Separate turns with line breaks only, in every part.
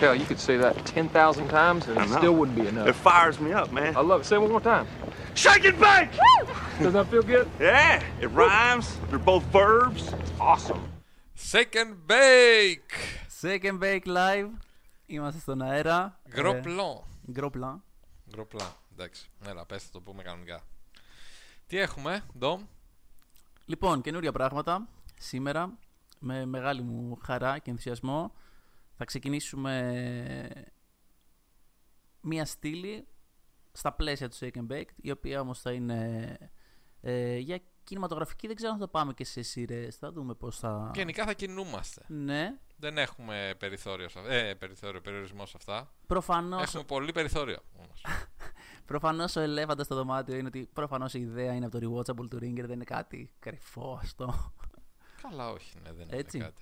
Hell, you could say that 10,000 times and
I
it
know.
still wouldn't be
It
enough.
fires me up, man.
I love it. Say it one more time.
Shake and bake!
Does that feel good?
Yeah, it rhymes. They're both verbs.
Awesome.
Second bake!
Second Bake Live. Είμαστε στον αέρα.
Γκροπλό.
Γκροπλά.
Γκροπλά. Εντάξει. Έλα, πες θα το πούμε κανονικά. Τι έχουμε, Ντόμ.
Λοιπόν, καινούρια πράγματα. Σήμερα, με μεγάλη μου χαρά και ενθουσιασμό, θα ξεκινήσουμε μία στήλη στα πλαίσια του Shake and Baked, η οποία όμως θα είναι ε, για κινηματογραφική. Δεν ξέρω αν θα πάμε και σε σειρές. Θα δούμε πώς θα...
Γενικά θα κινούμαστε.
Ναι,
Δεν έχουμε περιθώριο, σε, αυ- ε, περιθώριο περιορισμό σε αυτά.
προφανώς,
Έχουμε πολύ περιθώριο όμως.
προφανώς ο ελέφαντας στο δωμάτιο είναι ότι προφανώς η ιδέα είναι από το rewatchable του Ringer, δεν είναι κάτι κρυφό αυτό.
Καλά, όχι, ναι, δεν
Έτσι.
είναι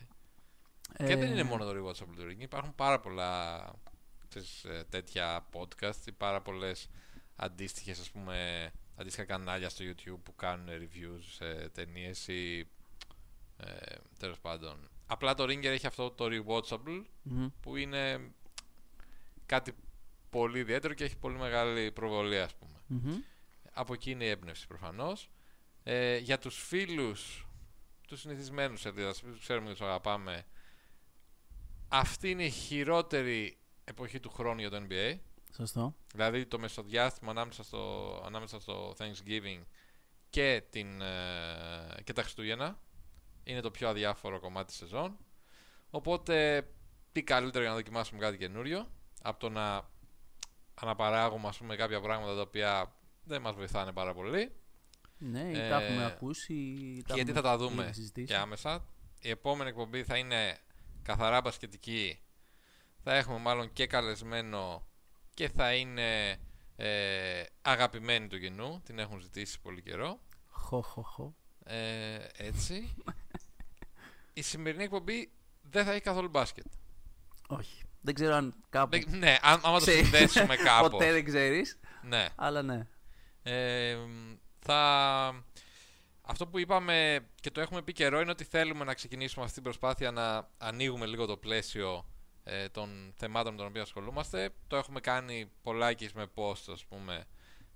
κάτι.
Ε,
Και δεν είναι μόνο το rewatchable του Ring. Υπάρχουν πάρα πολλά ξέρεις, ε, τέτοια podcast ή πάρα πολλές αντίστοιχες, ας πούμε, αντίστοιχα κανάλια στο YouTube που κάνουν reviews σε ταινίες ή ε, τέλος πάντων. Απλά το Ringer έχει αυτό το rewatchable
μμμ.
που είναι κάτι πολύ ιδιαίτερο και έχει πολύ μεγάλη προβολή, ας πούμε.
Μμμ.
Από εκεί είναι η έμπνευση προφανώς. Ε, για τους φίλους, τους συνηθισμένους σελίδας, που ξέρουμε ότι τους αγαπάμε, αυτή είναι η χειρότερη εποχή του χρόνου για το NBA.
Σωστό.
Δηλαδή το μεσοδιάστημα ανάμεσα στο, ανάμεσα στο Thanksgiving και, την, ε, και τα Χριστούγεννα είναι το πιο αδιάφορο κομμάτι της σεζόν. Οπότε τι καλύτερο για να δοκιμάσουμε κάτι καινούριο από το να αναπαράγουμε ας πούμε, κάποια πράγματα τα οποία δεν μας βοηθάνε πάρα πολύ.
Ναι, ή
Ε,
τα έχουμε ακούσει. ή
Και γιατί θα
έχουμε
τα δούμε
ήδη συζητήσει.
και άμεσα. Η επόμενη εκπομπή θα είναι καθαρά μπασκετική. Θα έχουμε μάλλον και καλεσμένο και θα είναι ε, αγαπημένη του κοινού. Την έχουν ζητήσει πολύ καιρό.
Χω, χω, χω.
Ε, έτσι. Η σημερινή εκπομπή δεν θα έχει καθόλου μπάσκετ.
Όχι. Δεν ξέρω αν κάπου.
Δεν- ναι, αν, άμα το
ξέρεις.
συνδέσουμε κάπως.
Ποτέ δεν ξέρεις.
ναι.
Αλλά ναι.
Ε, θα... Αυτό που είπαμε και το έχουμε πει καιρό είναι ότι θέλουμε να ξεκινήσουμε αυτή την προσπάθεια να ανοίγουμε λίγο το πλαίσιο ε, των θεμάτων με τον οποίο ασχολούμαστε. Το έχουμε κάνει πολλάκις με post, ας πούμε,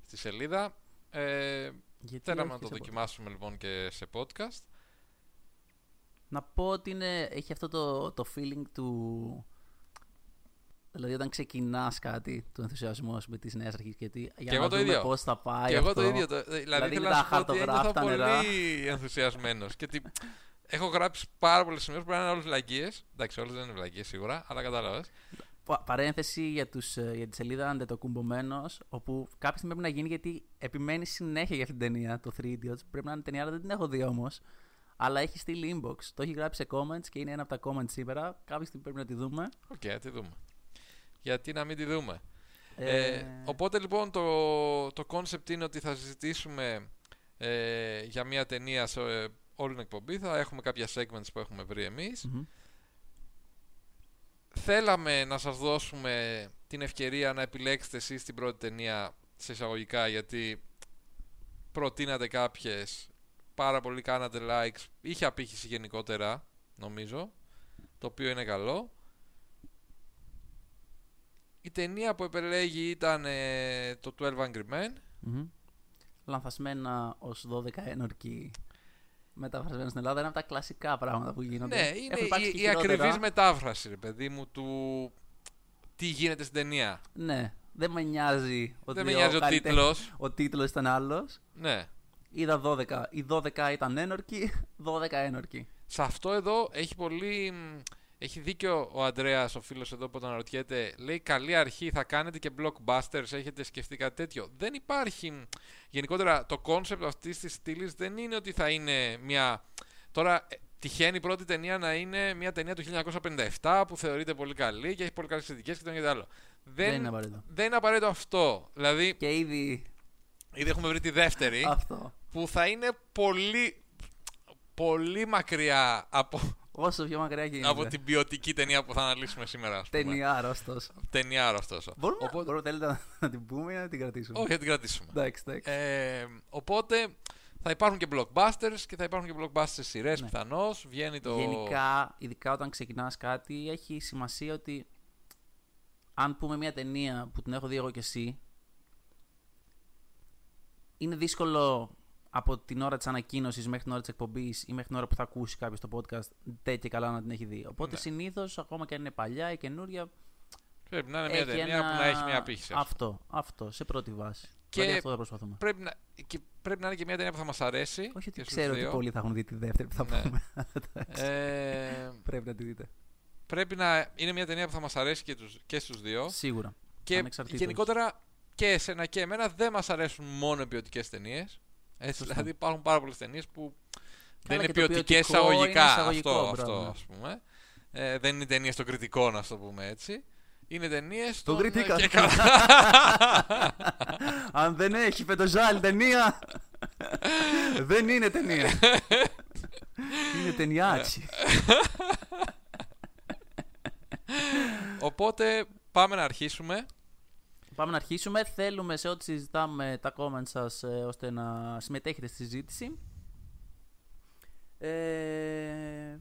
στη σελίδα. Ε,
Γιατί
θέλαμε
όχι
να το
σε
δοκιμάσουμε λοιπόν και σε podcast.
Να πω ότι είναι, έχει αυτό το, το feeling του. Δηλαδή, όταν ξεκινάς κάτι, του ενθουσιασμού με τις νέες αρχές και τι. Για
Και
να
εγώ το
δούμε
ίδιο.
πώς θα πάει.
και εγώ
αυτό.
το ίδιο. Το, δηλαδή,
Δηλαδή,
θέλω
με
να
τα
σου πω ότι ένιωθα
χαρτογράφητα νερά.
πολύ ενθουσιασμένος. και τι, έχω γράψει πάρα πολλές σημείες που είναι όλες βλακίες. Εντάξει, όλες δεν είναι βλακίες σίγουρα, αλλά κατάλαβες.
Πα- Παρένθεση για, τους, ε, για τη σελίδα Αντετοκουμπομένος, όπου κάποια στιγμή πρέπει να γίνει γιατί επιμένει συνέχεια για αυτήν την ταινία, το 3 Idiots. Πρέπει να είναι ταινία, αλλά δεν την έχω δει όμως. Αλλά έχει στείλει inbox. Το έχει γράψει σε comments και είναι ένα από τα comments σήμερα. Κάποια στιγμή πρέπει να τη δούμε.
OK, okay, τη δούμε. Γιατί να μην τη δούμε.
Ε,
Ε, οπότε λοιπόν το, το concept είναι ότι θα συζητήσουμε ε, για μια ταινία σε ε, όλη την εκπομπή. Θα έχουμε κάποια segments που έχουμε βρει εμείς.
μμμ.
Θέλαμε να σας δώσουμε την ευκαιρία να επιλέξετε εσείς την πρώτη ταινία σε εισαγωγικά γιατί προτείνατε κάποιες, πάρα πολύ κάνατε likes, είχε απήχηση γενικότερα νομίζω, το οποίο είναι καλό. Η ταινία που επελέγει ήταν ε, το 12 Angry Men.
Μμμ. Λανθασμένα ως 12 ένορκοι μεταφρασμένα στην Ελλάδα. Είναι από τα κλασικά πράγματα που γίνονται.
Ναι, είναι
Έχουν υπάρξει
η,
και
η
χειρότερα.
ακριβής μετάφραση, ρε παιδί μου, του τι γίνεται στην ταινία.
Ναι, δεν με νοιάζει ότι
Δεν με νοιάζει ο
καλλιτέχνης-
τίτλος.
Ο τίτλος ήταν άλλος.
Ναι.
Είδα 12. Οι 12 ήταν ένορκοι, 12 ένορκοι.
Σε αυτό εδώ έχει πολύ. Μ, Έχει δίκιο ο Αντρέα, ο φίλος εδώ που τον αναρωτιέται. Λέει καλή αρχή, θα κάνετε και blockbusters. Έχετε σκεφτεί κάτι τέτοιο. Δεν υπάρχει. μ, Γενικότερα το concept αυτής της στήλης δεν είναι ότι θα είναι μια. Τώρα ε, τυχαίνει η πρώτη ταινία να είναι μια ταινία του 1957 που θεωρείται πολύ καλή και έχει πολύ καλές κριτικές και το ένα και το άλλο.
Δεν είναι απαραίτητο.
δεν είναι απαραίτητο αυτό. Δηλαδή,
Και ήδη
ήδη έχουμε βρει τη δεύτερη
αυτό.
που θα είναι πολύ. Πολύ μακριά από,
Όσο πιο μακριά γίνεται.
από την ποιοτική ταινία που θα αναλύσουμε σήμερα. Ας πούμε.
Ταινία άρρωστος.
Ταινιάρο ωστόσο.
Μπορούμε,
Οπότε-
μπορούμε θέλετε να, να την πούμε ή να την κρατήσουμε;
Όχι, θα την κρατήσουμε.
Εντάξει, εντάξει.
Ε, οπότε θα υπάρχουν και blockbusters και θα υπάρχουν και blockbusters σειρές
Ναι.
πιθανώς. Βγαίνει το.
Γενικά, ειδικά όταν ξεκινάς κάτι, έχει σημασία ότι αν πούμε μια ταινία που την έχω δει εγώ και εσύ, είναι δύσκολο από την ώρα της ανακοίνωσης μέχρι την ώρα της εκπομπής ή μέχρι την ώρα που θα ακούσει κάποιος το podcast τέτοια καλά να την έχει δει. Οπότε
Ναι.
συνήθως, ακόμα και αν είναι παλιά ή καινούρια,
Πρέπει να είναι μια
έχει
ταινία
ένα-
που να έχει μια απήχηση. ας πούμε.
Αυτό, αυτό, σε πρώτη βάση.
Και
Δηλαδή αυτό θα προσπαθούμε.
Πρέπει να, και πρέπει να είναι και μια ταινία που θα μας αρέσει.
Όχι ότι
και στους
ξέρω ότι
δύο.
πολλοί θα έχουν δει τη δεύτερη που θα
Ναι.
πούμε.
Ε,
Πρέπει να τη δείτε.
πρέπει να είναι μια ταινία που θα μας αρέσει και, τους, και στους δύο.
Σίγουρα.
Και
Ανεξαρτήτως.
γενικότερα και εσένα και εμένα δεν μας αρέσουν μόνο οι ποιοτικές ταινίες. Έτσι,
Σωστά.
δηλαδή υπάρχουν πάρα πολλές ταινίες που δεν
Καλά,
είναι
και το
ποιοτικές
ποιοτικό
εισαγωγικά.
είναι εισαγωγικό,
αυτό,
μπράβο,
αυτό
ναι.
ας πούμε. Ε, δεν είναι ταινίες των κριτικών, να το πούμε έτσι. Είναι ταινίες.
Τον κριτήκα.
Και καλά.
Αν δεν έχει φετοζάλ ταινία, δεν είναι ταινία. είναι ταινιάτσι.
Οπότε πάμε να αρχίσουμε.
Πάμε να αρχίσουμε. Θέλουμε σε ό,τι συζητάμε τα comments σας ε, ώστε να συμμετέχετε στη συζήτηση. Ε,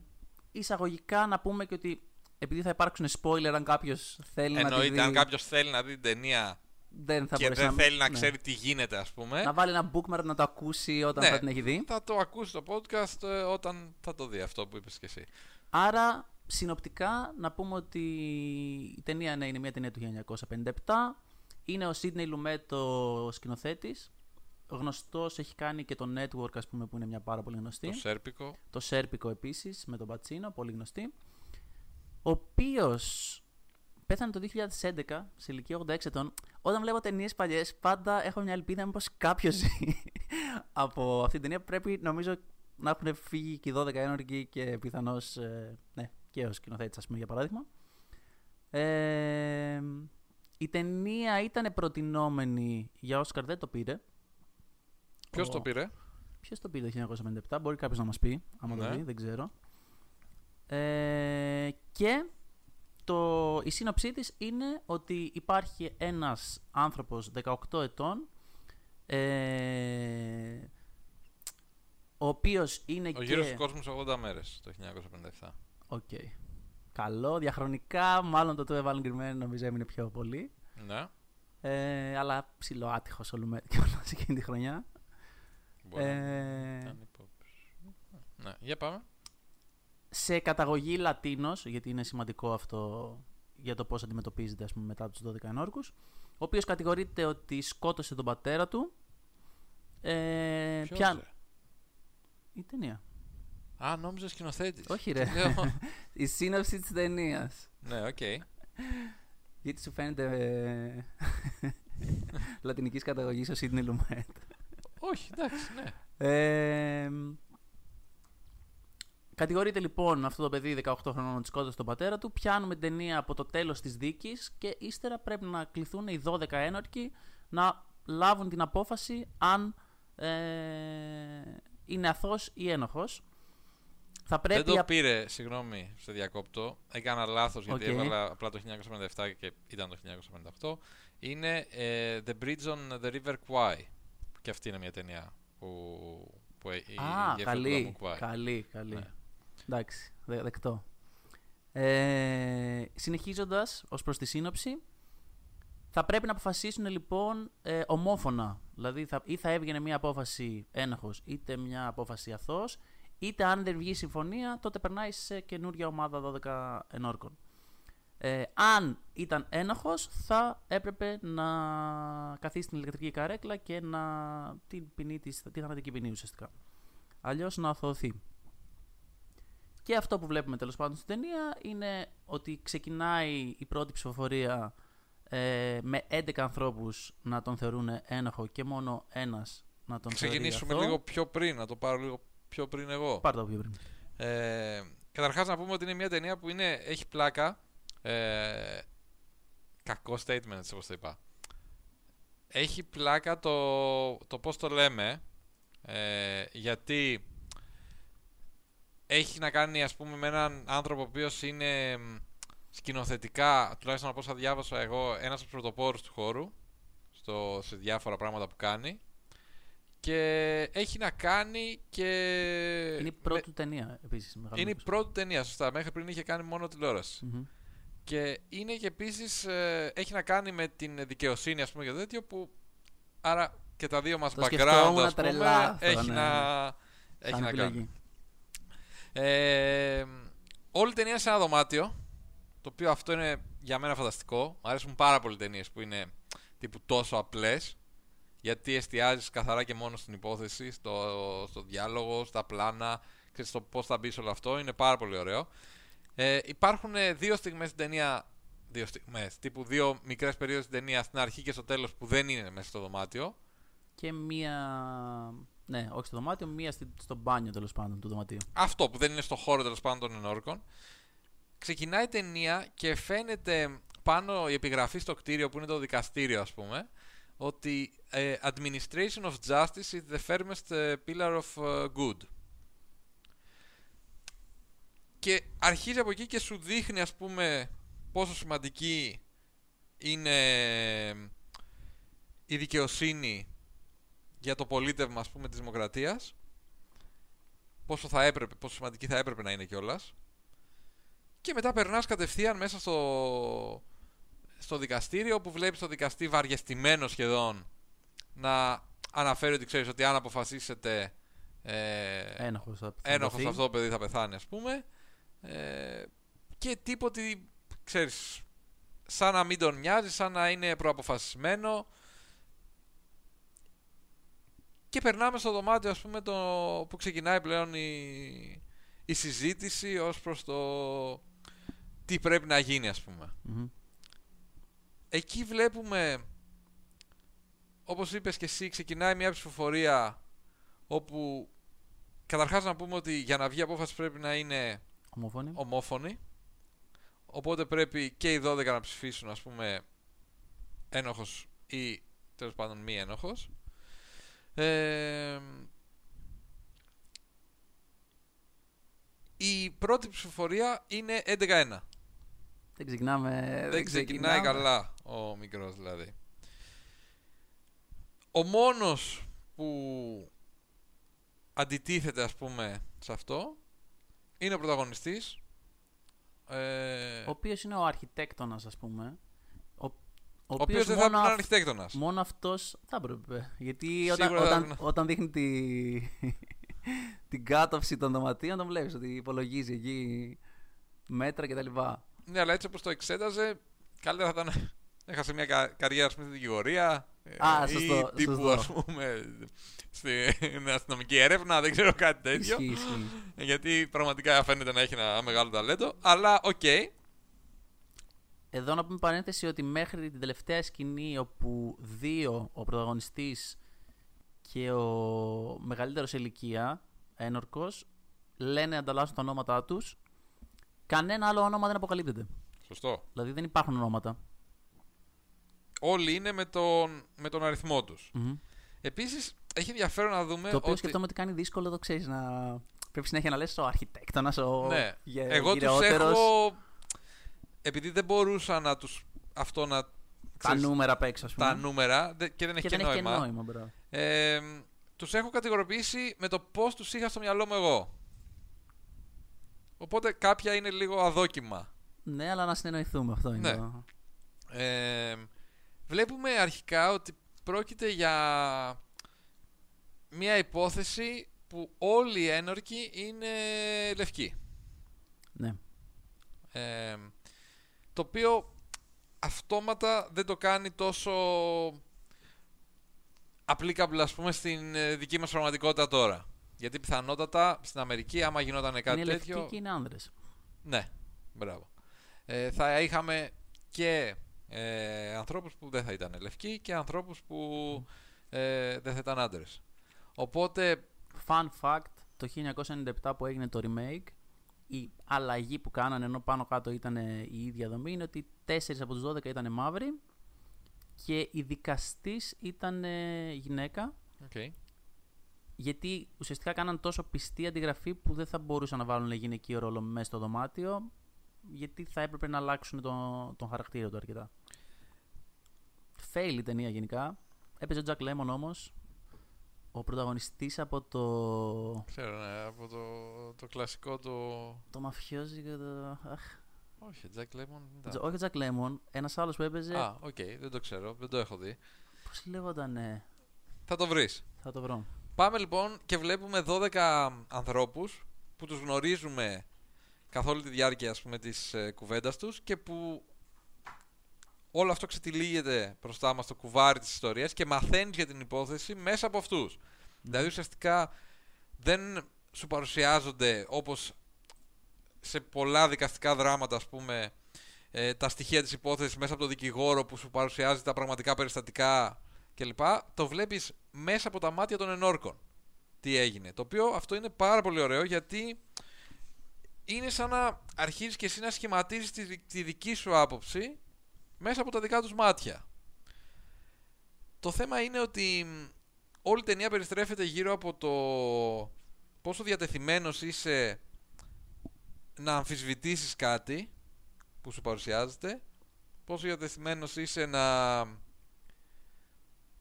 εισαγωγικά να πούμε και ότι επειδή θα υπάρξουν spoiler αν κάποιος θέλει να τη
Εννοείται,
δει,
αν κάποιος θέλει να δει την ταινία
δεν θα
και
μπορέσει
δεν θέλει να
ναι.
ξέρει τι γίνεται, ας πούμε.
να βάλει ένα bookmark να το ακούσει όταν
Ναι.
θα την έχει δει.
Θα το ακούσει το podcast ε, όταν θα το δει αυτό που είπες και εσύ.
Άρα, συνοπτικά, να πούμε ότι η ταινία ναι, είναι μια ταινία του 1957. Είναι ο Σίδνεϊ Λουμέτ ο σκηνοθέτης. Γνωστός, έχει κάνει και το Network, ας πούμε, που είναι μια πάρα πολύ γνωστή.
Το Σέρπικο.
Το Σέρπικο επίσης, με τον Πατσίνο, πολύ γνωστή. Ο οποίος πέθανε το 2011, σε ηλικία 86 ετών. Όταν βλέπω ταινίες παλιές, πάντα έχω μια ελπίδα μήπως κάποιος ζει από αυτή την ταινία. Πρέπει, νομίζω, να έχουν φύγει και οι 12 ένορκοι και πιθανώς, ε, ναι, και ο σκηνοθέτης, ας πούμε, για παράδειγμα. Ε, η ταινία ήταν προτινόμενη για Όσκαρ, δεν το πήρε.
Ποιος
Ο-
το πήρε;
Ποιος το πήρε το 1957, μπορεί κάποιος να μας πει, άμα
Ναι.
το δει, δεν ξέρω. Ε, και το, η σύνοψή της είναι ότι υπάρχει ένας άνθρωπος 18 ετών ε, ο οποίος είναι
Ο
και...
γύρος του κόσμου σε 80 μέρες το 1957.
Οκ. Καλό, διαχρονικά, μάλλον το του έβαλαν κρυμμένο, νομίζω έμεινε πιο πολύ.
Ναι,
Ε, αλλά ψηλό άτυχος όλο και όλα σε εκείνη τη χρονιά.
μπορεί να
Ε,
ήταν υπόψη. Ναι, για πάμε.
σε καταγωγή Λατίνος, γιατί είναι σημαντικό αυτό για το πώς αντιμετωπίζεται ας πούμε, μετά τους 12 ενόρκους, ο οποίος κατηγορείται ότι σκότωσε τον πατέρα του. Ε,
Ποιος,
ποια-
ρε;
Η ταινία.
Α, νόμιζα σκηνοθέτης.
Όχι ρε.
Λέω,
Η σύνοψη της ταινίας.
ναι, οκ.
Γιατί σου φαίνεται ε, λατινικής καταγωγής ο Σίδνη Λουμέτ.
Όχι, εντάξει, ναι.
Ε, κατηγορείται λοιπόν αυτό το παιδί 18 χρονών ότι σκότωσε τον πατέρα του. Πιάνουμε την ταινία από το τέλος της δίκης και ύστερα πρέπει να κληθούν οι 12 ένορκοι να λάβουν την απόφαση αν ε, είναι αθώος ή ένοχος. Θα πρέπει
Δεν το
απ-
πήρε, συγγνώμη, σε διακόπτω. Έκανα λάθος γιατί
ΟΚ.
έβαλα απλά το 1957 και ήταν το 1958. Είναι ε, The Bridge on the River Kwai. Και αυτή είναι μια ταινία που, που ε- η
Α,
γέφυρα του
καλή,
δρόμου Kwai.
καλή, καλή.
Ναι.
Εντάξει, δε, δεκτό. Ε, συνεχίζοντας, ως προς τη σύνοψη, θα πρέπει να αποφασίσουν λοιπόν ε, ομόφωνα. Δηλαδή, θα, ή θα έβγαινε μια απόφαση ένοχος, είτε μια απόφαση αθώος, είτε αν δεν βγει συμφωνία, τότε περνάει σε καινούργια ομάδα 12 ενόρκων. Ε, αν ήταν ένοχος, θα έπρεπε να καθίσει στην ηλεκτρική καρέκλα και να την ποινή της, τη θανατική ποινή ουσιαστικά. Αλλιώς να αθωωθεί. Και αυτό που βλέπουμε τέλος πάντων στην ταινία είναι ότι ξεκινάει η πρώτη ψηφοφορία ε, με 11 ανθρώπους να τον θεωρούν ένοχο και μόνο ένας να τον
Ξεκινήσουμε
θεωρεί αθώο.
λίγο πιο πριν, να το πάρω λίγο πιο πριν εγώ.
Πάρ' το πιο πριν.
Ε, καταρχάς να πούμε ότι είναι μια ταινία που είναι, έχει πλάκα. Ε, κακό statement έτσι όπως το είπα. Έχει πλάκα το, το πώς το λέμε. Ε, γιατί έχει να κάνει ας πούμε με έναν άνθρωπο ο οποίος είναι μ, σκηνοθετικά, τουλάχιστον από όσα διάβασα εγώ, ένας από τους πρωτοπόρους του χώρου στο, σε διάφορα πράγματα που κάνει. Και έχει να κάνει και...
Είναι η πρώτη του ταινία επίσης. μεγάλη
Είναι η
εντύπωση.
πρώτη ταινία, σωστά. Μέχρι πριν είχε κάνει μόνο τηλεόραση.
Μμμ.
Και είναι και επίσης, ε, έχει να κάνει με την δικαιοσύνη, ας πούμε, και τέτοιο που... Άρα και τα δύο μας
Το
background,
σκεφτόμουν
ας πούμε,
τρελά αυτό,
έχει
ναι.
να, έχει
Σαν
να
επιλογή.
κάνει. Ε, όλη η ταινία είναι σε ένα δωμάτιο. Το οποίο αυτό είναι για μένα φανταστικό. Μου αρέσουν πάρα πολύ ταινίες που είναι τύπου τόσο απλές. Γιατί εστιάζεις καθαρά και μόνο στην υπόθεση, στο, στο διάλογο, στα πλάνα, ξέρεις, στο πώς θα μπεις σε όλο αυτό. Είναι πάρα πολύ ωραίο. Ε, υπάρχουν ε, δύο στιγμές στην ταινία. Δύο στιγμές, τύπου δύο μικρές περίοδους στην ταινία στην αρχή και στο τέλος που δεν είναι μέσα στο δωμάτιο.
Και μία. Ναι, όχι στο δωμάτιο, μία στη- στο μπάνιο τέλος πάντων του δωματίου.
Αυτό που δεν είναι στο χώρο τέλος πάντων των ενόρκων. Ξεκινάει η ταινία και φαίνεται πάνω η επιγραφή στο κτίριο που είναι το δικαστήριο, ας πούμε, ότι ε, Administration of Justice is the firmest ε, pillar of ε, good. Και αρχίζει από εκεί και σου δείχνει, ας πούμε, πόσο σημαντική είναι η δικαιοσύνη για το πολίτευμα, ας πούμε, της δημοκρατίας πόσο, θα έπρεπε, πόσο σημαντική θα έπρεπε να είναι κιόλας. Και μετά περνάς κατευθείαν μέσα στο, στο δικαστήριο όπου βλέπεις το δικαστή βαριεστημένο σχεδόν να αναφέρει ότι ξέρεις ότι αν αποφασίσετε ε,
Ένοχος θα
ένοχος αυτό το παιδί θα πεθάνει ας πούμε ε, και τίποτε ξέρεις σαν να μην τον νοιάζει σαν να είναι προαποφασισμένο. Και περνάμε στο δωμάτιο ας πούμε το, που ξεκινάει πλέον η, η συζήτηση ως προς το τι πρέπει να γίνει ας πούμε εκεί βλέπουμε όπως είπες και εσύ ξεκινάει μια ψηφοφορία όπου καταρχάς να πούμε ότι για να βγει η απόφαση πρέπει να είναι
Ομόφωνη.
ομόφωνη. Οπότε πρέπει και οι 12 να ψηφίσουν ας πούμε ένοχος ή τέλος πάντων μη ένοχος. Ε, η πρώτη ψηφοφορία είναι 11-1
Δεν ξεκινάμε.
δεν ξεκινάει καλά ο μικρός δηλαδή. Ο μόνος που αντιτίθεται ας πούμε σε αυτό είναι ο πρωταγωνιστής. Ε,
Ο οποίος είναι ο αρχιτέκτονας, ας πούμε. Ο, ο,
ο οποίος δεν θα έπρεπε να είναι
αυ-
αρχιτέκτονας.
Μόνο αυτός θα έπρεπε. Γιατί
Σίγουρα
όταν,
θα
όταν,
έπρεπε
όταν δείχνει τη, την κάτωψη των δωματίων, τον βλέπεις ότι υπολογίζει εκεί μέτρα κτλ.
Ναι, αλλά έτσι όπως το εξέταζε, καλύτερα θα ήταν να έκανε μια κα- καριέρα ας πούμε, στην δικηγορία ε,
Α,
ή
σωστό,
τύπου
σωστό.
ας πούμε στην αστυνομική έρευνα, δεν ξέρω κάτι τέτοιο.
Ισχύει, ισχύει.
Γιατί πραγματικά φαίνεται να έχει ένα μεγάλο ταλέντο. Αλλά ΟΚ.
Εδώ να πούμε παρένθεση ότι μέχρι την τελευταία σκηνή όπου δύο, ο πρωταγωνιστής και ο μεγαλύτερος σε ηλικία, ένορκος, λένε ανταλλάσσουν τα ονόματά τους, κανένα άλλο όνομα δεν αποκαλύπτεται.
Σωστό.
Δηλαδή δεν υπάρχουν ονόματα.
Όλοι είναι με τον, με τον αριθμό τους.
Μμμ.
Επίσης, έχει ενδιαφέρον να δούμε
Το οποίο
ότι...
σκεφτόμαι ότι κάνει δύσκολο, το ξέρεις να. Πρέπει συνέχεια να λες ο αρχιτέκτονας, ο
Ναι,
γε-
εγώ τους
γυρεότερος,
έχω... Επειδή δεν μπορούσα να τους... Αυτό να...
Τα
ξέρεις,
νούμερα απ' έξω, ας πούμε.
τα νούμερα δε- και δεν έχει
και
και,
δεν έχει και
νόημα.
νόημα, μπράβο.
Ε, τους έχω κατηγοροποιήσει με το πώς τους είχα στο μυαλό μου εγώ. Οπότε κάποια είναι λίγο αδόκιμα.
Ναι, αλλά να συνεννοηθούμε, αυτό είναι.
Ναι.
το-
Ε, βλέπουμε αρχικά ότι πρόκειται για μια υπόθεση που όλοι οι ένορκοι είναι λευκοί.
Ναι.
Ε, το οποίο αυτόματα δεν το κάνει τόσο applicable ας πούμε στην ε, δική μας πραγματικότητα τώρα. Γιατί πιθανότατα στην Αμερική άμα γινόταν κάτι
είναι
τέτοιο...
λευκοί και είναι άνδρες.
Ναι, μπράβο. Ε, θα είχαμε και ε, ανθρώπους που δεν θα ήταν λευκοί και ανθρώπους που ε, δεν θα ήταν άντρες. Οπότε,
Fun fact, το 1997 που έγινε το remake, η αλλαγή που κάνανε ενώ πάνω κάτω ήταν η ίδια δομή είναι ότι 4 από τους 12 ήταν μαύροι και η δικαστής ήταν ε, γυναίκα
okay.
Γιατί ουσιαστικά κάναν τόσο πιστή αντιγραφή που δεν θα μπορούσαν να βάλουν γυναικείο ρόλο μέσα στο δωμάτιο γιατί θα έπρεπε να αλλάξουν τον, τον χαρακτήρα του αρκετά. Fail η ταινία γενικά. Έπαιζε ο Jack Lemmon όμως, ο πρωταγωνιστής από το,
ξέρω, ναι, από το, το κλασικό το...
το μαφιόζικο, το... Αχ,
Όχι, Jack Lemmon. δεν ήταν.
Τζο- Όχι ο Jack Lemmon, ένας άλλος που έπαιζε.
Α, ΟΚ, δεν το ξέρω, δεν το έχω δει.
Πώς λέγονταν, ε,
Θα το βρεις.
θα το βρω.
Πάμε λοιπόν και βλέπουμε 12 ανθρώπους που τους γνωρίζουμε καθ' όλη τη διάρκεια ας πούμε, της ε, κουβέντας τους και που όλο αυτό ξετυλίγεται μπροστά μας στο κουβάρι της ιστορίας και μαθαίνεις για την υπόθεση μέσα από αυτούς. Δηλαδή ουσιαστικά δεν σου παρουσιάζονται όπως σε πολλά δικαστικά δράματα ας πούμε ε, τα στοιχεία της υπόθεσης μέσα από το δικηγόρο που σου παρουσιάζει τα πραγματικά περιστατικά κλπ. Το βλέπεις μέσα από τα μάτια των ενόρκων τι έγινε. Το οποίο αυτό είναι πάρα πολύ ωραίο γιατί είναι σαν να αρχίζεις και εσύ να σχηματίζεις τη, δι- τη δική σου άποψη μέσα από τα δικά τους μάτια. Το θέμα είναι ότι μ, όλη η ταινία περιστρέφεται γύρω από το πόσο διατεθειμένος είσαι να αμφισβητήσεις κάτι που σου παρουσιάζεται, πόσο διατεθειμένος είσαι να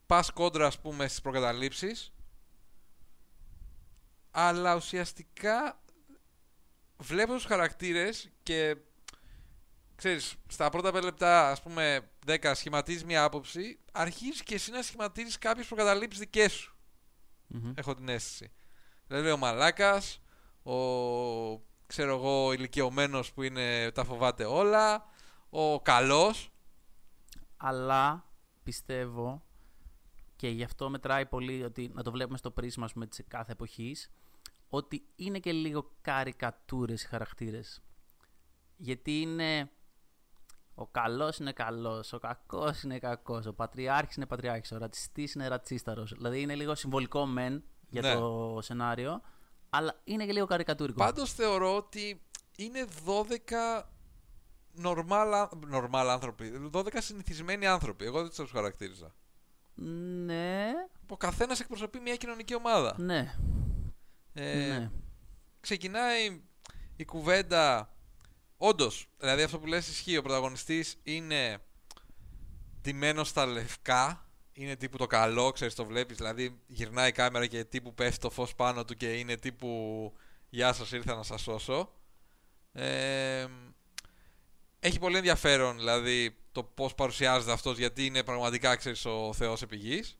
πας κόντρα ας πούμε στις προκαταλήψεις αλλά ουσιαστικά βλέπω τους χαρακτήρες και ξέρεις, στα πρώτα πέντε λεπτά ας πούμε 10 σχηματίζεις μια άποψη αρχίζεις και εσύ να σχηματίζεις κάποιες προκαταλήψεις δικές σου.
Μμμ.
έχω την αίσθηση. Δηλαδή ο μαλάκας ο ξέρω εγώ ο ηλικιωμένος που είναι τα φοβάται όλα ο καλός.
Αλλά πιστεύω και γι' αυτό μετράει πολύ ότι να το βλέπουμε στο πρίσμα ας πούμε, της κάθε εποχής ότι είναι και λίγο καρικατούρες οι χαρακτήρες. Γιατί είναι ο καλός είναι καλός, ο κακός είναι κακός, ο πατριάρχης είναι πατριάρχης, ο ρατσιστής είναι ρατσίσταρος. Δηλαδή είναι λίγο συμβολικό μεν για
Ναι.
το σενάριο, αλλά είναι και λίγο καρικατούρικο.
Πάντως θεωρώ ότι είναι 12 normal, normal άνθρωποι, 12 συνηθισμένοι άνθρωποι. Εγώ δεν τους χαρακτήριζα.
Ναι,
Ο καθένας εκπροσωπεί μια κοινωνική ομάδα.
ναι,
Ε,
ναι.
Ξεκινάει η κουβέντα. Όντως, δηλαδή αυτό που λες ισχύει. Ο πρωταγωνιστής είναι ντυμένος στα λευκά. Είναι τύπου το καλό, ξέρεις το βλέπεις. Δηλαδή γυρνάει η κάμερα και τύπου πέφτει το φως πάνω του και είναι τύπου Γεια σας ήρθα να σας σώσω. Ε, έχει πολύ ενδιαφέρον δηλαδή το πώς παρουσιάζεται αυτός γιατί είναι πραγματικά ξέρεις ο Θεός επί γης.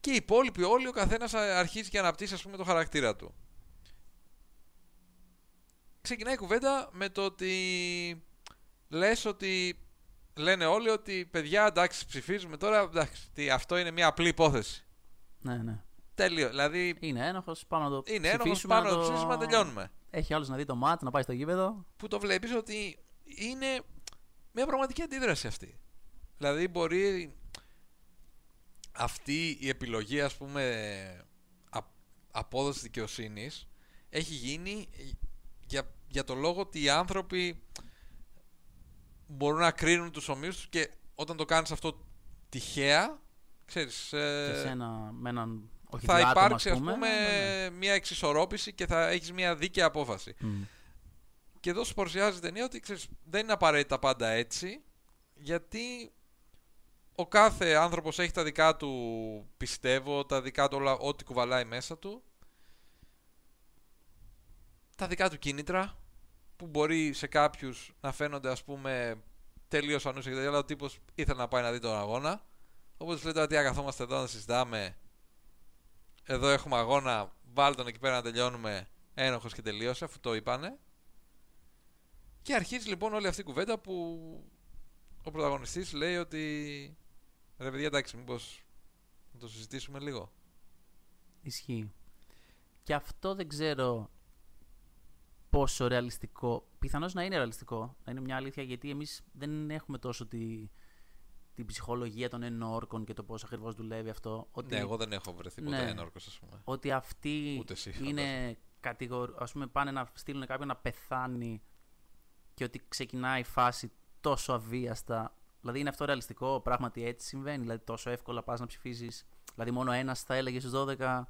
Και οι υπόλοιποι όλοι ο καθένας α- αρχίζει και αναπτύσσει ας πούμε το χαρακτήρα του. Ξεκινάει η κουβέντα με το ότι λες ότι λένε όλοι ότι παιδιά εντάξει ψηφίζουμε τώρα εντάξει τι, αυτό είναι μια απλή υπόθεση.
ναι, ναι.
Τέλειο. Δηλαδή
Είναι ένοχος, πάμε να το
είναι ένοχος
ψηφίσουμε,
πάνω
να
να το ψηφίσουμε να τελειώνουμε.
Έχει άλλος να δει το μάτ, να πάει στο γήπεδο.
Που το βλέπεις ότι είναι μια πραγματική αντίδραση αυτή. Δηλαδή μπορεί αυτή η επιλογή ας πούμε α- απόδοσης δικαιοσύνης έχει γίνει για, για το λόγο ότι οι άνθρωποι μπορούν να κρίνουν τους ομοίους τους και όταν το κάνεις αυτό τυχαία ξέρεις ε,
και σένα με έναν όχι
θα
διάτομα,
υπάρξει ας
πούμε.
πούμε
ναι, ναι.
μια εξισορρόπηση και θα έχεις μια δίκαια απόφαση.
Μμ.
Και εδώ σου παρουσιάζει η ταινία ότι ξέρεις, δεν είναι απαραίτητα πάντα έτσι, γιατί ο κάθε άνθρωπος έχει τα δικά του πιστεύω, τα δικά του όλα, ό,τι κουβαλάει μέσα του, τα δικά του κίνητρα, που μπορεί σε κάποιους να φαίνονται ας πούμε τελείως ανούσια και τέτοια, αλλά ο τύπος ήθελε να πάει να δει τον αγώνα. Οπότε λέει τώρα τι αγαθόμαστε εδώ να συζητάμε. Εδώ έχουμε αγώνα, βάλ τον εκεί πέρα να τελειώνουμε ένοχος και τελείωσε αφού το είπανε. Και αρχίζει λοιπόν όλη αυτή η κουβέντα που ο πρωταγωνιστής λέει ότι ρε παιδιά εντάξει μήπως να το συζητήσουμε λίγο.
Ισχύει. Και αυτό δεν ξέρω πόσο ρεαλιστικό. Πιθανώς να είναι ρεαλιστικό. Να είναι μια αλήθεια γιατί εμείς δεν έχουμε τόσο τη, την ψυχολογία των ενόρκων και το πώς ακριβώς δουλεύει αυτό. Ότι,
Ναι, εγώ δεν έχω βρεθεί ποτέ
Ναι.
ένορκος ας πούμε.
ότι αυτοί
Ούτε εσύ,
είναι κατηγορ... ας πούμε πάνε να στείλουν κάποιον να πεθάνει και ότι ξεκινάει η φάση τόσο αβίαστα. Δηλαδή είναι αυτό ρεαλιστικό, πράγματι έτσι συμβαίνει. Δηλαδή τόσο εύκολα πας να ψηφίζεις. Δηλαδή μόνο ένας θα έλεγε στους 12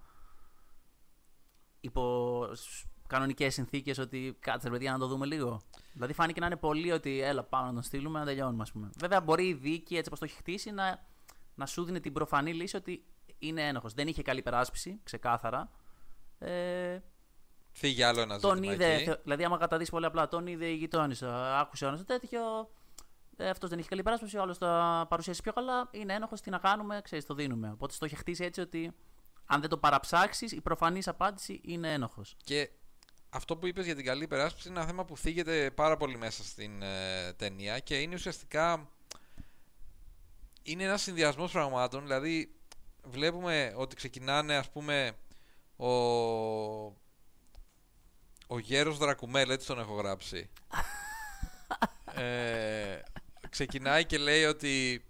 υπό σ- κανονικές συνθήκες ότι κάτσε ρε παιδιά να το δούμε λίγο. Δηλαδή φάνηκε να είναι πολύ ότι έλα πάμε να τον στείλουμε να τελειώνουμε ας πούμε. Βέβαια μπορεί η δίκη έτσι όπως το έχει χτίσει να, να σου δίνει την προφανή λύση ότι είναι ένοχος. Δεν είχε καλή περάσπιση, ξεκάθαρα. Ε,
φύγει άλλο ένα
Τον
ζήτημα
είδε,
εκεί.
θε- δηλαδή, άμα καταδείς πολύ απλά, τον είδε η γειτόνισσα, άκουσε ένας τέτοιο. Ε, Αυτός δεν έχει καλή περάσπιση, ο άλλος θα παρουσιάσει πιο καλά. Είναι ένοχος, τι να κάνουμε, ξέρεις, το δίνουμε. Οπότε στο είχε χτίσει έτσι ότι αν δεν το παραψάξεις, η προφανής απάντηση είναι ένοχος.
Και αυτό που είπες για την καλή υπεράσπιση είναι ένα θέμα που θίγεται πάρα πολύ μέσα στην ε, ταινία και είναι ουσιαστικά είναι ένας συνδυασμός πραγμάτων δηλαδή βλέπουμε ότι ξεκινάνε ας πούμε ο ο γέρος Δρακουμέλ έτσι τον έχω γράψει ε, ξεκινάει και λέει ότι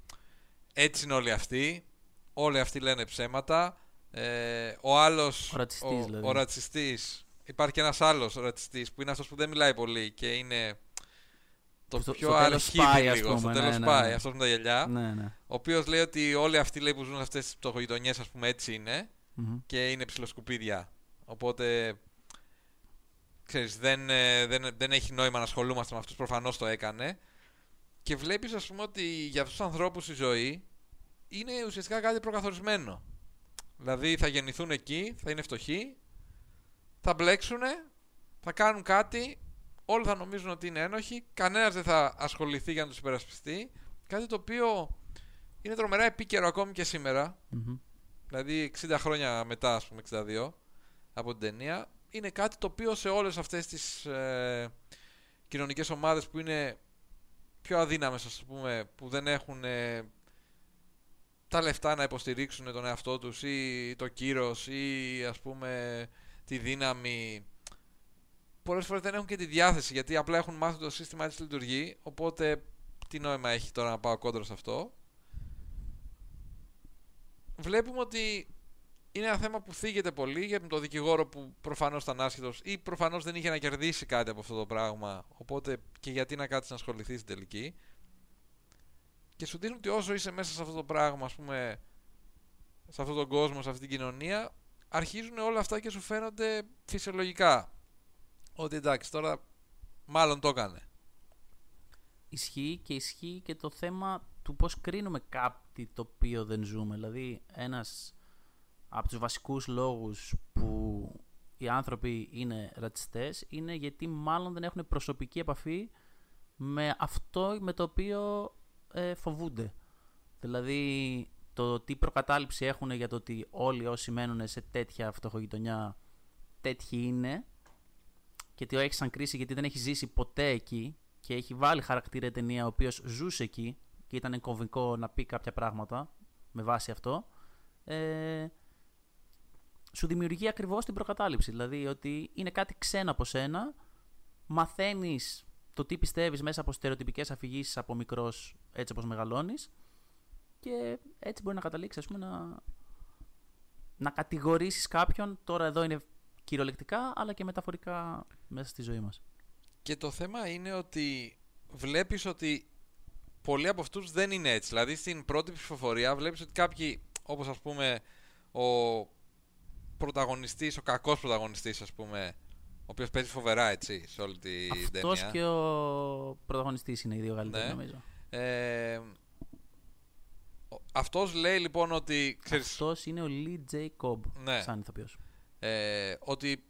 έτσι είναι όλοι αυτοί όλοι αυτοί λένε ψέματα ε, ο άλλος
Ο ρατσιστής, δηλαδή.
ο ρατσιστής υπάρχει και ένας άλλος ρατσιστής που είναι αυτός που δεν μιλάει πολύ και είναι το
Στο-
πιο
στο τέλος
αρχίδι
πάει, ας
λίγο στο
πούμε, ναι,
τέλος
ναι,
πάει
ναι.
αυτός με τα γυαλιά
Ναι, ναι.
ο οποίος λέει ότι όλοι αυτοί λέει, που ζουν σε αυτές τις πτωχογειτονιές, ας πούμε, έτσι είναι
Μμμ.
και είναι ψηλοσκουπίδια. Οπότε. Ξέρεις, δεν, ε, δεν, δεν έχει νόημα να ασχολούμαστε με αυτούς, προφανώς το έκανε. Και βλέπεις ας πούμε ότι για αυτούς τους ανθρώπους η ζωή είναι ουσιαστικά κάτι προκαθορισμένο. Δηλαδή θα γεννηθούν εκεί, θα είναι φτωχοί, θα μπλέξουνε, θα κάνουν κάτι, όλοι θα νομίζουν ότι είναι ένοχοι, κανένας δεν θα ασχοληθεί για να τους υπερασπιστεί. Κάτι το οποίο είναι τρομερά επίκαιρο ακόμη και σήμερα.
Μμμ.
Δηλαδή 60 χρόνια μετά, ας πούμε 62, από την ταινία, είναι κάτι το οποίο σε όλες αυτές τις ε, κοινωνικές ομάδες που είναι πιο αδύναμες, ας πούμε, που δεν έχουν ε, τα λεφτά να υποστηρίξουν τον εαυτό τους ή το κύρος ή ας πούμε τη δύναμη πολλές φορές δεν έχουν και τη διάθεση γιατί απλά έχουν μάθει το σύστημα έτσι λειτουργεί οπότε τι νόημα έχει τώρα να πάω κόντρα σε αυτό. Βλέπουμε ότι είναι ένα θέμα που θίγεται πολύ για τον δικηγόρο που προφανώς ήταν άσχετος ή προφανώς δεν είχε να κερδίσει κάτι από αυτό το πράγμα. Οπότε και γιατί να κάτσεις να ασχοληθείς στην τελική. Και σου δίνουν ότι όσο είσαι μέσα σε αυτό το πράγμα ας πούμε σε αυτόν τον κόσμο, σε αυτή την κοινωνία αρχίζουν όλα αυτά και σου φαίνονται φυσιολογικά. Ότι εντάξει τώρα μάλλον το έκανε.
Ισχύει και ισχύει και το θέμα του πώς κρίνουμε κάτι το οποίο δεν ζούμε. Δηλαδή, ένας από τους βασικούς λόγους που οι άνθρωποι είναι ρατσιστές είναι γιατί μάλλον δεν έχουν προσωπική επαφή με αυτό με το οποίο ε, φοβούνται. Δηλαδή, το τι προκατάληψη έχουν για το ότι όλοι όσοι μένουν σε τέτοια φτωχογειτονιά τέτοιοι είναι και τι έχει σαν κρίση γιατί δεν έχει ζήσει ποτέ εκεί και έχει βάλει χαρακτήρα η ταινία ο οποίος ζούσε εκεί και ήταν κομβικό να πει κάποια πράγματα με βάση αυτό. Ε, σου δημιουργεί ακριβώς την προκατάληψη. Δηλαδή ότι είναι κάτι ξένο από σένα, μαθαίνεις το τι πιστεύεις μέσα από στερεοτυπικές αφηγήσεις από μικρός έτσι όπως μεγαλώνεις και έτσι μπορεί να καταλήξεις ας πούμε να, να κατηγορήσεις κάποιον, τώρα εδώ είναι κυριολεκτικά αλλά και μεταφορικά μέσα στη ζωή μας.
Και το θέμα είναι ότι βλέπεις ότι πολλοί από αυτούς δεν είναι έτσι. Δηλαδή στην πρώτη ψηφοφορία βλέπεις ότι κάποιοι, όπως ας πούμε ο πρωταγωνιστής, ο κακός πρωταγωνιστής ας πούμε, ο οποίος παίζει φοβερά έτσι σε όλη την
Αυτός
ταινία.
και ο πρωταγωνιστής είναι οι δύο καλύτεροι
Ναι.
νομίζω.
Ε, ο- αυτός λέει λοιπόν ότι, ξέρεις,
Αυτός είναι ο Lee J. Cobb
Ναι.
σαν ηθοποιός.
ε, ότι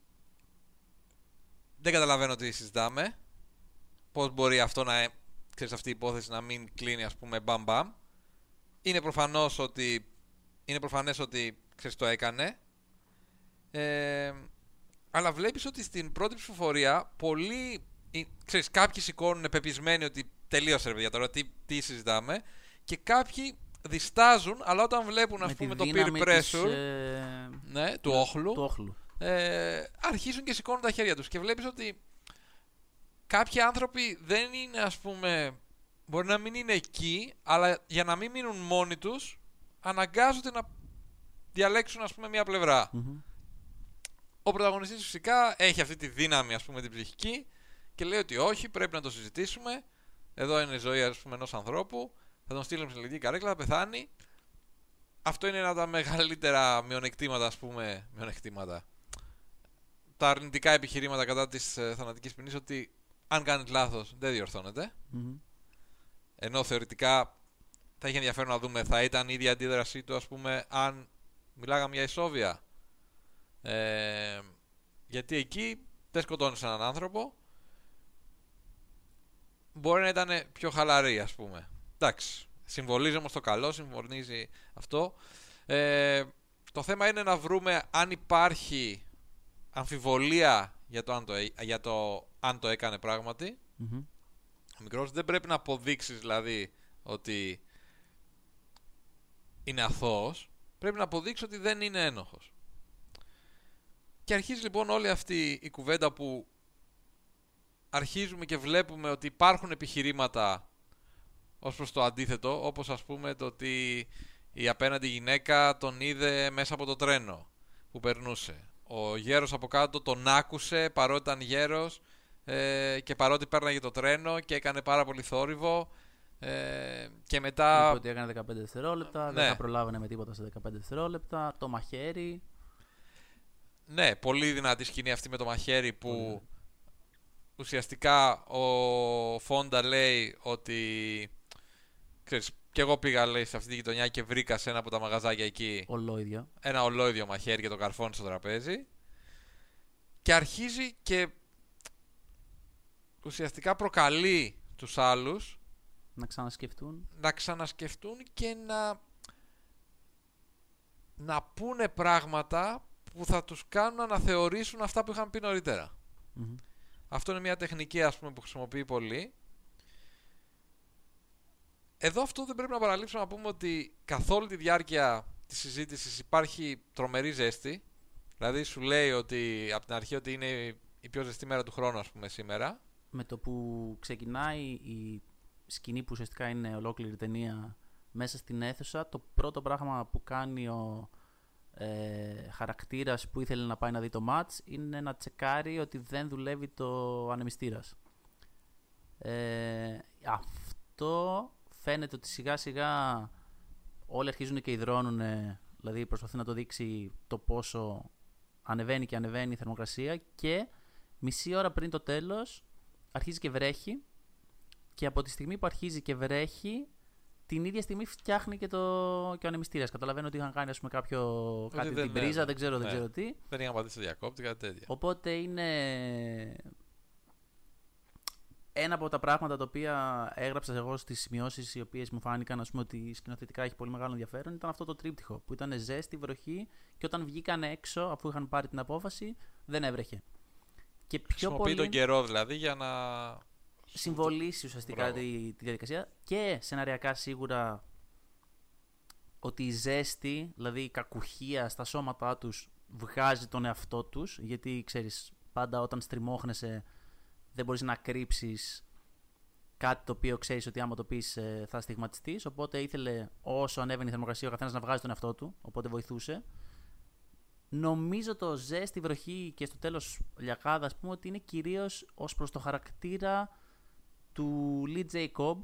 δεν καταλαβαίνω τι συζητάμε. Πώς μπορεί αυτό να, ε, ξέρεις, αυτή η υπόθεση να μην κλείνει ας πούμε μπαμ μπαμ. Είναι προφανώς ότι, είναι προφανές ότι, ξέρεις, το έκανε. Ε, αλλά βλέπεις ότι στην πρώτη ψηφοφορία πολλοί, ε, ξέρεις, κάποιοι σηκώνουν πεπισμένοι ότι τελείωσε ρε παιδιά τώρα, τι, τι συζητάμε. Και κάποιοι διστάζουν, αλλά όταν βλέπουν ας
Με τη
πούμε το peer
δύναμη της,
pressure
ε,
ναι, του όχλου,
του όχλου.
ε, αρχίζουν και σηκώνουν τα χέρια τους και βλέπεις ότι κάποιοι άνθρωποι δεν είναι ας πούμε μπορεί να μην είναι εκεί αλλά για να μην μείνουν μόνοι τους αναγκάζονται να διαλέξουν ας πούμε μια πλευρά
Μμμ.
Ο πρωταγωνιστής φυσικά έχει αυτή τη δύναμη ας πούμε την ψυχική και λέει ότι όχι πρέπει να το συζητήσουμε. Εδώ είναι η ζωή ας πούμε ενός ανθρώπου. Θα τον στείλουμε σε λογική καρέκλα θα πεθάνει. Αυτό είναι ένα από τα μεγαλύτερα μειονεκτήματα ας πούμε μειονεκτήματα. Τα αρνητικά επιχειρήματα κατά της ε, θανατικής ποινής ότι αν κάνεις λάθος δεν διορθώνεται.
Μμμ.
ενώ θεωρητικά θα είχε ενδιαφέρον να δούμε θα ήταν η ίδια αντίδρασή του ας πούμε αν μιλάγαμε για ισόβια ε, Γιατί εκεί δεν σκοτώνεις έναν άνθρωπο. Μπορεί να ήταν πιο χαλαρή, ας πούμε. Εντάξει. Συμβολίζει όμως το καλό, συμβολίζει αυτό. Ε, το θέμα είναι να βρούμε αν υπάρχει αμφιβολία για το αν το, έ- για το, αν το έκανε πράγματι.
Μμμ.
Ο μικρός δεν πρέπει να αποδείξεις δηλαδή ότι είναι αθώος. Πρέπει να αποδείξεις ότι δεν είναι ένοχος. Και αρχίζει λοιπόν όλη αυτή η κουβέντα που αρχίζουμε και βλέπουμε ότι υπάρχουν επιχειρήματα ως προς το αντίθετο, όπως ας πούμε το ότι η απέναντι γυναίκα τον είδε μέσα από το τρένο που περνούσε. Ο γέρος από κάτω τον άκουσε παρότι ήταν γέρος ε, και παρότι πέρναγε το τρένο και έκανε πάρα πολύ θόρυβο ε, και μετά...
Είπε ότι έκανε 15 δευτερόλεπτα, δεν
Ναι.
θα προλάβαινε με τίποτα σε 15 δευτερόλεπτα. Το μαχαίρι.
Ναι, πολύ δυνατή σκηνή αυτή με το μαχαίρι που
Πολύ.
ουσιαστικά ο Φόντα λέει ότι ξέρεις, και εγώ πήγα λέει σε αυτή τη γειτονιά και βρήκα σε ένα από τα μαγαζάκια εκεί
Ολόιδιο.
ένα ολόιδιο μαχαίρι και το καρφώνει στο τραπέζι και αρχίζει και ουσιαστικά προκαλεί τους άλλους
Να ξανασκεφτούν.
να ξανασκεφτούν και να να πούνε πράγματα που θα τους κάνουν να θεωρήσουν αυτά που είχαν πει νωρίτερα.
Μμμ.
Αυτό είναι μια τεχνική ας πούμε που χρησιμοποιεί πολύ. Εδώ αυτό δεν πρέπει να παραλείψουμε να πούμε ότι καθ' όλη τη διάρκεια της συζήτησης υπάρχει τρομερή ζέστη. Δηλαδή σου λέει ότι από την αρχή ότι είναι η πιο ζεστή μέρα του χρόνου ας πούμε σήμερα.
Με το που ξεκινάει η σκηνή που ουσιαστικά είναι ολόκληρη ταινία μέσα στην αίθουσα, το πρώτο πράγμα που κάνει ο ε, χαρακτήρας που ήθελε να πάει να δει το μάτς είναι να τσεκάρει ότι δεν δουλεύει το ανεμιστήρας. Ε, αυτό φαίνεται ότι σιγά σιγά όλοι αρχίζουν και υδρώνουν, δηλαδή προσπαθεί να το δείξει το πόσο ανεβαίνει και ανεβαίνει η θερμοκρασία και μισή ώρα πριν το τέλος αρχίζει και βρέχει και από τη στιγμή που αρχίζει και βρέχει την ίδια στιγμή φτιάχνει και, το, και ο ανεμιστήρας. Καταλαβαίνω ότι είχαν κάνει ας πούμε, κάποιο, κάτι
δεν-
την
ναι,
πρίζα,
ναι.
δεν ξέρω, δεν
Ναι.
ξέρω τι.
Δεν είχαν πατήσει το διακόπτη, κάτι τέτοιο.
Οπότε είναι ένα από τα πράγματα τα οποία έγραψα εγώ στις σημειώσεις οι οποίες μου φάνηκαν ας πούμε, ότι σκηνοθετικά έχει πολύ μεγάλο ενδιαφέρον ήταν αυτό το τρίπτυχο που ήταν ζέστη, βροχή και όταν βγήκαν έξω αφού είχαν πάρει την απόφαση δεν έβρεχε. Και πιο
Χρησιμοποιεί
πολύ
τον καιρό δηλαδή για να.
Συμβολήσει ουσιαστικά
Μπράβο.
τη, τη διαδικασία και σεναριακά σίγουρα ότι η ζέστη, δηλαδή η κακουχία στα σώματά τους βγάζει τον εαυτό τους γιατί ξέρεις πάντα όταν στριμώχνεσαι δεν μπορείς να κρύψεις κάτι το οποίο ξέρεις ότι άμα το πεις ε, θα στιγματιστείς οπότε ήθελε όσο ανέβαινε η θερμοκρασία ο καθένας να βγάζει τον εαυτό του οπότε βοηθούσε Νομίζω το ζέστη, βροχή και στο τέλος λιακάδα ας πούμε ότι είναι κυρίως ως προς το χαρακτήρα του Lee Jacob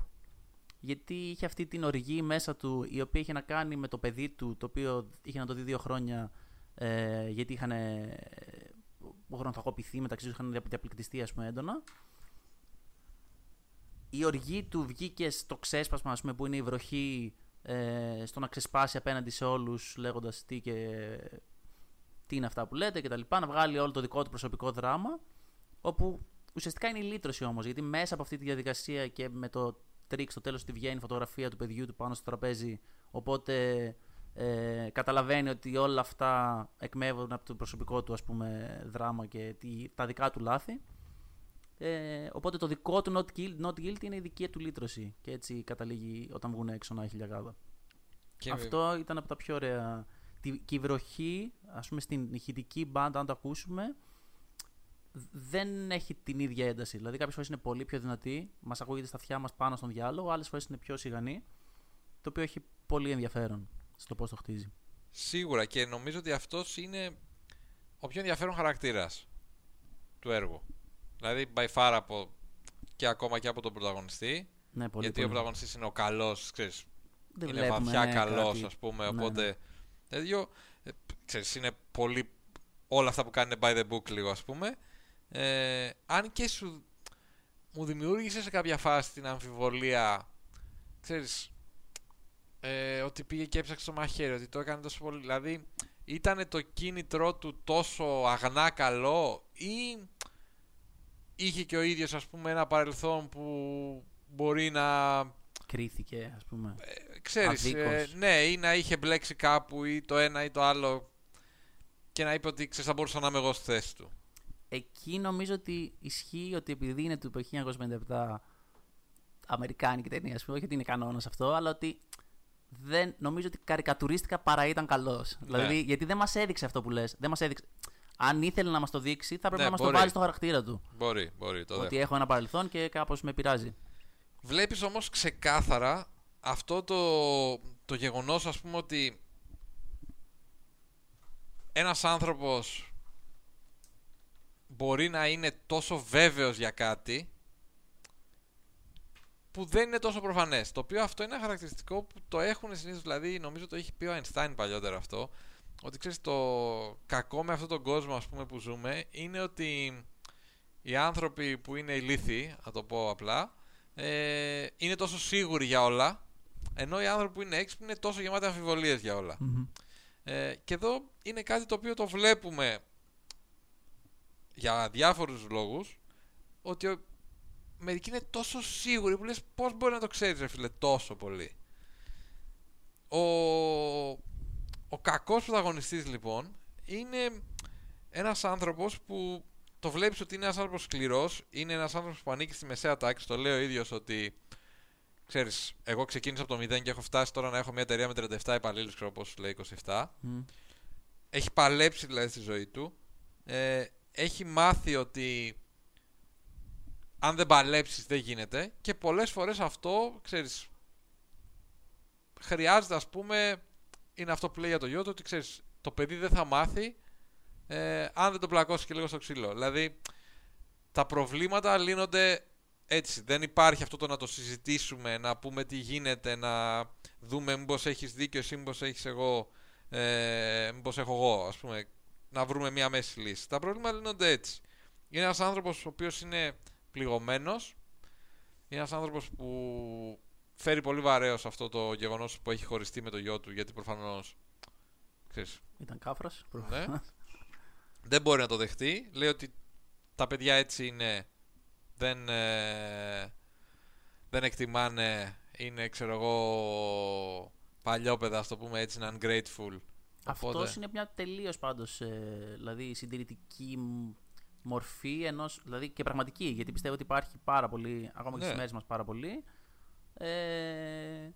γιατί είχε αυτή την οργή μέσα του η οποία είχε να κάνει με το παιδί του το οποίο είχε να το δει δύο χρόνια ε, γιατί είχαν ε, γρονθακοποιηθεί μεταξύ τους είχαν διαπληκτιστεί ας πούμε έντονα. Η οργή του βγήκε στο ξέσπασμα ας πούμε, που είναι η βροχή ε, στο να ξεσπάσει απέναντι σε όλους λέγοντας τι και τι είναι αυτά που λέτε και τα λοιπά, να βγάλει όλο το δικό του προσωπικό δράμα, όπου ουσιαστικά είναι η λύτρωση όμως, γιατί μέσα από αυτή τη διαδικασία και με το τρίκ στο τέλος που βγαίνει η φωτογραφία του παιδιού του πάνω στο τραπέζι, οπότε ε, καταλαβαίνει ότι όλα αυτά πηγάζουν από το προσωπικό του ας πούμε δράμα και τι, τα δικά του λάθη. Ε, οπότε το δικό του not guilty, not guilty είναι η δική του λύτρωση και έτσι καταλήγει όταν βγουν έξω να έχει λιακάδα.
Και
Αυτό ήταν από τα πιο ωραία. Τη- Και η βροχή, ας πούμε, στην ηχητική μπάντα, αν το ακούσουμε, δεν έχει την ίδια ένταση. Δηλαδή, κάποιες φορές είναι πολύ πιο δυνατή, μας ακούγεται στα αυτιά μας πάνω στον διάλογο, άλλες φορές είναι πιο σιγανή, το οποίο έχει πολύ ενδιαφέρον στο πώς το χτίζει.
Σίγουρα και νομίζω ότι αυτός είναι ο πιο ενδιαφέρον χαρακτήρας του έργου. Δηλαδή, by far από και ακόμα και από τον πρωταγωνιστή.
Ναι, πολύ,
γιατί ο
πολύ.
πρωταγωνιστής είναι ο καλός, ξέρεις,
Δεν
είναι
βλέπουμε,
βαθιά
ναι,
καλός,
κάτι-
ας πούμε.
ναι,
οπότε.
ναι.
Τέτοιο. ε, ξέρεις, είναι πολύ. Όλα αυτά που κάνει είναι by the book, λίγο, ας πούμε. Ε, αν και σου. Μου δημιούργησες σε κάποια φάση την αμφιβολία. Ξέρεις, ε, ότι πήγε και έψαξε το μαχαίρι, ότι το έκανε τόσο πολύ. Δηλαδή, ήταν το κίνητρό του τόσο αγνά καλό ή είχε και ο ίδιος ας πούμε ένα παρελθόν που μπορεί να
Κρίθηκε, ας πούμε.
ξέρεις, ε,
Αδίκως.
ναι, ή να είχε μπλέξει κάπου ή το ένα ή το άλλο και να είπε ότι ξέρεις θα μπορούσα να είμαι εγώ στη θέση του.
Εκεί νομίζω ότι ισχύει ότι επειδή είναι του 1957 Αμερικάνικη ταινία, ας πούμε, όχι ότι είναι κανόνας αυτό, αλλά ότι δεν, νομίζω ότι καρικατουρίστηκα παρά ήταν καλός.
Ναι.
Δηλαδή, γιατί δεν μας έδειξε αυτό που λες. Δεν μας έδειξε. Αν ήθελε να μας το δείξει, θα πρέπει
Ναι,
να μας
μπορεί.
το βάλει στο χαρακτήρα του.
Μπορεί, μπορεί, το
ότι
δέχομαι.
έχω ένα παρελθόν και κάπως με πειράζει.
Βλέπεις όμως ξεκάθαρα αυτό το, το γεγονός ας πούμε ότι ένας άνθρωπος μπορεί να είναι τόσο βέβαιος για κάτι που δεν είναι τόσο προφανές. Το οποίο αυτό είναι ένα χαρακτηριστικό που το έχουν συνήθως, δηλαδή νομίζω το έχει πει ο Einstein παλιότερα αυτό, ότι ξέρεις το κακό με αυτόν τον κόσμο ας πούμε που ζούμε είναι ότι οι άνθρωποι που είναι ηλίθιοι, να το πω απλά, ε, είναι τόσο σίγουροι για όλα, ενώ οι άνθρωποι που είναι έξυπνοι είναι τόσο γεμάτοι αμφιβολίες για όλα. Ε, και εδώ είναι κάτι το οποίο το βλέπουμε για διάφορους λόγους, ότι ο- μερικοί είναι τόσο σίγουροι που λες πώς μπορεί να το ξέρεις ρε φίλε τόσο πολύ. Ο, ο κακός πρωταγωνιστής λοιπόν είναι ένας άνθρωπος που το βλέπεις ότι είναι ένας άνθρωπος σκληρός, είναι ένας άνθρωπος που ανήκει στη μεσαία τάξη, το λέει ο ίδιος ότι ξέρεις, εγώ ξεκίνησα από το 0 και έχω φτάσει τώρα να έχω μια εταιρεία με 37 υπαλλήλους, ξέρω πώς λέει 27.
Μμ.
Έχει παλέψει δηλαδή στη ζωή του. Ε, έχει μάθει ότι αν δεν παλέψεις δεν γίνεται και πολλές φορές αυτό, ξέρεις, χρειάζεται ας πούμε, είναι αυτό που λέει για το γιο του, ότι ξέρεις, το παιδί δεν θα μάθει ε, αν δεν το πλακώσεις και λίγο στο ξύλο. Δηλαδή, τα προβλήματα λύνονται έτσι. Δεν υπάρχει αυτό το να το συζητήσουμε, να πούμε τι γίνεται, να δούμε μήπως έχεις δίκιο εσύ, μήπως έχεις εγώ, ε, μήπως έχω εγώ, ας πούμε, να βρούμε μια μέση λύση. Τα προβλήματα λύνονται έτσι. Είναι ένας άνθρωπος ο οποίος είναι πληγωμένος, είναι ένας άνθρωπος που φέρει πολύ βαρέως αυτό το γεγονός που έχει χωριστεί με το γιο του, γιατί προφανώς, ξέρεις,
Ήταν κάφρας.
ναι. δεν μπορεί να το δεχτεί. Λέει ότι τα παιδιά έτσι είναι. Δεν, ε, δεν εκτιμάνε. Είναι, ξέρω εγώ, παλιόπαιδα, ας το πούμε έτσι, είναι ungrateful.
Αυτός
Οπότε-
είναι μια τελείως πάντως δηλαδή συντηρητική μ- μορφή ενός. Δηλαδή και πραγματική, γιατί πιστεύω ότι υπάρχει πάρα πολύ, ακόμα και
Ναι.
στις μέρες μας πάρα πολύ. Ε,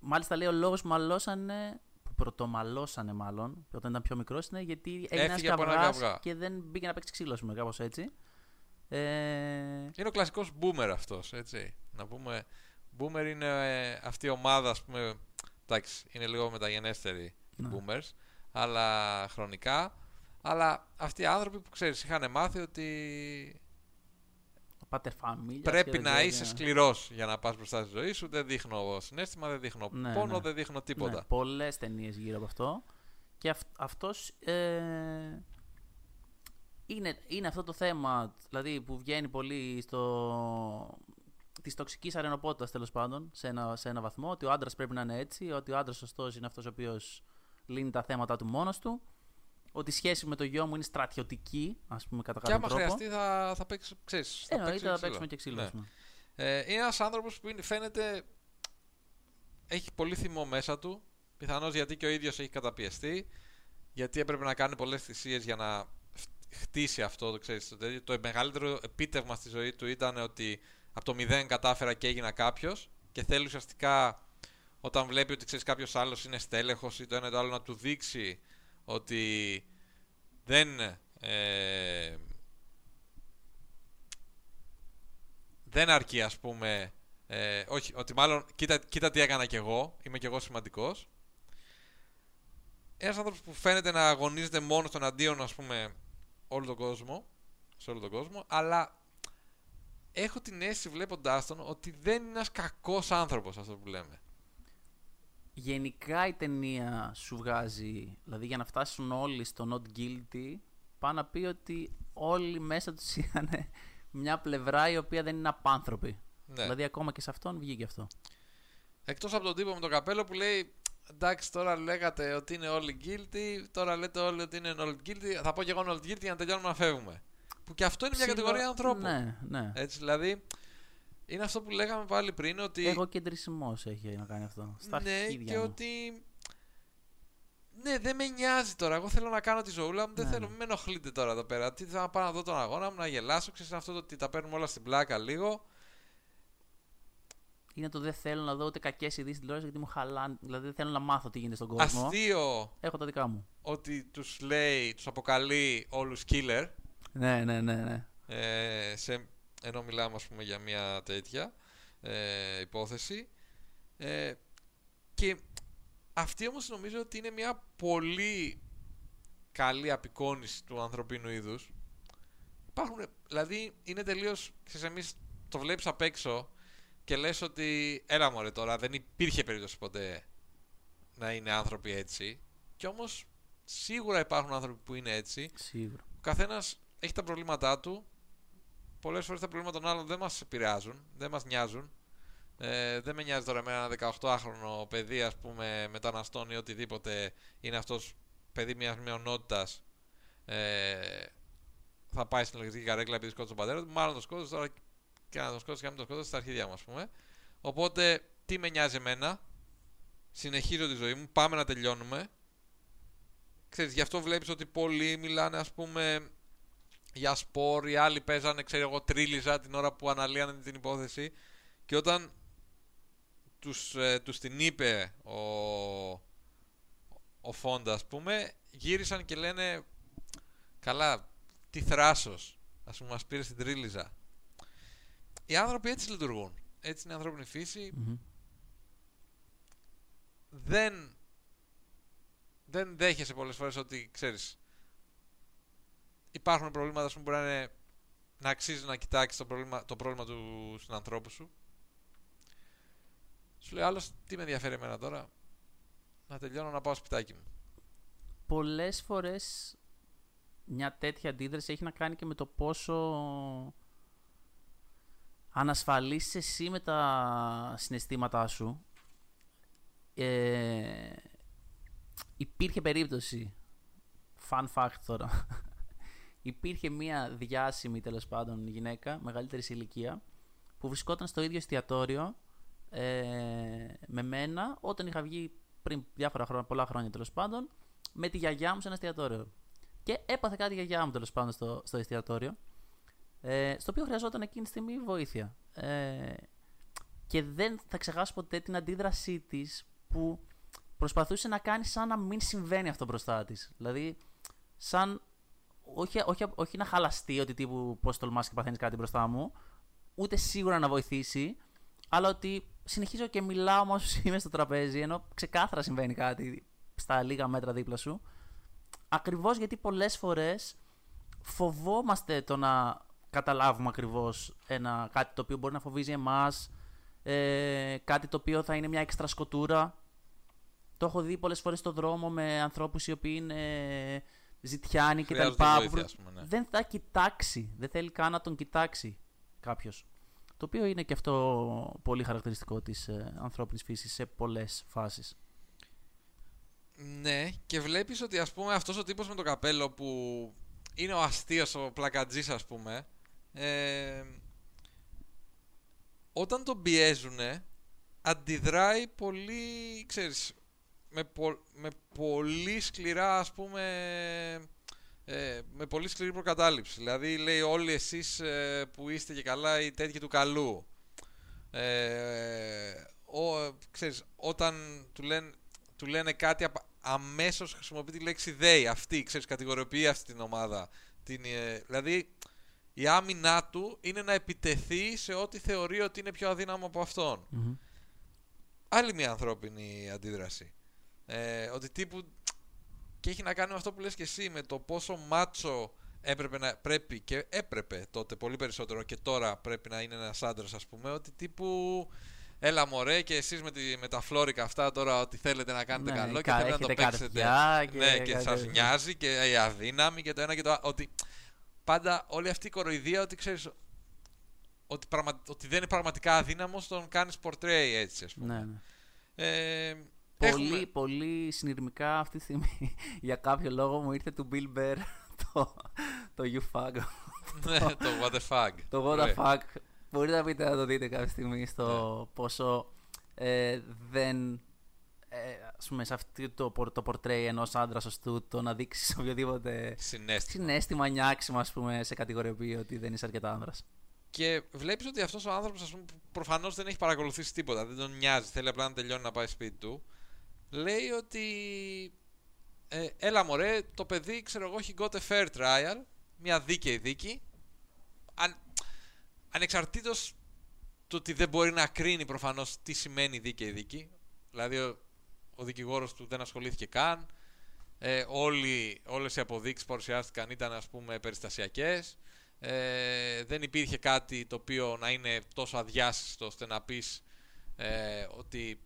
μάλιστα λέει ο λόγος που μαλώσανε, που πρωτομαλώσανε μάλλον, όταν ήταν πιο μικρός, είναι γιατί έγινε ένα
Έφυγε από ένα
καυγάς
καυγά.
και δεν μπήκε να παίξει ξύλος, α πούμε, κάπως έτσι. Ε,
Είναι ο κλασικός boomer αυτός, έτσι. Να πούμε, boomer είναι ε, αυτή η ομάδα, ας πούμε, εντάξει, είναι λίγο μεταγενέστεροι οι
Ναι.
boomers, αλλά χρονικά, αλλά αυτοί οι άνθρωποι που ξέρεις είχαν μάθει ότι
ο πάτερ φαμίλια.
Πρέπει να είσαι σκληρός για να πας μπροστά στη ζωή σου. Δεν δείχνω συνέστημα, δεν δείχνω
Ναι,
πόνο,
ναι.
δεν δείχνω τίποτα.
Ναι, Πολλές ταινίες γύρω από αυτό. Και αυ, αυτός ε, είναι, είναι αυτό το θέμα δηλαδή που βγαίνει πολύ στο, της τοξικής αρενοπότητας τέλος πάντων σε ένα, σε ένα βαθμό ότι ο άντρας πρέπει να είναι έτσι, ότι ο άντρας σωστός είναι αυτός ο οποίος λύνει τα θέματα του μόνος του ότι η σχέση με το γιο μου είναι στρατιωτική ας πούμε κατά
Και
κάποιο
άμα
τρόπο
χρειαστεί θα, θα παίξει. Ξέρεις, θα
εννοείται
παίξει
θα
ξύλο.
παίξουμε και ξύλο
Ναι.
ας πούμε.
Ε, είναι ένας άνθρωπος που είναι, φαίνεται. Έχει πολύ θυμό μέσα του. Πιθανώς γιατί και ο ίδιος έχει καταπιεστεί. Γιατί έπρεπε να κάνει πολλές θυσίες για να χ- χτίσει αυτό. Το, ξέρεις, το, τέτοιο. το μεγαλύτερο επίτευγμα στη ζωή του ήταν ότι από το μηδέν κατάφερα και έγινα κάποιος. Και θέλει ουσιαστικά όταν βλέπει ότι ξέρεις κάποιος άλλος είναι στέλεχος ή το ένα ή το άλλο να του δείξει ότι δεν. Ε, δεν αρκεί ας πούμε ε, όχι, ότι μάλλον κοίτα, κοίτα τι έκανα κι εγώ είμαι κι εγώ σημαντικός ένας άνθρωπος που φαίνεται να αγωνίζεται μόνο στον αντίον ας πούμε όλο τον κόσμο σε όλο τον κόσμο αλλά έχω την αίσθηση βλέποντάς τον ότι δεν είναι ένας κακός άνθρωπος αυτό που λέμε
Γενικά η ταινία σου βγάζει, δηλαδή για να φτάσουν όλοι στο not guilty, πάει να πει ότι όλοι μέσα τους είχαν μια πλευρά η οποία δεν είναι απάνθρωπη.
ναι.
Δηλαδή ακόμα και σε αυτόν βγήκε αυτό.
Εκτός από τον τύπο με το καπέλο που λέει εντάξει τώρα λέγατε ότι είναι όλοι guilty, τώρα λέτε όλοι ότι είναι all guilty, θα πω και εγώ all guilty για να τελειώνουμε να φεύγουμε. Που και αυτό είναι μια
Ψηλό-
κατηγορία ανθρώπων.
Ναι, ναι.
Έτσι, δηλαδή, είναι αυτό που λέγαμε πάλι πριν, ότι...
Εγώ κεντρισμός έχει να κάνει αυτό. Στα
ναι,
αρχίδια
και
μου.
ότι... Ναι, δεν με νοιάζει τώρα. Εγώ θέλω να κάνω τη ζωούλα μου. Δεν
Ναι,
θέλω,
ναι.
μην με ενοχλείτε τώρα εδώ πέρα. Τι θα πάω να δω τον αγώνα μου, να γελάσω. Ξέρεις αυτό το ότι τα παίρνουμε όλα στην πλάκα λίγο.
Είναι το δεν θέλω να δω ούτε κακές ειδήσεις στην τηλεόραση γιατί μου χαλάνε. Δηλαδή δεν θέλω να μάθω τι γίνεται στον κόσμο.
Αστείο
Έχω τα δικά μου.
ότι τους λέει, τους αποκαλεί όλους killer.
Ναι, ναι, ναι. ναι.
ε, σε, ενώ μιλάμε ας πούμε για μια τέτοια ε, υπόθεση ε, και αυτή όμως νομίζω ότι είναι μια πολύ καλή απεικόνηση του ανθρωπίνου είδους υπάρχουν, δηλαδή είναι τελείως ξέρεις, εμείς το βλέπεις απ' έξω και λες ότι έλα μωρέ τώρα δεν υπήρχε περίπτωση ποτέ να είναι άνθρωποι έτσι και όμως σίγουρα υπάρχουν άνθρωποι που είναι έτσι
Σίγουρα.
ο καθένας έχει τα προβλήματά του. Πολλές φορές τα προβλήματα των άλλων δεν μας επηρεάζουν, δεν μας νοιάζουν. Ε, δεν με νοιάζει τώρα με ένα 18χρονο παιδί, ας πούμε, μεταναστών ή οτιδήποτε είναι αυτός παιδί μιας μειονότητας. Ε, θα πάει στην λογιστική καρέκλα επειδή σκότωσε τον πατέρα του. Μάλλον τον σκότωσε τώρα και να τον σκότωσε και να μην τον σκότωσε στα αρχίδια μου, ας πούμε. Οπότε, τι με νοιάζει εμένα. Συνεχίζω τη ζωή μου. Πάμε να τελειώνουμε. Ξέρεις, γι' αυτό βλέπεις ότι πολλοί μιλάνε ας πούμε για σπορ, οι άλλοι παίζανε, ξέρω εγώ, τρίλιζα την ώρα που αναλύανε την υπόθεση και όταν τους, ε, τους την είπε ο, ο Φόντα ας πούμε, γύρισαν και λένε καλά, τι θράσος, ας πούμε μας πήρες στην τρίλιζα. Οι άνθρωποι έτσι λειτουργούν. Έτσι είναι η ανθρώπινη φύση.
Μμμ.
δεν δεν δέχεσαι πολλές φορές ότι ξέρεις υπάρχουν προβλήματα ας πούμε, που μπορεί να, είναι, να αξίζει να κοιτάξεις το πρόβλημα, το πρόβλημα του συνανθρώπου σου. Σου λέει άλλος τι με ενδιαφέρει εμένα τώρα; Να τελειώνω να πάω σπιτάκι μου
Πολλές φορές μια τέτοια αντίδραση έχει να κάνει και με το πόσο ανασφαλής είσαι εσύ με τα συναισθήματά σου. Ε, υπήρχε περίπτωση, fun fact τώρα, υπήρχε μια διάσημη τέλος πάντων γυναίκα μεγαλύτερης σε ηλικία που βρισκόταν στο ίδιο εστιατόριο ε, με μένα όταν είχα βγει πριν διάφορα χρόνια, πολλά χρόνια τέλος πάντων με τη γιαγιά μου σε ένα εστιατόριο. Και έπαθε κάτι η γιαγιά μου τέλος πάντων στο, στο εστιατόριο. Ε, στο οποίο χρειαζόταν εκείνη τη στιγμή βοήθεια. Ε, και δεν θα ξεχάσω ποτέ την αντίδρασή της που προσπαθούσε να κάνει σαν να μην συμβαίνει αυτό μπροστά της. Δηλαδή, σαν. Όχι, όχι, όχι να χαλαστεί ότι τύπου πώς τολμάς και παθαίνεις κάτι μπροστά μου, ούτε σίγουρα να βοηθήσει, αλλά ότι συνεχίζω και μιλάω όμως είμαι στο τραπέζι, ενώ ξεκάθαρα συμβαίνει κάτι στα λίγα μέτρα δίπλα σου. Ακριβώς γιατί πολλές φορές φοβόμαστε το να καταλάβουμε ακριβώς κάτι το οποίο μπορεί να φοβίζει εμάς, ε, κάτι το οποίο θα είναι μια έξτρα σκοτούρα. Το έχω δει πολλές φορές στο δρόμο με ανθρώπους οι οποίοι είναι ζητιάνοι κτλ.
Χρειάζονται
που
βοήθεια, ας πούμε, ναι.
Δεν θα κοιτάξει, δεν θέλει καν να τον κοιτάξει κάποιος. Το οποίο είναι και αυτό πολύ χαρακτηριστικό της ε, ανθρώπινης φύσης σε πολλές φάσεις.
Ναι, και βλέπεις ότι ας πούμε αυτός ο τύπος με το καπέλο που είναι ο αστείος, ο πλακατζής ας πούμε, ε, όταν τον πιέζουνε, αντιδράει πολύ, ξέρεις, με, πο- με πολύ σκληρά ας πούμε, ε, με πολύ σκληρή προκατάληψη. Δηλαδή λέει όλοι εσείς ε, που είστε και καλά οι τέτοιοι του καλού. Ε, ο, ξέρεις, όταν του λένε, του λένε κάτι απα- αμέσως χρησιμοποιεί τη λέξη they, αυτή, ξέρεις, κατηγοριοποιεί αυτή την ομάδα. Την, ε, δηλαδή, η άμυνά του είναι να επιτεθεί σε ό,τι θεωρεί ότι είναι πιο αδύναμο από αυτόν.
Μμμ.
Άλλη μια ανθρώπινη αντίδραση. Ε, ότι τύπου και έχει να κάνει με αυτό που λες και εσύ, με το πόσο μάτσο έπρεπε να, πρέπει και έπρεπε τότε πολύ περισσότερο και τώρα πρέπει να είναι ένας άντρας ας πούμε, ότι τύπου έλα μωρέ και εσείς με, τη, με τα φλόρικα αυτά τώρα ότι θέλετε να κάνετε
Ναι,
καλό και
κα-
θέλετε να το
έχετε
παίξετε.
καρδιά και
ναι, και
κάτι
σας
τέτοιο.
νοιάζει και η αδύναμη και το ένα και το άλλο. Ότι πάντα όλη αυτή η κοροϊδία ότι ξέρεις ότι, πραγμα, ότι δεν είναι πραγματικά αδύναμος τον κάνεις portray έτσι ας πούμε.
Ναι, ναι.
Ε,
Πολλές πολύ,
Έχουμε-
πολύ συνειρμικά αυτή τη στιγμή για κάποιο λόγο μου ήρθε του Bill Bear το, το You Fuck.
Ναι, το what the fuck.
Το What the
Ναι.
fuck. Μπορείτε να πείτε να το δείτε κάποια στιγμή στο πόσο ε, δεν. Ε, ας πούμε, σε αυτό το, πορ- το πορτρέι ενός άντρα σωστού, το να δείξεις οποιοδήποτε
Συνέστημα.
συνέστημα νιάξιμο, ας πούμε, σε κατηγοριοποιεί ότι δεν είσαι αρκετά άνδρας.
Και βλέπεις ότι αυτός ο άνθρωπος, ας πούμε, προφανώς δεν έχει παρακολουθήσει τίποτα, δεν τον νοιάζει, θέλει απλά να τελειώνει να πάει σπίτι του. Λέει ότι. Ε, έλα μωρέ, το παιδί, ξέρω εγώ, έχει got a fair trial, μια δίκαιη δίκη. Αν, ανεξαρτήτως του ότι δεν μπορεί να κρίνει προφανώς τι σημαίνει δίκαιη δίκη. Δηλαδή ο, ο δικηγόρος του δεν ασχολήθηκε καν. Ε, όλοι, όλες οι αποδείξεις που παρουσιάστηκαν ήταν ας πούμε περιστασιακές. Ε, δεν υπήρχε κάτι το οποίο να είναι τόσο αδιάσυστο ώστε να πεις ε, ότι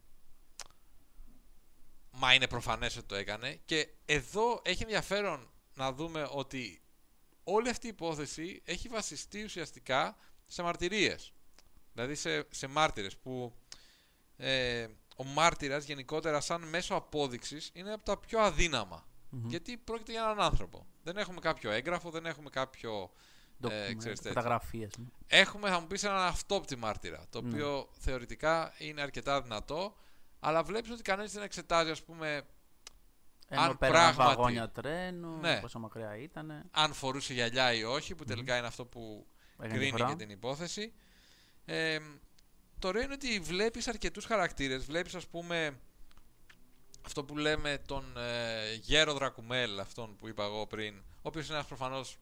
μα είναι προφανές ότι το έκανε και εδώ έχει ενδιαφέρον να δούμε ότι όλη αυτή η υπόθεση έχει βασιστεί ουσιαστικά σε μαρτυρίες δηλαδή σε, σε μάρτυρες που ε, ο μάρτυρας γενικότερα σαν μέσο απόδειξης είναι από τα πιο αδύναμα γιατί πρόκειται για έναν άνθρωπο δεν έχουμε κάποιο έγγραφο, δεν έχουμε κάποιο ε, ξέρεις, τέτοιο.
Φωτογραφίες. μου.
Έχουμε, θα μου πεις, έναν αυτόπτη μάρτυρα, το
Ναι.
οποίο θεωρητικά είναι αρκετά δυνατό, αλλά βλέπεις ότι κανένας δεν εξετάζει, ας πούμε,
Ενώ
Αν
πέραν
πράγματι-
βαγόνια τρένου,
Ναι.
πόσο μακριά ήταν.
αν φορούσε γυαλιά ή όχι, που τελικά είναι αυτό που
Έκανε
κρίνει
διαφορά.
και την υπόθεση. Ε, το ωραίο είναι ότι βλέπεις αρκετούς χαρακτήρες. Βλέπεις ας πούμε αυτό που λέμε τον ε, Γέρο Δρακουμέλ, αυτόν που είπα εγώ πριν, ο οποίος είναι ένας προφανώς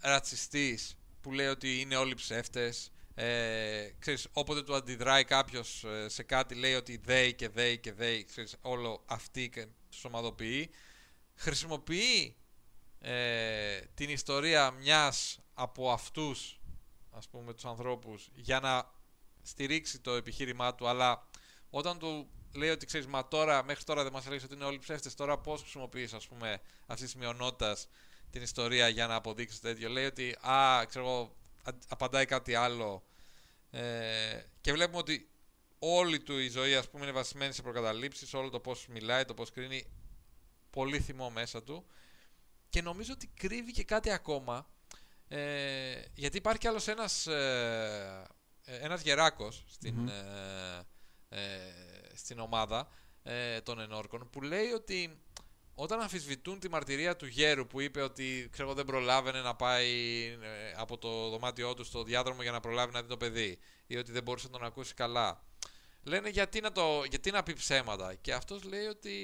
ρατσιστής που λέει ότι είναι όλοι ψεύτες. Ε, ξέρεις, όποτε του αντιδράει κάποιος ε, σε κάτι λέει ότι they και they και they, ξέρεις, όλο αυτή και τους ομαδοποιεί. Χρησιμοποιεί ε, την ιστορία μιας από αυτούς ας πούμε τους ανθρώπους για να στηρίξει το επιχείρημά του αλλά όταν του λέει ότι ξέρεις μα τώρα μέχρι τώρα δεν μας έλεγες ότι είναι όλοι ψεύτες τώρα πώς χρησιμοποιείς ας πούμε αυτής της μειονότητας την ιστορία για να αποδείξεις το τέτοιο λέει ότι α ξέρω εγώ α- απαντάει κάτι άλλο ε, και βλέπουμε ότι όλη του η ζωή ας πούμε είναι βασισμένη σε προκαταλήψεις όλο το πώς μιλάει, το πώς κρίνει πολύ θυμό μέσα του. Και νομίζω ότι κρύβει και κάτι ακόμα ε, γιατί υπάρχει κι άλλος ένας, ε, ε, ένας γεράκος στην, ε, ε, στην ομάδα ε, των ενόρκων που λέει ότι όταν αμφισβητούν τη μαρτυρία του γέρου που είπε ότι ξέρω, εγώ, δεν προλάβαινε να πάει ε, από το δωμάτιό του στο διάδρομο για να προλάβει να δει το παιδί ή ότι δεν μπορούσε να τον ακούσει καλά λένε γιατί να, το, γιατί να πει ψέματα και αυτός λέει ότι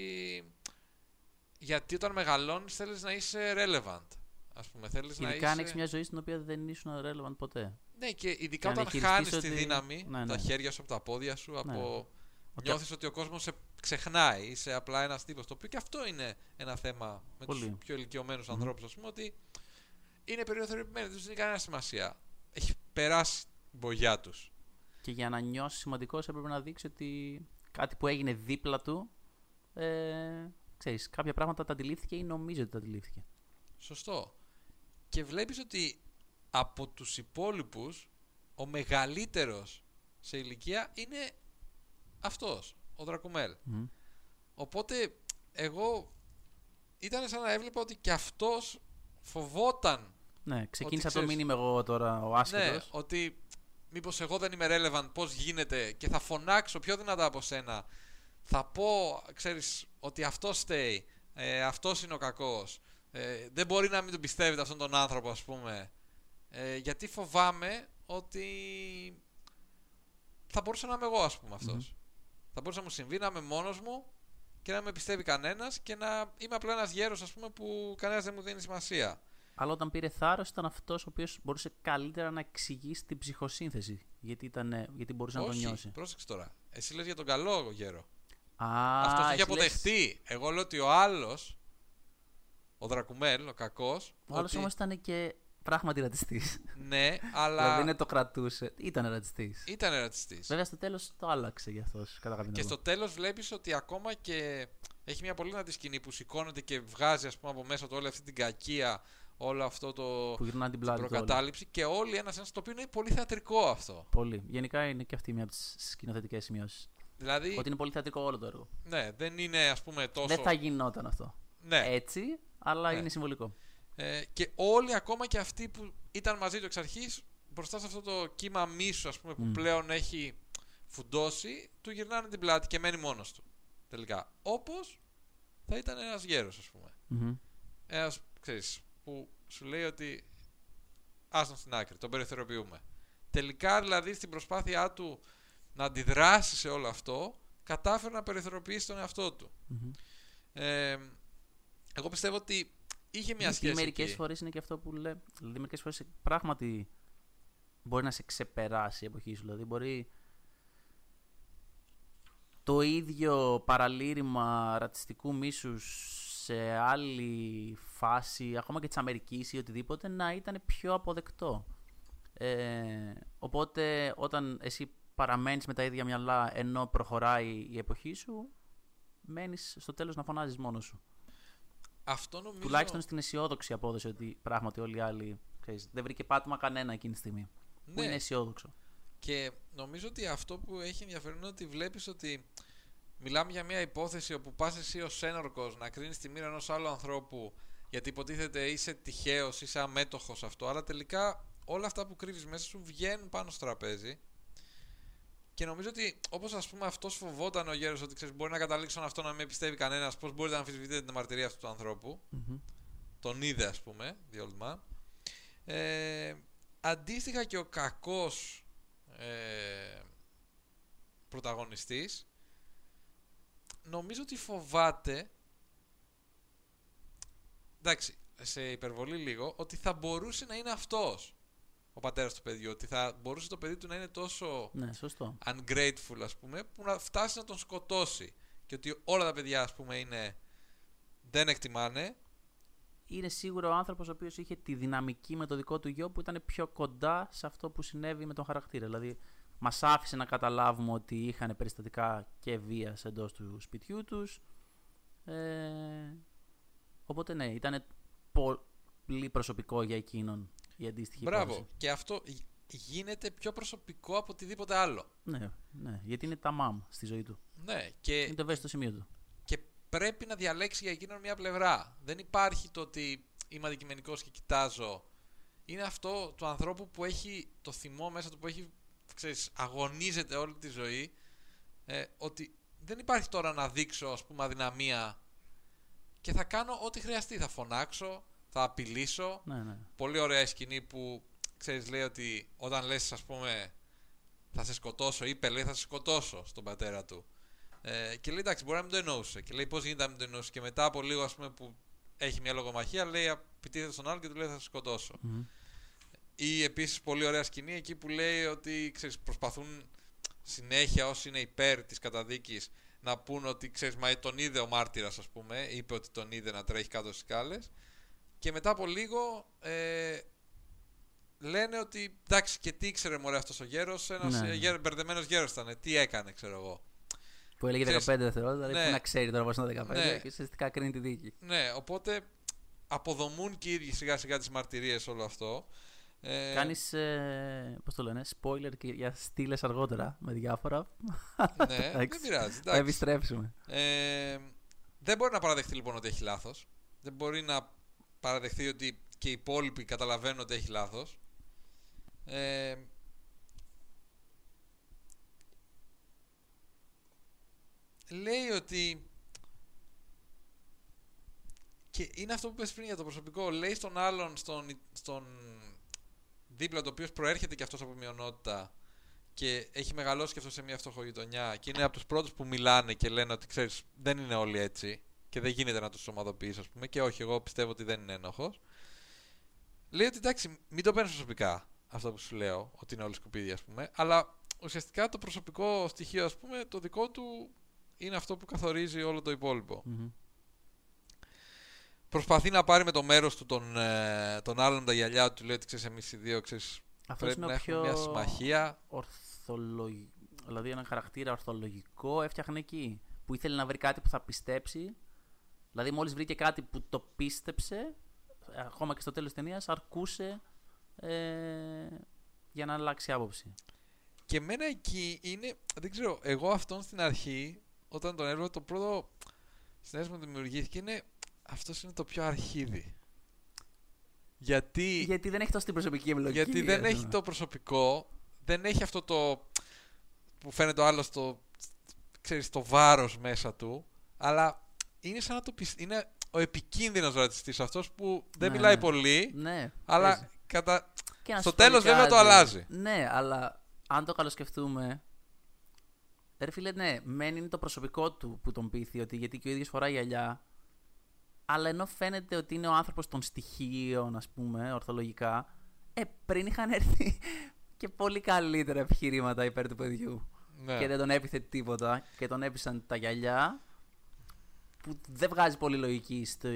γιατί όταν μεγαλώνεις θέλεις να είσαι relevant ας πούμε θέλεις να
Ειδικά αν
είσαι...
έχει μια ζωή στην οποία δεν ήσουν relevant ποτέ.
Ναι, και ειδικά
Και αν
όταν
διαχειριστείς
χάνεις τη
ότι-
δύναμη,
Ναι,
τα
ναι.
χέρια σου από τα πόδια σου, από.
Ότι-
Νιώθεις ότι ο κόσμος σε ξεχνάει, είσαι απλά ένας τύπος. Το οποίο και αυτό είναι ένα θέμα με
Πολύ.
τους πιο ηλικιωμένους ανθρώπους, ας πούμε, ότι είναι περιοθεροποιημένοι, δεν τους δίνει κανένα σημασία. Έχει περάσει την μπογιά τους.
Και για να νιώσεις σημαντικός έπρεπε να δείξει ότι κάτι που έγινε δίπλα του. Ε, ξέρεις, κάποια πράγματα τα αντιλήφθηκε ή νομίζει ότι τα αντιλήφθηκε.
Σωστό. Και βλέπεις ότι από τους υπόλοιπους, ο μεγαλύτερος σε ηλικία είναι αυτός, ο Δρακουμέλ.
Μμ.
Οπότε εγώ ήταν σαν να έβλεπα ότι και αυτός φοβόταν
Ναι, ξεκίνησα το
ξέρεις-
μήνυμα εγώ τώρα ο άσχετος.
ναι, ότι μήπως εγώ δεν είμαι relevant, πώς γίνεται και θα φωνάξω πιο δυνατά από σένα. Θα πω, ξέρεις, ότι αυτός στέει, ε, αυτός είναι ο κακός. Ε, δεν μπορεί να μην τον πιστεύετε αυτόν τον άνθρωπο, ας πούμε. Ε, γιατί φοβάμαι ότι θα μπορούσα να είμαι εγώ, ας πούμε, αυτός. Θα μπορούσε να μου συμβεί να είμαι μόνος μου και να με πιστεύει κανένας και να είμαι απλά ένας γέρος, ας πούμε, που κανένας δεν μου δίνει σημασία.
Αλλά όταν πήρε θάρρος ήταν αυτός ο οποίος μπορούσε καλύτερα να εξηγήσει την ψυχοσύνθεση. Γιατί, ήταν, ε, γιατί μπορούσε να το
Όχι,
νιώσει.
πρόσεξε τώρα. Εσύ λες για τον καλό γέρο.
Α,
Αυτός το
εσύ
έχει
λες-
αποδεχτεί. Εγώ λέω ότι ο άλλος, ο Δρακουμέλ, ο κακός.
Ο άλλος όμως ήταν και πράγματι ρατσιστής.
Ναι,
δηλαδή
αλλά
δεν το κρατούσε. Ήταν ρατσιστής.
ήταν ρατσιστής.
Βέβαια στο τέλος το άλλαξε για αυτός. Κατά κάποιο
Και
τρόπο.
στο τέλος βλέπεις ότι ακόμα και έχει μια πολύ δυνατή σκηνή που σηκώνεται και βγάζει ας πούμε, από μέσα του όλη αυτή την κακία, όλο αυτό το.
Που γυρνά την
την
πλάτη του. όλοι.
προκατάληψη και όλοι ένας ένας το οποίο είναι πολύ θεατρικό αυτό.
Πολύ. Γενικά είναι και αυτή μια από τις σκηνοθετικές σημειώσεις.
Δηλαδή,
Ότι είναι πολύ θεατρικό όλο το έργο.
ναι, δεν είναι ας πούμε τόσο...
Δεν θα γινόταν αυτό.
Ναι.
Έτσι, αλλά
Ναι.
είναι συμβολικό.
Ε, και όλοι, ακόμα και αυτοί που ήταν μαζί του εξ αρχής, μπροστά σε αυτό το κύμα μίσου, ας πούμε, που
Μμ.
πλέον έχει φουντώσει, του γυρνάνε την πλάτη και μένει μόνος του. Τελικά. Όπως θα ήταν ένας γέρος, ας πούμε.
Μμμ.
Ένας, ξέρεις, που σου λέει ότι άστον στην άκρη, τον περιθωριοποιούμε. Τελικά, δηλαδή, στην προσπάθειά του να αντιδράσει σε όλο αυτό, κατάφερε να περιθωριοποιήσει τον εαυτό του.
Μμμ.
Ε, εγώ πιστεύω ότι είχε μια
Γιατί
σχέση
μερικές
εκεί.
φορές είναι και αυτό που λέει. Δηλαδή, μερικές φορές πράγματι μπορεί να σε ξεπεράσει η εποχή σου. Δηλαδή, μπορεί το ίδιο παραλήρημα ρατσιστικού μίσους σε άλλη φάση, ακόμα και της Αμερικής ή οτιδήποτε, να ήταν πιο αποδεκτό. Ε, οπότε, όταν εσύ παραμένεις με τα ίδια μυαλά ενώ προχωράει η εποχή σου, μένεις στο τέλος να φωνάζεις μόνος σου.
Αυτό νομίζω.
Τουλάχιστον στην αισιόδοξη απόδοση ότι πράγματι όλοι οι άλλοι ξέρεις, δεν βρήκε πάτημα κανένα εκείνη τη στιγμή. Που
Ναι.
είναι αισιόδοξο.
Και νομίζω ότι αυτό που έχει ενδιαφέρον είναι ότι βλέπεις ότι μιλάμε για μια υπόθεση όπου πας εσύ ως ένορκος να κρίνεις τη μοίρα ενός άλλου ανθρώπου γιατί υποτίθεται είσαι τυχαίος, είσαι αμέτωχος αυτό. Αλλά τελικά όλα αυτά που κρύβεις μέσα σου βγαίνουν πάνω στο τραπέζι. Και νομίζω ότι όπως ας πούμε αυτός φοβόταν ο γέρος ότι ξέρεις, μπορεί να καταλήξουν αυτό να μην πιστεύει κανένας, πώς μπορείτε να αμφισβητείτε την αμαρτυρία αυτού του ανθρώπου.
Μμμ.
Τον είδε, ας πούμε, the old man. Ε, αντίστοιχα και ο κακός ε, πρωταγωνιστής νομίζω ότι φοβάται εντάξει, σε υπερβολή λίγο ότι θα μπορούσε να είναι αυτός ο πατέρας του παιδιού ότι θα μπορούσε το παιδί του να είναι τόσο
Ναι, σωστό.
ungrateful ας πούμε που να φτάσει να τον σκοτώσει και ότι όλα τα παιδιά ας πούμε είναι δεν εκτιμάνε
Είναι σίγουρο ο άνθρωπος ο οποίος είχε τη δυναμική με το δικό του γιο που ήταν πιο κοντά σε αυτό που συνέβη με τον χαρακτήρα. Δηλαδή, μας άφησε να καταλάβουμε ότι είχαν περιστατικά και βίας εντός του σπιτιού τους. Ε, οπότε ναι, ήταν πολύ προσωπικό για εκείνον η αντίστοιχη
Μπράβο.
υπόθεση.
Και αυτό γι- γίνεται πιο προσωπικό από οτιδήποτε άλλο.
Ναι, ναι, γιατί είναι τα μαμ στη ζωή του.
Ναι, και,
Είναι το ευαίσθητο σημείο του.
και πρέπει να διαλέξει για εκείνον μια πλευρά. Δεν υπάρχει το ότι είμαι αντικειμενικός και κοιτάζω. Είναι αυτό του ανθρώπου που έχει το θυμό μέσα του, που έχει, ξέρεις, αγωνίζεται όλη τη ζωή. Ε, ότι δεν υπάρχει τώρα να δείξω, ας πούμε, αδυναμία και θα κάνω ό,τι χρειαστεί. Θα φωνάξω, θα απειλήσω.
Ναι, ναι.
πολύ ωραία η σκηνή που ξέρεις λέει ότι όταν λες ας πούμε θα σε σκοτώσω είπε λέει θα σε σκοτώσω στον πατέρα του ε, και λέει εντάξει μπορεί να μην το εννοούσε και λέει πως γίνεται να μην το εννοούσε και μετά από λίγο ας πούμε που έχει μια λογομαχία λέει επιτίθεται στον άλλο και του λέει θα σε σκοτώσω
Μμμ.
ή επίσης πολύ ωραία σκηνή εκεί που λέει ότι ξέρεις, προσπαθούν συνέχεια όσοι είναι υπέρ της καταδίκης να πούν ότι ξέρεις μα τον είδε ο μάρτυρας ας πούμε είπε ότι τον είδε να τρέχει κάτω στις σκάλες και μετά από λίγο ε, λένε ότι εντάξει και τι ήξερε μωρέ αυτός ο γέρος ένας
Ναι,
ναι,
ναι.
γέρο, μπερδεμένος γέρος ήταν τι έκανε ξέρω εγώ
Που έλεγε 15
Ξέρεις,
δευτερόλεπτα, δηλαδή
ναι.
πού να ξέρει τώρα πώς είναι 15
Ναι.
και ουσιαστικά κρίνει τη δίκη.
ναι οπότε αποδομούν και οι ίδιοι σιγά σιγά τις μαρτυρίες όλο αυτό ε,
Κάνεις. Ε, Πώς το λένε, spoiler και για στήλε αργότερα με διάφορα.
ναι δεν
Εντάξει.
πειράζει
Θα
εντάξει.
επιστρέψουμε.
Ε, δεν μπορεί να παραδεχτεί λοιπόν ότι έχει λάθος. Δεν μπορεί να παραδεχτεί ότι και οι υπόλοιποι καταλαβαίνουν ότι έχει λάθος. Ε, λέει ότι και είναι αυτό που πες πριν για το προσωπικό λέει στον άλλον στον, στον δίπλα το οποίος προέρχεται και αυτός από μειονότητα και έχει μεγαλώσει και αυτό σε μια φτωχογειτονιά και είναι από τους πρώτους που μιλάνε και λένε ότι ξέρεις δεν είναι όλοι έτσι και δεν γίνεται να τους ομαδοποιείς ας πούμε και όχι εγώ πιστεύω ότι δεν είναι ένοχος λέει ότι εντάξει μην το παίρνεις προσωπικά αυτό που σου λέω ότι είναι όλοι σκουπίδια ας πούμε αλλά ουσιαστικά το προσωπικό στοιχείο ας πούμε το δικό του είναι αυτό που καθορίζει όλο το υπόλοιπο
Μμμ.
προσπαθεί να πάρει με το μέρος του τον, ε, τον άλλον τα γυαλιά του του λέει ότι ξέρεις εμείς οι δύο ξέρεις
Αυτός
πρέπει
είναι
να
ο
έχουμε
πιο
μια συμμαχία
ορθολογικό. Δηλαδή ένα χαρακτήρα ορθολογικό έφτιαχνε εκεί. Που ήθελε να βρει κάτι που θα πιστέψει. Δηλαδή μόλις βρήκε κάτι που το πίστεψε, ακόμα και στο τέλος της ταινίας, αρκούσε ε, για να αλλάξει άποψη.
Και εμένα εκεί είναι, δεν ξέρω, εγώ αυτόν στην αρχή, όταν τον έβλεπα, το πρώτο συνέστημα που δημιουργήθηκε είναι, αυτός είναι το πιο αρχίδι. Γιατί,
Γιατί δεν έχει τόσο την προσωπική εμπλοκή.
γιατί δεν
ας
έχει
πούμε.
το προσωπικό, δεν έχει αυτό το που φαίνεται ο άλλος το, ξέρεις, το βάρος μέσα του, αλλά είναι σαν να το πεις, είναι ο επικίνδυνος ρατσιστής αυτός που δεν
Ναι,
μιλάει
ναι.
πολύ,
Ναι.
αλλά
παίζει.
κατά...
Και να
στο
σου πω και
τέλος βέβαια το
κάτι.
αλλάζει.
Ναι, αλλά αν το καλοσκεφτούμε. Ρε φίλε, ναι, μεν είναι το προσωπικό του που τον πείθει ότι γιατί και ο ίδιος φοράει γυαλιά. Αλλά ενώ φαίνεται ότι είναι ο άνθρωπος των στοιχείων, ας πούμε, ορθολογικά, ε, πριν είχαν έρθει και πολύ καλύτερα επιχειρήματα υπέρ του παιδιού.
Ναι.
Και δεν τον έπιθε τίποτα και τον έπεισαν τα γυαλιά. Που δεν βγάζει πολύ λογική στο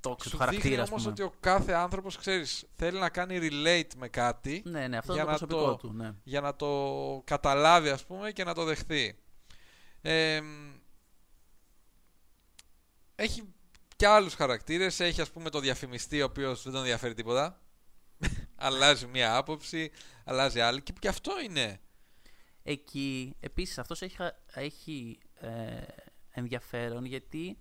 τόξο
Σου
του χαρακτήρα,
δείχνει
ας
όμως
πούμε.
ότι ο κάθε άνθρωπος, ξέρεις, θέλει να κάνει relate με κάτι
Ναι, ναι, αυτό
για
είναι το
να
προσωπικό
το-
του. Ναι.
για να το καταλάβει ας πούμε και να το δεχθεί. Ε, μ, έχει και άλλους χαρακτήρες, έχει ας πούμε το διαφημιστή ο οποίος δεν τον ενδιαφέρει τίποτα. αλλάζει μία άποψη, αλλάζει άλλη και, και αυτό είναι.
Εκεί, επίσης, αυτός έχει, χα- έχει ε, ενδιαφέρον γιατί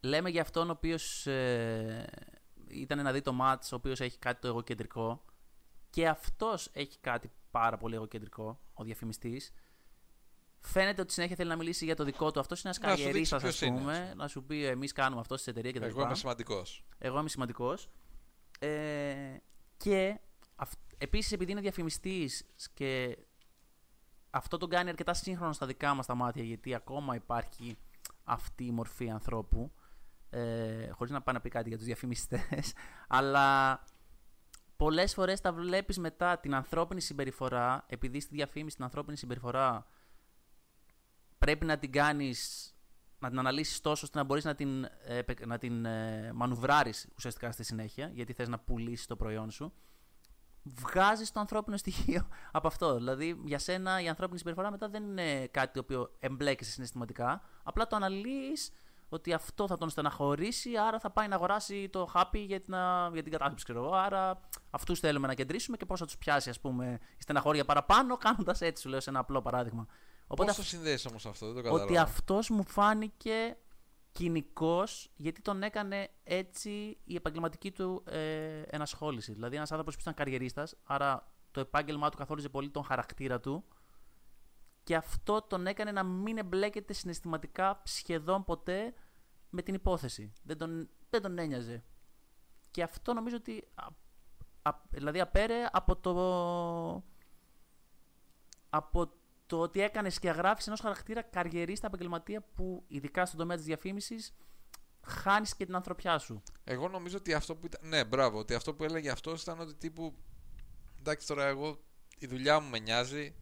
λέμε για αυτόν ο οποίος ε, ήταν να δει το μάτς, ο οποίος έχει κάτι το εγωκεντρικό και αυτός έχει κάτι πάρα πολύ εγωκεντρικό, ο διαφημιστής. Φαίνεται ότι συνέχεια θέλει να μιλήσει για το δικό του. Αυτός είναι ένας
Να σου δείξει
καριερίστας,
ποιος
ας
είναι,
πούμε.
ας πούμε.
να σου πει εμείς κάνουμε αυτό στην εταιρεία κτλ.
Εγώ είμαι σημαντικός.
Εγώ είμαι σημαντικός. Ε, και αυ- επίσης επειδή είναι διαφημιστής και αυτό τον κάνει αρκετά σύγχρονο στα δικά μας τα μάτια γιατί ακόμα υπάρχει αυτή η μορφή ανθρώπου. Ε, χωρίς να πάει να πει κάτι για τους διαφημιστές αλλά πολλές φορές τα βλέπεις μετά την ανθρώπινη συμπεριφορά επειδή στη διαφήμιση την ανθρώπινη συμπεριφορά πρέπει να την κάνεις να την αναλύσεις τόσο ώστε να μπορείς να την, ε, επε- να την ε, μανουβράρεις ουσιαστικά στη συνέχεια γιατί θες να πουλήσεις το προϊόν σου βγάζεις το ανθρώπινο στοιχείο από αυτό. Δηλαδή για σένα η ανθρώπινη συμπεριφορά μετά δεν είναι κάτι το οποίο εμπλέκεσαι συναισθηματικά απλά το αναλύεις ότι αυτό θα τον στεναχωρήσει, άρα θα πάει να αγοράσει το χάπι για την, α, για την κατάθλιψη, ξέρω εγώ. Άρα αυτούς θέλουμε να κεντρήσουμε και πώς θα τους πιάσει, ας πούμε, η στεναχώρια παραπάνω, κάνοντας έτσι, σου λέω, σε ένα απλό παράδειγμα.
Πώς
αυ-
το συνδέσεις όμως αυτό, δεν το καταλαβαίνω.
ότι αυτός μου φάνηκε κοινικός γιατί τον έκανε έτσι η επαγγελματική του ε, ενασχόληση. Δηλαδή ένας άνθρωπος που ήταν καριερίστας, άρα το επάγγελμά του καθόριζε πολύ τον χαρακτήρα του και αυτό τον έκανε να μην εμπλέκεται συναισθηματικά σχεδόν ποτέ με την υπόθεση. Δεν τον, δεν τον ένοιαζε. Και αυτό νομίζω ότι α, α- δηλαδή απέρε από το από το ότι έκανες σκιαγράφηση ενός χαρακτήρα καριερίστα επαγγελματία που ειδικά στον τομέα της διαφήμισης χάνεις και την ανθρωπιά σου.
Εγώ νομίζω ότι αυτό που ήταν. Ναι, μπράβο. Ότι αυτό που έλεγε αυτός ήταν ότι τύπου. Εντάξει, τώρα εγώ η δουλειά μου με νοιάζει.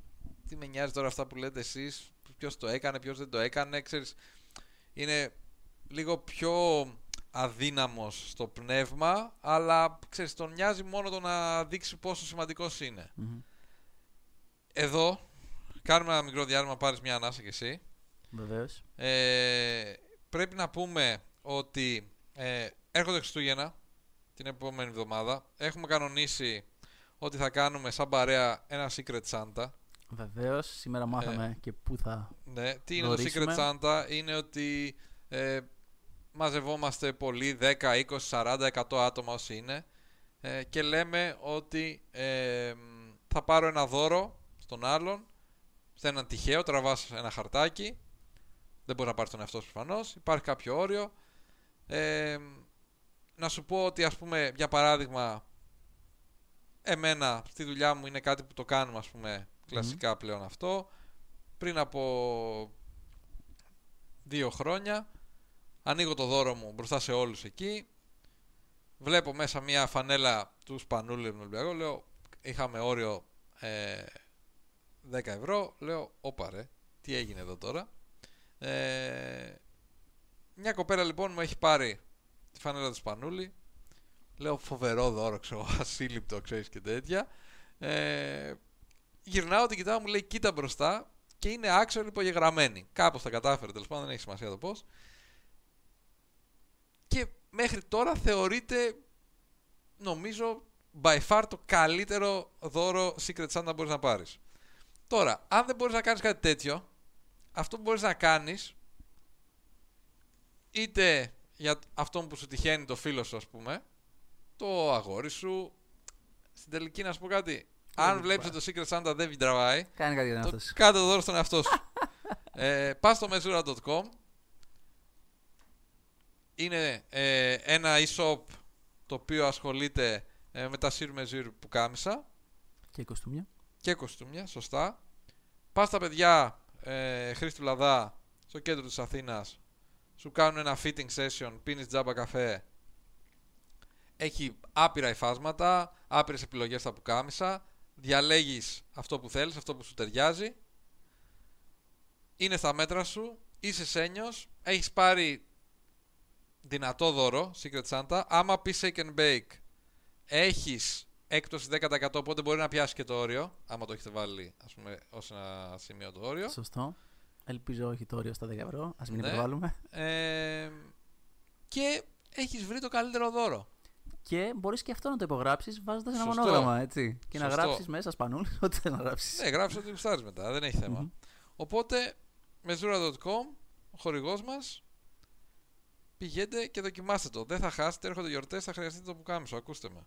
Τι με νοιάζει τώρα αυτά που λέτε εσείς. Ποιος το έκανε, ποιος δεν το έκανε. Ξέρεις, είναι λίγο πιο αδύναμος στο πνεύμα, αλλά ξέρεις, τον νοιάζει μόνο το να δείξει πόσο σημαντικός είναι. Εδώ, κάνουμε ένα μικρό διάλειμμα, πάρεις μια ανάσα κι εσύ.
Βεβαίως.
Ε, πρέπει να πούμε ότι ε, έρχονται Χριστούγεννα την επόμενη εβδομάδα. Έχουμε κανονίσει ότι θα κάνουμε σαν παρέα ένα Secret Santa.
Βεβαίως. Σήμερα μάθαμε και πού θα.
Ναι, τι είναι
Γνωρίσουμε.
το Secret Santa, είναι ότι ε, μαζευόμαστε πολλοί, 10, 20, 40, 100 άτομα όσοι είναι ε, και λέμε ότι ε, θα πάρω ένα δώρο στον άλλον, σε έναν τυχαίο, τραβάς ένα χαρτάκι, δεν μπορεί να πάρει τον εαυτό σου προφανώς, υπάρχει κάποιο όριο. Ε, να σου πω ότι ας πούμε, για παράδειγμα, εμένα στη δουλειά μου είναι κάτι που το κάνουμε ας πούμε κλασικά πλέον αυτό. Πριν από δύο χρόνια ανοίγω το δώρο μου μπροστά σε όλους εκεί. Βλέπω μέσα μια φανέλα του Σπανούλη με Ολυμπιακό. Λέω, είχαμε όριο ε, 10 ευρώ. Λέω, όπα ρε, τι έγινε εδώ τώρα. Ε, μια κοπέλα λοιπόν μου έχει πάρει τη φανέλα του Σπανούλη. Λέω, φοβερό δώρο, ξέρω, ασύλληπτο, ξέρεις και τέτοια. Ε, γυρνάω, την κοιτάω, μου λέει, κοίτα μπροστά και είναι άξιο υπογεγραμμένη. Κάπως τα κατάφερε, τέλος πάντων, δεν έχει σημασία το πώς. Και μέχρι τώρα θεωρείται, νομίζω, by far το καλύτερο δώρο Secret Santa μπορείς να πάρεις. Τώρα, αν δεν μπορείς να κάνεις κάτι τέτοιο, αυτό που μπορείς να κάνεις, είτε για αυτό που σου τυχαίνει το φίλο σου, ας πούμε, το αγόρι σου, στην τελική να σου πω κάτι. Αν βλέπεις ότι το Secret Santa δεν τραβάει,
Κάνει κάτι για να
το,
αυτός.
κάντε το δώρο στον εαυτό σου. ε, πας στο mesura.com Είναι ε, ένα e-shop το οποίο ασχολείται ε, με τα sur mesure που κάμισα
Και κοστούμια.
Και κοστούμια, σωστά. Πας στα παιδιά ε, Χρήστου Λαδά στο κέντρο της Αθήνας σου κάνουν ένα fitting session, πίνεις τζάμπα καφέ. Έχει άπειρα υφάσματα, άπειρες επιλογές στα πουκάμισα διαλέγεις αυτό που θέλεις, αυτό που σου ταιριάζει. Είναι στα μέτρα σου, είσαι σένιος, έχεις πάρει δυνατό δώρο, Secret Santa, άμα πεις shake and bake έχεις έκπτωση 10% οπότε μπορεί να πιάσει και το όριο, άμα το έχετε βάλει ας πούμε ως ένα σημείο το όριο.
Σωστό. Ελπίζω όχι το όριο στα 10 ευρώ. Α μην
Ναι.
υπερβάλλουμε.
Ε, και έχεις βρει το καλύτερο δώρο.
Και μπορείς και αυτό να το υπογράψεις βάζοντας ένα
Σωστό.
μονόγραμμα, έτσι. Και να
Σωστό.
γράψεις μέσα σπανούλ, ό,τι θέλεις να γράψεις.
Ναι, γράψει ό,τι γουστάρεις μετά, δεν έχει θέμα.
Μμμ.
Οπότε, mesura.com, ο χορηγός μας, πηγαίνετε και δοκιμάστε το. Δεν θα χάσετε, έρχονται γιορτές, θα χρειαστείτε το πουκάμισο, ακούστε με.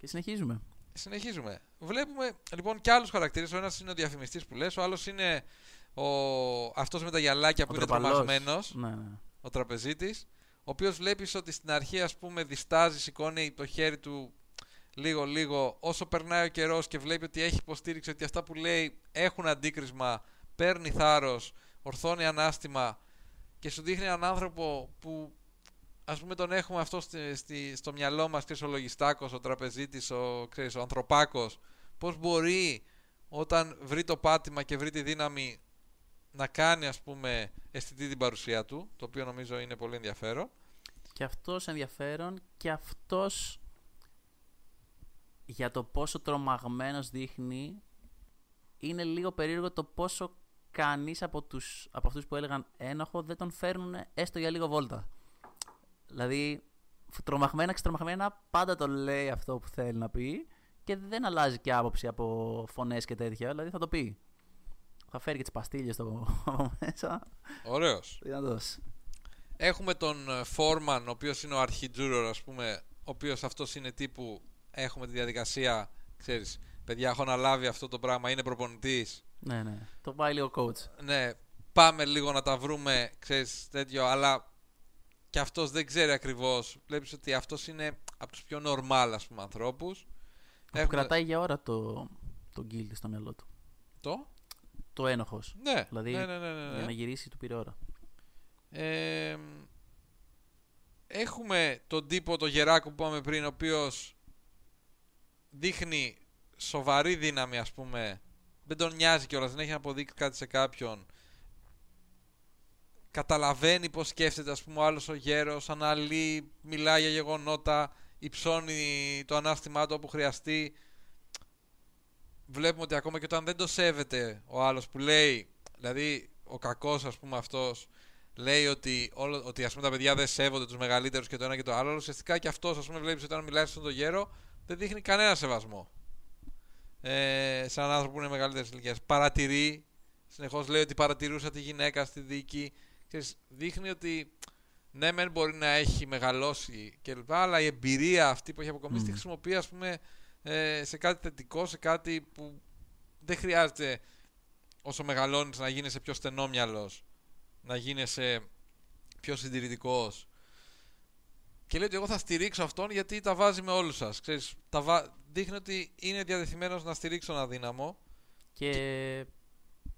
Και συνεχίζουμε.
Συνεχίζουμε. Βλέπουμε λοιπόν και άλλους χαρακτήρες. Ο ένας είναι ο διαφημιστής που λες, ο άλλος είναι ο... αυτός με τα γυαλάκια που
Ο
είναι
τροπαλός.
τρομασμένο,
Ναι, ναι.
ο τραπεζίτης. Ο οποίος βλέπεις ότι στην αρχή, ας πούμε, διστάζει, σηκώνει το χέρι του λίγο-λίγο. Όσο περνάει ο καιρός και βλέπει ότι έχει υποστήριξη, ότι αυτά που λέει έχουν αντίκρισμα, παίρνει θάρρος, ορθώνει ανάστημα και σου δείχνει έναν άνθρωπο που ας πούμε τον έχουμε αυτό στη, στη- στο μυαλό μας ξέρεις, ο λογιστάκος, ο τραπεζίτης, ο, ξέρεις, ο ανθρωπάκος πώς μπορεί όταν βρει το πάτημα και βρει τη δύναμη να κάνει ας πούμε αισθητή την παρουσία του το οποίο νομίζω είναι πολύ ενδιαφέρον
Και αυτός ενδιαφέρον και αυτός για το πόσο τρομαγμένος δείχνει είναι λίγο περίεργο το πόσο κανείς από, τους, από αυτούς που έλεγαν ένοχο δεν τον φέρνουν έστω για λίγο βόλτα. Δηλαδή τρομαγμένα ξετρομαγμένα πάντα το λέει αυτό που θέλει να πει και δεν αλλάζει και άποψη από φωνές και τέτοια, δηλαδή θα το πει. Θα φέρει και τις παστίλες στο από μέσα.
ωραίος
Δυνατός.
Έχουμε τον ε, Foreman, ο οποίος είναι ο αρχιτζούρορ, ας πούμε, ο οποίος αυτός είναι τύπου, έχουμε τη διαδικασία, ξέρεις, παιδιά, έχω αναλάβει αυτό το πράγμα, είναι προπονητής.
Ναι, ναι. Το πάει λίγο coach.
Ναι, πάμε λίγο να τα βρούμε, ξέρεις, τέτοιο, αλλά και αυτός δεν ξέρει ακριβώς. Βλέπεις ότι αυτός είναι από τους πιο normal, ας πούμε, ανθρώπους.
Που
Έχουμε-
κρατάει για ώρα το, το guilty στο μυαλό του.
Το;
Το ένοχος.
Ναι,
Δηλαδή,
ναι, ναι, ναι, ναι, ναι.
Για να γυρίσει του πήρε ώρα.
Ε, έχουμε τον τύπο, το γεράκο που είπαμε πριν, ο οποίος δείχνει σοβαρή δύναμη, ας πούμε. Δεν τον νοιάζει κιόλας, δεν έχει να αποδείξει κάτι σε κάποιον. Καταλαβαίνει πώς σκέφτεται, ας πούμε, ο άλλος ο γέρος, αναλύει, μιλάει για γεγονότα, υψώνει το ανάστημά του όπου χρειαστεί. Βλέπουμε ότι ακόμα και όταν δεν το σέβεται ο άλλος που λέει, δηλαδή ο κακός ας πούμε αυτός, λέει ότι, όλο, ότι ας πούμε τα παιδιά δεν σέβονται τους μεγαλύτερους και το ένα και το άλλο, αλλά ουσιαστικά και αυτός ας πούμε βλέπεις ότι όταν μιλάει στον το γέρο δεν δείχνει κανένα σεβασμό. Ε, σαν έναν άνθρωπο που είναι μεγαλύτερης ηλικίας. Παρατηρεί, συνεχώς λέει ότι παρατηρούσα τη γυναίκα στη δίκη. Ξέρεις, δείχνει ότι ναι μεν μπορεί να έχει μεγαλώσει κλπ. Αλλά η εμπειρία αυτή που έχει αποκομίσει τη
Μμμ.
χρησιμοποιεί ας πούμε ε, σε κάτι θετικό, σε κάτι που δεν χρειάζεται όσο μεγαλώνεις να γίνεσαι πιο στενόμυαλος, να γίνεσαι πιο συντηρητικός. Και λέει ότι εγώ θα στηρίξω αυτόν γιατί τα βάζει με όλους σας. Ξέρεις, τα βα... δείχνει ότι είναι διαδεθειμένος να στηρίξει τον αδύναμο.
Και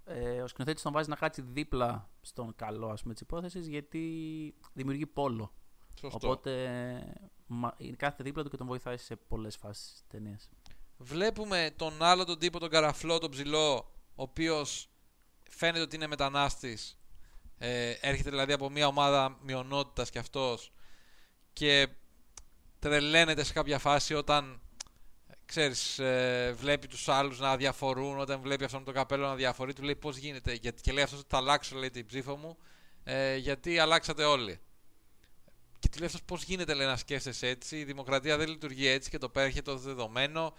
ε, ο σκηνοθέτης τον βάζει να κάτσει δίπλα στον καλό ας πούμε της υπόθεσης γιατί δημιουργεί πόλο.
Σωστό.
Οπότε μα, είναι κάθε δίπλα του και τον βοηθάει σε πολλές φάσεις της ταινίας.
Βλέπουμε τον άλλο τον τύπο, τον καραφλό, τον ψηλό, ο οποίος φαίνεται ότι είναι μετανάστης. Ε, έρχεται δηλαδή από μια ομάδα μειονότητας κι αυτός και τρελαίνεται σε κάποια φάση όταν ξέρεις, ε, βλέπει τους άλλους να διαφορούν, όταν βλέπει αυτόν το καπέλο να διαφορεί, του λέει πώς γίνεται, γιατί, και λέει αυτός ότι θα αλλάξω λέει την ψήφο μου, ε, γιατί αλλάξατε όλοι. Και του λέει αυτός πώς γίνεται λέει, να σκέφτεσαι έτσι, η δημοκρατία δεν λειτουργεί έτσι και το πέρχεται το δεδομένο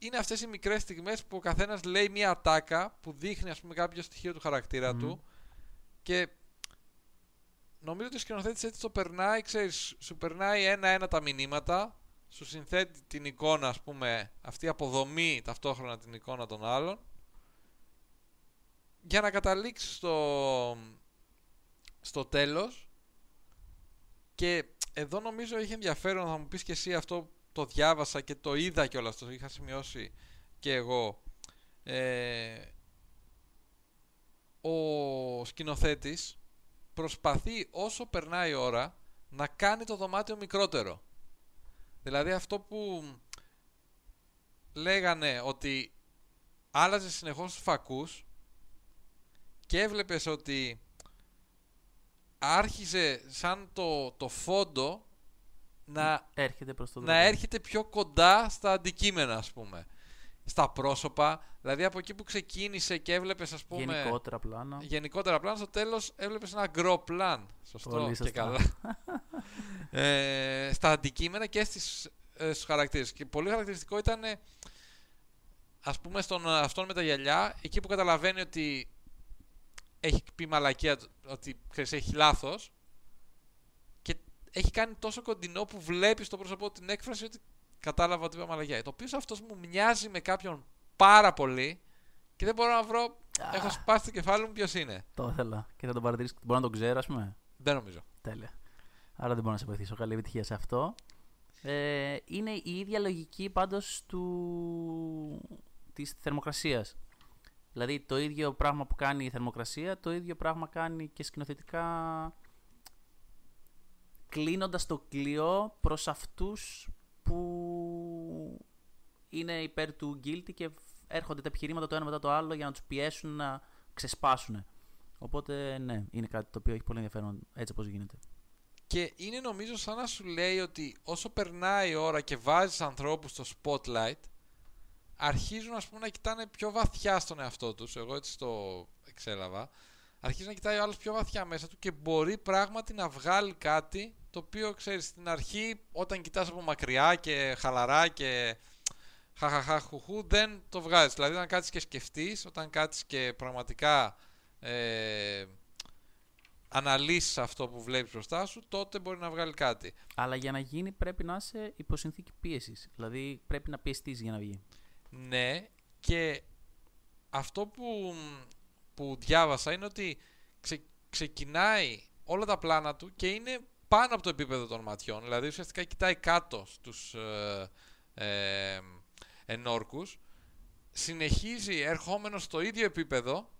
είναι αυτές οι μικρές στιγμές που ο καθένας λέει μια ατάκα που δείχνει ας πούμε κάποιο στοιχείο του χαρακτήρα
Μμμ.
του και νομίζω ότι ο σκηνοθέτης έτσι το περνάει, ξέρεις, σου περνάει ένα-ένα τα μηνύματα, σου συνθέτει την εικόνα ας πούμε, αυτή αποδομή ταυτόχρονα την εικόνα των άλλων για να καταλήξεις στο, στο τέλος και εδώ νομίζω έχει ενδιαφέρον, θα μου πεις και εσύ αυτό το διάβασα και το είδα κιόλας, το είχα σημειώσει και εγώ. Ε, ο σκηνοθέτης προσπαθεί όσο περνάει η ώρα να κάνει το δωμάτιο μικρότερο. Δηλαδή αυτό που λέγανε ότι άλλαζε συνεχώς τους φακούς και έβλεπες ότι άρχιζε σαν το, το φόντο να,
Έρχεται προς το
να
δρόμο.
έρχεται πιο κοντά στα αντικείμενα ας πούμε στα πρόσωπα δηλαδή από εκεί που ξεκίνησε και έβλεπες ας πούμε
Γενικότερα πλάνα.
γενικότερα πλάν στο τέλος έβλεπες ένα γκρο πλάν σωστό
Πολύ
και
σωστά.
καλά ε, στα αντικείμενα και στις, ε, στους χαρακτήρες και πολύ χαρακτηριστικό ήταν ε, ας πούμε στον αυτόν με τα γυαλιά εκεί που καταλαβαίνει ότι έχει πει μαλακία ότι ξέρεις, έχει λάθος και έχει κάνει τόσο κοντινό που βλέπεις το πρόσωπό του την έκφραση ότι κατάλαβα ότι είπα μαλακία. Το οποίο αυτός μου μοιάζει με κάποιον πάρα πολύ και δεν μπορώ να βρω. Έχω σπάσει το κεφάλι μου ποιος είναι.
Το ήθελα. Και θα τον παρατηρήσεις. Μπορώ να τον ξέρω, ας πούμε.
Δεν νομίζω.
Τέλεια. Άρα δεν μπορώ να σε βοηθήσω. Καλή επιτυχία σε αυτό. Ε, είναι η ίδια λογική πάντως του... της θερμοκρασίας. Δηλαδή το ίδιο πράγμα που κάνει η θερμοκρασία, το ίδιο πράγμα κάνει και σκηνοθετικά κλείνοντας το κλειό προς αυτούς που είναι υπέρ του guilty και έρχονται τα επιχειρήματα το ένα μετά το άλλο για να τους πιέσουν να ξεσπάσουν. Οπότε ναι, είναι κάτι το οποίο έχει πολύ ενδιαφέρον έτσι όπως γίνεται.
Και είναι νομίζω σαν να σου λέει ότι όσο περνάει η ώρα και βάζεις ανθρώπους στο spotlight, αρχίζουν ας πούμε να κοιτάνε πιο βαθιά στον εαυτό τους, εγώ έτσι το εξέλαβα, αρχίζει να κοιτάει ο άλλος πιο βαθιά μέσα του και μπορεί πράγματι να βγάλει κάτι το οποίο ξέρεις στην αρχή όταν κοιτάς από μακριά και χαλαρά και χαχαχά χουχού δεν το βγάζεις. Δηλαδή όταν κάτσεις και σκεφτείς, όταν κάτσεις και πραγματικά ε, αναλύσεις αυτό που βλέπεις μπροστά σου, τότε μπορεί να βγάλει κάτι.
Αλλά για να γίνει πρέπει να είσαι υπό συνθήκη πίεσης. Δηλαδή πρέπει να πιεστείς για να βγει.
Ναι, και αυτό που, που διάβασα είναι ότι ξε- ξεκινάει όλα τα πλάνα του και είναι πάνω από το επίπεδο των ματιών. Δηλαδή ουσιαστικά κοιτάει κάτω στους ε, ε, ενόρκους, συνεχίζει ερχόμενος στο ίδιο επίπεδο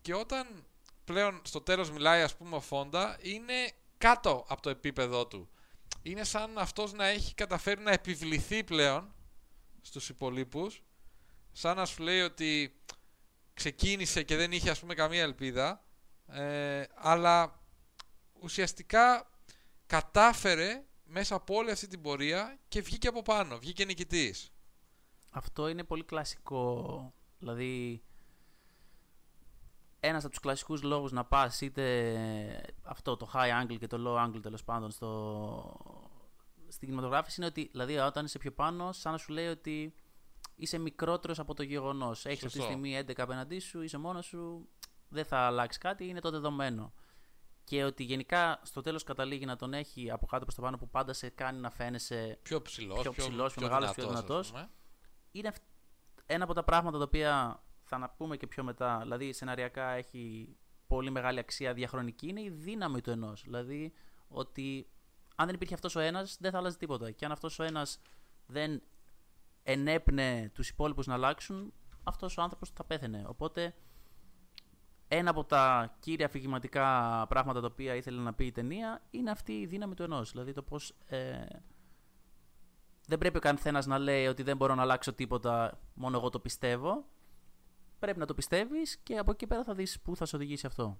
και όταν πλέον στο τέλος μιλάει ας πούμε ο Φόντα είναι κάτω από το επίπεδο του. Είναι σαν αυτός να έχει καταφέρει να επιβληθεί πλέον στους υπολείπους σαν να σου λέει ότι ξεκίνησε και δεν είχε ας πούμε καμία ελπίδα ε, αλλά ουσιαστικά κατάφερε μέσα από όλη αυτή την πορεία και βγήκε από πάνω, βγήκε νικητής.
Αυτό είναι πολύ κλασικό. Δηλαδή, ένας από τους κλασικούς λόγους να πας είτε αυτό το high angle και το low angle τέλος πάντων στο... στην κινηματογράφηση είναι ότι δηλαδή, όταν είσαι πιο πάνω σαν να σου λέει ότι είσαι μικρότερος από το γεγονός. Έχεις αυτή τη
Σωστό.
στιγμή 11 απέναντί σου, είσαι μόνος σου, δεν θα αλλάξει κάτι, είναι το δεδομένο. Και ότι γενικά στο τέλος καταλήγει να τον έχει από κάτω προς τα πάνω που πάντα σε κάνει να φαίνεσαι
Πιο ψηλός,
Πιο ψηλός, πιο μεγάλος, πιο
δυνατός, ας
δυνατός.
πούμε.
είναι αυ- ένα από τα πράγματα τα οποία θα αναπούμε και πιο μετά. Δηλαδή, σεναριακά έχει πολύ μεγάλη αξία διαχρονική. Είναι η δύναμη του ενός. Δηλαδή, ότι αν δεν υπήρχε αυτός ο ένας, δεν θα άλλαζε τίποτα. Και αν αυτός ο ένας δεν ενέπνε τους υπόλοιπους να αλλάξουν, αυτός ο άνθρωπος θα πέθαινε. Οπότε, ένα από τα κύρια αφηγηματικά πράγματα τα οποία ήθελε να πει η ταινία είναι αυτή η δύναμη του ενός. Δηλαδή, το πώς ε, δεν πρέπει ο καθένας να λέει ότι δεν μπορώ να αλλάξω τίποτα, μόνο εγώ το πιστεύω. Πρέπει να το πιστεύεις και από εκεί πέρα θα δεις πού θα σε οδηγήσει αυτό.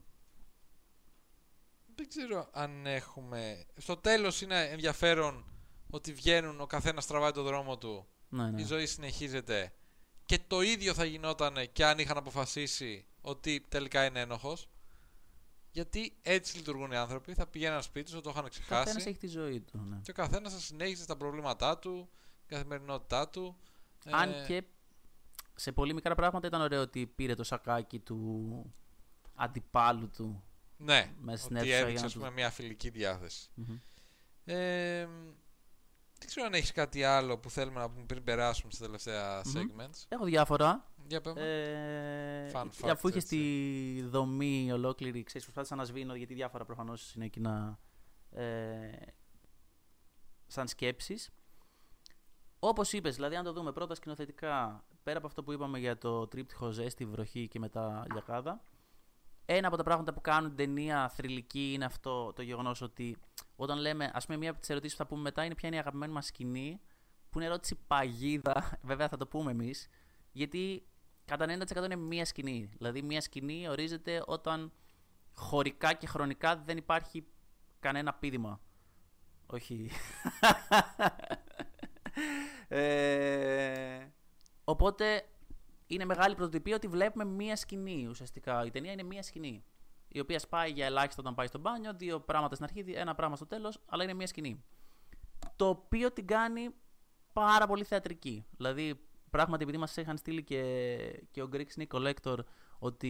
Δεν ξέρω αν έχουμε... Στο τέλος είναι ενδιαφέρον ότι βγαίνουν, ο καθένας τραβάει το δρόμο του,
Ναι, ναι.
η ζωή συνεχίζεται και το ίδιο θα γινόταν και αν είχαν αποφασίσει ότι τελικά είναι ένοχος. Γιατί έτσι λειτουργούν οι άνθρωποι, θα πηγαίναν σπίτι του, το είχαν
Ο
ξεχάσει.
καθένα έχει τη ζωή του. Ναι.
Και ο καθένας θα συνέχιζε τα προβλήματά του, την καθημερινότητά του.
Αν
Ε,
και σε πολύ μικρά πράγματα ήταν ωραίο ότι πήρε το σακάκι του αντιπάλου του.
Ναι,
Μέσα στην
ότι
αίθουσα
έδειξε
για να
ας πούμε,
του-
μια φιλική διάθεση.
Μμμ.
Ε, δεν ξέρω αν έχεις κάτι άλλο που θέλουμε να πούμε πριν περάσουμε στα τελευταία
Μμμ.
segments.
Έχω διάφορα.
Για πέμε.
Ε,
Fun
και αφού
facts,
είχες
έτσι.
τη δομή ολόκληρη, ξέρεις, προσπάθησα να σβήνω γιατί διάφορα προφανώς είναι κοινά ε, σαν σκέψεις. Όπως είπες, δηλαδή αν το δούμε πρώτα σκηνοθετικά, πέρα από αυτό που είπαμε για το τρίπτυχο ζέστη, βροχή και μετά λιακάδα, ένα από τα πράγματα που κάνουν την ταινία θρηλυκή είναι αυτό το γεγονός ότι όταν λέμε, ας πούμε μία από τις ερωτήσεις που θα πούμε μετά είναι ποια είναι η αγαπημένη μας σκηνή, που είναι ερώτηση παγίδα, βέβαια θα το πούμε εμείς, γιατί κατά 90% είναι μία σκηνή. Δηλαδή μία σκηνή ορίζεται όταν χωρικά και χρονικά δεν υπάρχει κανένα πείδημα. Όχι. ε, οπότε είναι μεγάλη πρωτοτυπία ότι βλέπουμε μία σκηνή ουσιαστικά. Η ταινία είναι μία σκηνή. Η οποία σπάει για ελάχιστο όταν πάει στο μπάνιο, δύο πράγματα στην αρχή, ένα πράγμα στο τέλος, αλλά είναι μία σκηνή. Το οποίο την κάνει πάρα πολύ θεατρική. Δηλαδή, πράγματι, επειδή μας είχαν στείλει και, και ο Greek Sneak Collector ότι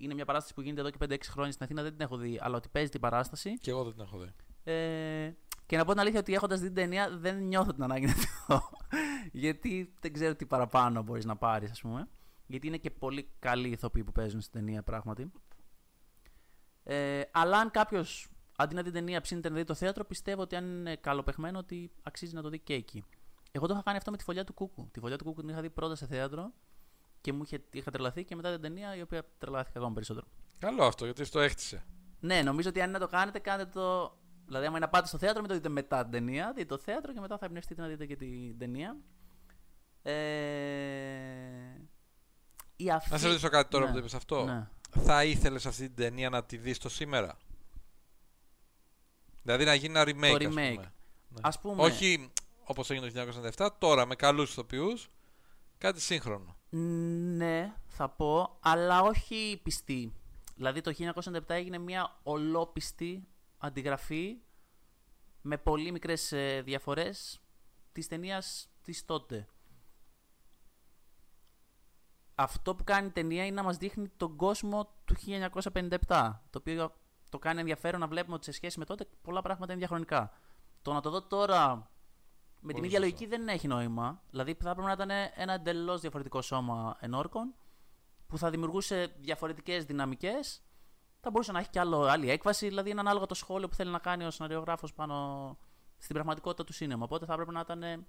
είναι μια παράσταση που γίνεται εδώ και 5-6 χρόνια στην Αθήνα, δεν την έχω δει, αλλά ότι παίζει την παράσταση.
Και εγώ δεν την έχω δει.
Ε, και να πω την αλήθεια ότι έχοντας δει την ταινία δεν νιώθω την ανάγκη να τη δω. Γιατί δεν ξέρω τι παραπάνω μπορείς να πάρεις, ας πούμε. Γιατί είναι και πολύ καλοί ηθοποιοί που παίζουν στην ταινία, πράγματι. Ε, αλλά αν κάποιος αντί να δει την ταινία ψήνεται να δει το θέατρο, πιστεύω ότι αν είναι καλοπεχμένο ότι αξίζει να το δει και εκεί. Εγώ το είχα κάνει αυτό με τη φωλιά του Κούκου. Τη φωλιά του Κούκου την είχα δει πρώτα σε θέατρο και μου είχε, είχα τρελαθεί και μετά την ταινία η οποία τρελάθηκα ακόμα περισσότερο.
Καλό αυτό, γιατί στο έχτισε.
Ναι, νομίζω ότι αν είναι να το κάνετε, κάνετε το. Δηλαδή, άμα είναι να πάτε στο θέατρο, μην το δείτε μετά την ταινία. Δείτε το θέατρο και μετά θα εμπνευστείτε να δείτε και την ταινία. Ε... Η αυτή...
Να σε ρωτήσω κάτι τώρα
Ναι,
που το είπες αυτό.
Ναι.
Θα ήθελες αυτή την ταινία να τη δεις το σήμερα; Δηλαδή να γίνει ένα remake,
Το
ας
remake.
πούμε. Ναι.
Ας πούμε.
Όχι όπως έγινε το 1997, τώρα με καλούς ηθοποιούς, κάτι σύγχρονο.
Ναι, θα πω, αλλά όχι πιστή. Δηλαδή το 1997 έγινε μια ολόπιστη αντιγραφή με πολύ μικρές ε, διαφορές της ταινίας της τότε. Αυτό που κάνει η ταινία είναι να μας δείχνει τον κόσμο του 1957, το οποίο το κάνει ενδιαφέρον να βλέπουμε ότι σε σχέση με τότε πολλά πράγματα είναι διαχρονικά. Το να το δω τώρα με την
Πολύ
ίδια
σωστό.
λογική δεν έχει νόημα. Δηλαδή θα έπρεπε να ήταν ένα εντελώς διαφορετικό σώμα ενόρκων που θα δημιουργούσε διαφορετικές δυναμικές. Θα μπορούσε να έχει κι άλλο, άλλη έκβαση, δηλαδή είναι ανάλογα το σχόλιο που θέλει να κάνει ο σεναριογράφος πάνω στην πραγματικότητα του σίνεμα. Οπότε θα έπρεπε να ήταν. ε,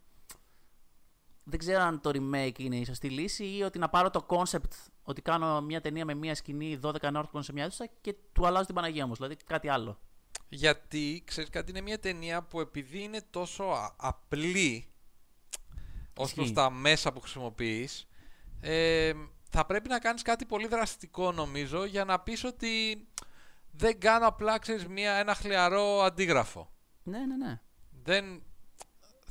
Δεν ξέρω αν το remake είναι η σωστή λύση ή ότι να πάρω το concept ότι κάνω μια ταινία με μια σκηνή 12 ενόρκων σε μια αίθουσα και του αλλάζω την Παναγία μου. Δηλαδή κάτι άλλο.
Γιατί, ξέρεις κάτι, είναι μια ταινία που επειδή είναι τόσο α- απλή ως
Ισχύει.
προς τα μέσα που χρησιμοποιείς, ε, θα πρέπει να κάνεις κάτι πολύ δραστικό νομίζω για να πεις ότι δεν κάνω απλά, ξέρεις, μια, ένα χλιαρό αντίγραφο.
Ναι, ναι, ναι.
Δεν...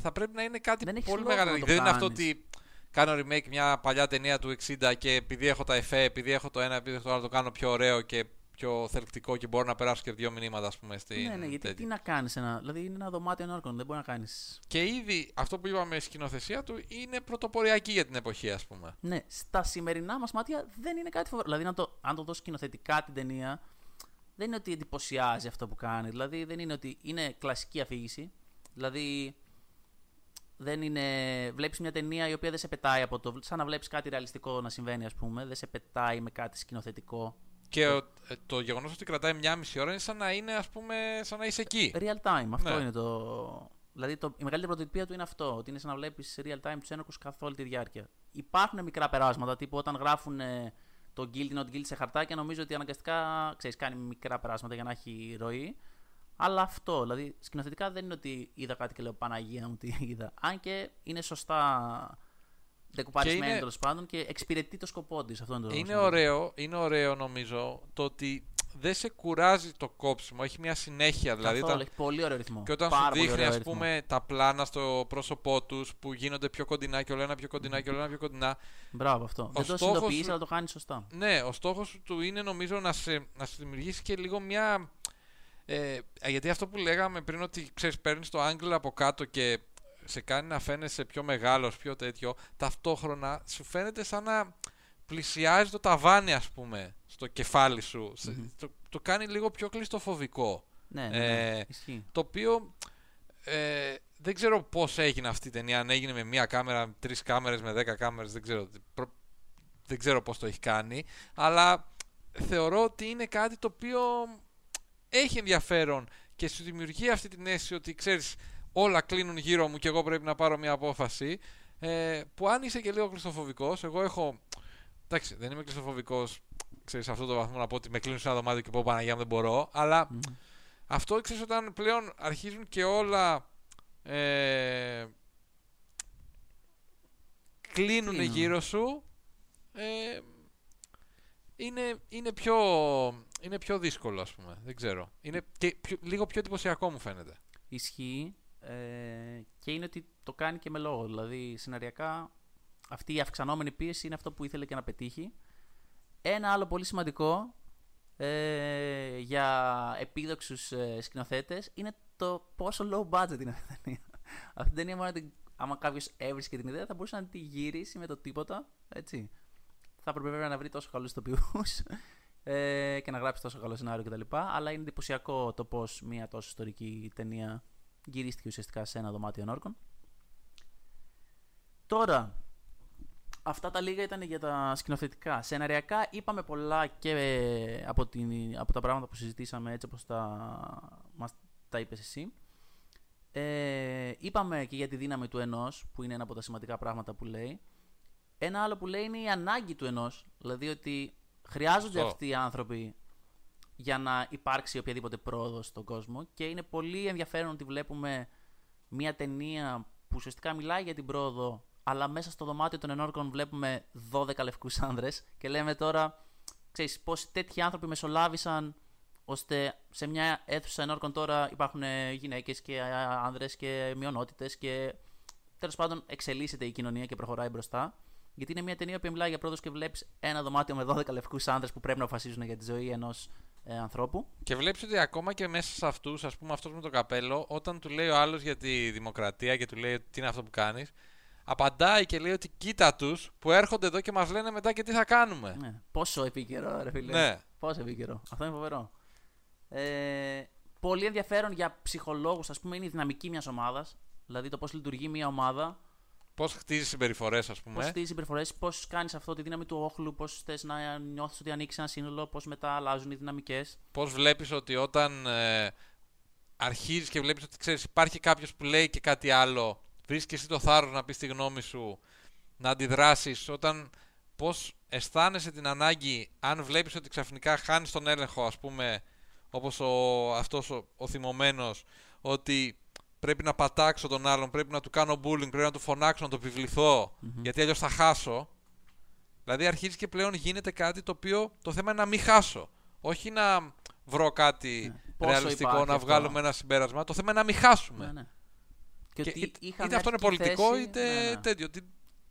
Θα πρέπει να είναι κάτι
Δεν έχεις
πολύ
λόγο
μεγάλο.
να το
Δεν είναι αυτό
κάνεις.
ότι κάνω remake μια παλιά ταινία του 60 και επειδή έχω τα εφέ, επειδή έχω το ένα, επειδή έχω το άλλο, το κάνω πιο ωραίο και πιο θελκτικό και μπορώ να περάσω και δύο μηνύματα, ας πούμε, στην
ναι, ναι, γιατί
τέτοια.
τι να κάνεις. Ένα... Δηλαδή είναι ένα δωμάτιο ενόρκων. Δεν μπορεί να κάνεις.
Και ήδη αυτό που είπαμε η σκηνοθεσία του είναι πρωτοποριακή για την εποχή, ας πούμε.
Ναι, στα σημερινά μας μάτια δεν είναι κάτι φοβερό. Δηλαδή, να το, αν το δω σκηνοθετικά την ταινία, δεν είναι ότι εντυπωσιάζει αυτό που κάνει. Δηλαδή, δεν είναι ότι είναι κλασική αφήγηση. Δηλαδή, δεν είναι. Βλέπεις μια ταινία η οποία δεν σε πετάει από το. σαν να βλέπεις κάτι ρεαλιστικό να συμβαίνει, ας πούμε. Δεν σε πετάει με κάτι σκηνοθετικό.
Και ο- ε, το γεγονός ότι κρατάει μια μισή ώρα είναι σαν να είναι, ας πούμε, σαν να είσαι εκεί.
Real time, αυτό
Ναι.
είναι το. Δηλαδή, το, η μεγαλύτερη πρωτοτυπία του είναι αυτό. Ότι είναι σαν να βλέπεις real time τους ένορκου καθ' όλη τη διάρκεια. Υπάρχουν μικρά περάσματα, τύπου όταν γράφουν ε, το guilty not guilty σε χαρτάκια, νομίζω ότι αναγκαστικά ξέρεις, κάνει μικρά περάσματα για να έχει ροή. Αλλά αυτό, δηλαδή σκηνοθετικά δεν είναι ότι είδα κάτι και λέω Παναγία μου τι είδα. Αν και είναι σωστά δεκουπαρισμένη
είναι-
τέλος πάντων και εξυπηρετεί το σκοπό της. Αυτό είναι το
Είναι
σημαντικό.
ωραίο, είναι ωραίο νομίζω το ότι δεν σε κουράζει το κόψιμο, έχει μια συνέχεια. Δηλαδή,
Καθόλου,
τα-
έχει πολύ ωραίο ρυθμό.
και όταν
Πάρα
σου
πολύ
δείχνει,
ωραίο
ας
ρυθμό.
πούμε, τα πλάνα στο πρόσωπό τους που γίνονται πιο κοντινά και όλο ένα πιο κοντινά και όλο ένα πιο κοντινά.
Μπράβο αυτό. δεν το
στόχος
συνειδητοποιείς,
σου-
αλλά το κάνεις σωστά.
Ναι, ο στόχος του είναι νομίζω να σε, να σε δημιουργήσει και λίγο μια... Ε, γιατί αυτό που λέγαμε πριν ότι ξέρεις παίρνεις το angle από κάτω και σε κάνει να φαίνεσαι πιο μεγάλος, πιο τέτοιο, ταυτόχρονα σου φαίνεται σαν να πλησιάζει το ταβάνι, ας πούμε, στο κεφάλι σου. Σε- Το, το κάνει λίγο πιο κλειστοφοβικό.
Ναι, ναι, ναι.
Ε,
Ισχύει.
Το οποίο ε, δεν ξέρω πώς έγινε αυτή η ταινία, αν έγινε με μία κάμερα, τρεις κάμερες, με δέκα κάμερες, δεν ξέρω, προ- δεν ξέρω πώς το έχει κάνει, αλλά θεωρώ ότι είναι κάτι το οποίο έχει ενδιαφέρον και σου δημιουργεί αυτή την αίσθηση ότι ξέρεις όλα κλείνουν γύρω μου και εγώ πρέπει να πάρω μια απόφαση ε, που αν είσαι και λίγο κλειστοφοβικός, εγώ έχω, εντάξει δεν είμαι κλειστοφοβικός ξέρεις σε αυτό το βαθμό να πω ότι με κλείνουν σε ένα δωμάτιο και πω Παναγία μου δεν μπορώ, αλλά
Μμ.
αυτό ξέρεις όταν πλέον αρχίζουν και όλα ε, κλείνουν
Κλείνουν.
γύρω σου ε, είναι, είναι, πιο, είναι πιο δύσκολο ας πούμε, δεν ξέρω. Είναι και πιο- λίγο πιο εντυπωσιακό μου φαίνεται.
Ισχύει. Ε, και είναι ότι το κάνει και με λόγο. Δηλαδή, σεναριακά, αυτή η αυξανόμενη πίεση είναι αυτό που ήθελε και να πετύχει. Ένα άλλο πολύ σημαντικό ε, για επίδοξους ε, σκηνοθέτες είναι το πόσο low budget είναι αυτή η ταινία. αυτή την ταινία, μόνο την- άμα κάποιος έβρισκε την ιδέα, θα μπορούσε να τη γυρίσει με το τίποτα. Έτσι. Θα έπρεπε βέβαια να βρει τόσο καλούς ηθοποιού ε, και να γράψει τόσο καλό σενάριο κτλ. Αλλά είναι εντυπωσιακό το πώς μια τόσο ιστορική ταινία γυρίστηκε ουσιαστικά σε ένα δωμάτιο ενόρκων. Τώρα, αυτά τα λίγα ήταν για τα σκηνοθετικά. Σεναριακά είπαμε πολλά και ε, από, την, από τα πράγματα που συζητήσαμε έτσι όπως τα, μας τα είπες εσύ. Ε, είπαμε και για τη δύναμη του ενός, που είναι ένα από τα σημαντικά πράγματα που λέει. Ένα άλλο που λέει είναι η ανάγκη του ενός. Δηλαδή ότι χρειάζονται
Αυτό.
αυτοί οι άνθρωποι για να υπάρξει οποιαδήποτε πρόοδος στον κόσμο και είναι πολύ ενδιαφέρον ότι βλέπουμε μια ταινία που ουσιαστικά μιλάει για την πρόοδο αλλά μέσα στο δωμάτιο των ενόρκων βλέπουμε 12 λευκούς άνδρες και λέμε τώρα ξέρεις πόσοι τέτοιοι άνθρωποι μεσολάβησαν ώστε σε μια αίθουσα ενόρκων τώρα υπάρχουν ε, γυναίκες και ε, άνδρες και μειονότητες και τέλος πάντων εξελίσσεται η κοινωνία και προχωράει μπροστά γιατί είναι μια ταινία που μιλάει για πρόοδος και βλέπεις ένα δωμάτιο με 12 λευκούς άνδρες που πρέπει να αποφασίζουν για τη ζωή ενός ε, ανθρώπου.
Και βλέπεις ότι ακόμα και μέσα σε αυτούς, ας πούμε αυτός με το καπέλο, όταν του λέει ο άλλος για τη δημοκρατία και του λέει τι είναι αυτό που κάνεις, απαντάει και λέει ότι κοίτα τους που έρχονται εδώ και μας λένε μετά και τι θα κάνουμε.
Ναι. Πόσο επίκαιρο, ρε φίλε.
Ναι.
Πόσο επίκαιρο. Αυτό είναι φοβερό. Ε, πολύ ενδιαφέρον για ψυχολόγους, ας πούμε, είναι η δυναμική μιας ομάδας. Δηλαδή το πώς λειτουργεί μια ομάδα,
Πώς χτίζεις συμπεριφορές ας
πώς
πούμε.
στήσει συμπεριφορές, πώς κάνεις αυτό τη δύναμη του όχλου, πώς θες να νιώθεις ότι ανοίξεις ένα σύνολο, πώς μετά αλλάζουν οι δυναμικές.
Πώς βλέπεις ότι όταν ε, αρχίζεις και βλέπεις ότι ξέρεις υπάρχει κάποιος που λέει και κάτι άλλο, βρίσκεις εσύ το θάρρος να πεις τη γνώμη σου, να αντιδράσεις, όταν πώς αισθάνεσαι την ανάγκη, αν βλέπεις ότι ξαφνικά χάνεις τον έλεγχο, ας πούμε, όπως ο, αυτός ο, ο θυμωμένος, ότι πρέπει να πατάξω τον άλλον, πρέπει να του κάνω bullying, πρέπει να του φωνάξω, να το επιβληθώ, γιατί αλλιώς θα χάσω. Δηλαδή αρχίζει και πλέον γίνεται κάτι το οποίο το θέμα είναι να μην χάσω. Όχι να βρω κάτι
Ναι. Πόσο
ρεαλιστικό,
υπάρχει
να
αυτό;
βγάλουμε ένα συμπέρασμα. Το θέμα είναι να μην χάσουμε.
Ναι, ναι.
Και
Και, ότι
είτε,
είχα
είτε
μια
αυτό είναι
αρχική
πολιτικό,
θέση-
είτε
ναι, ναι.
τέτοιο. ότι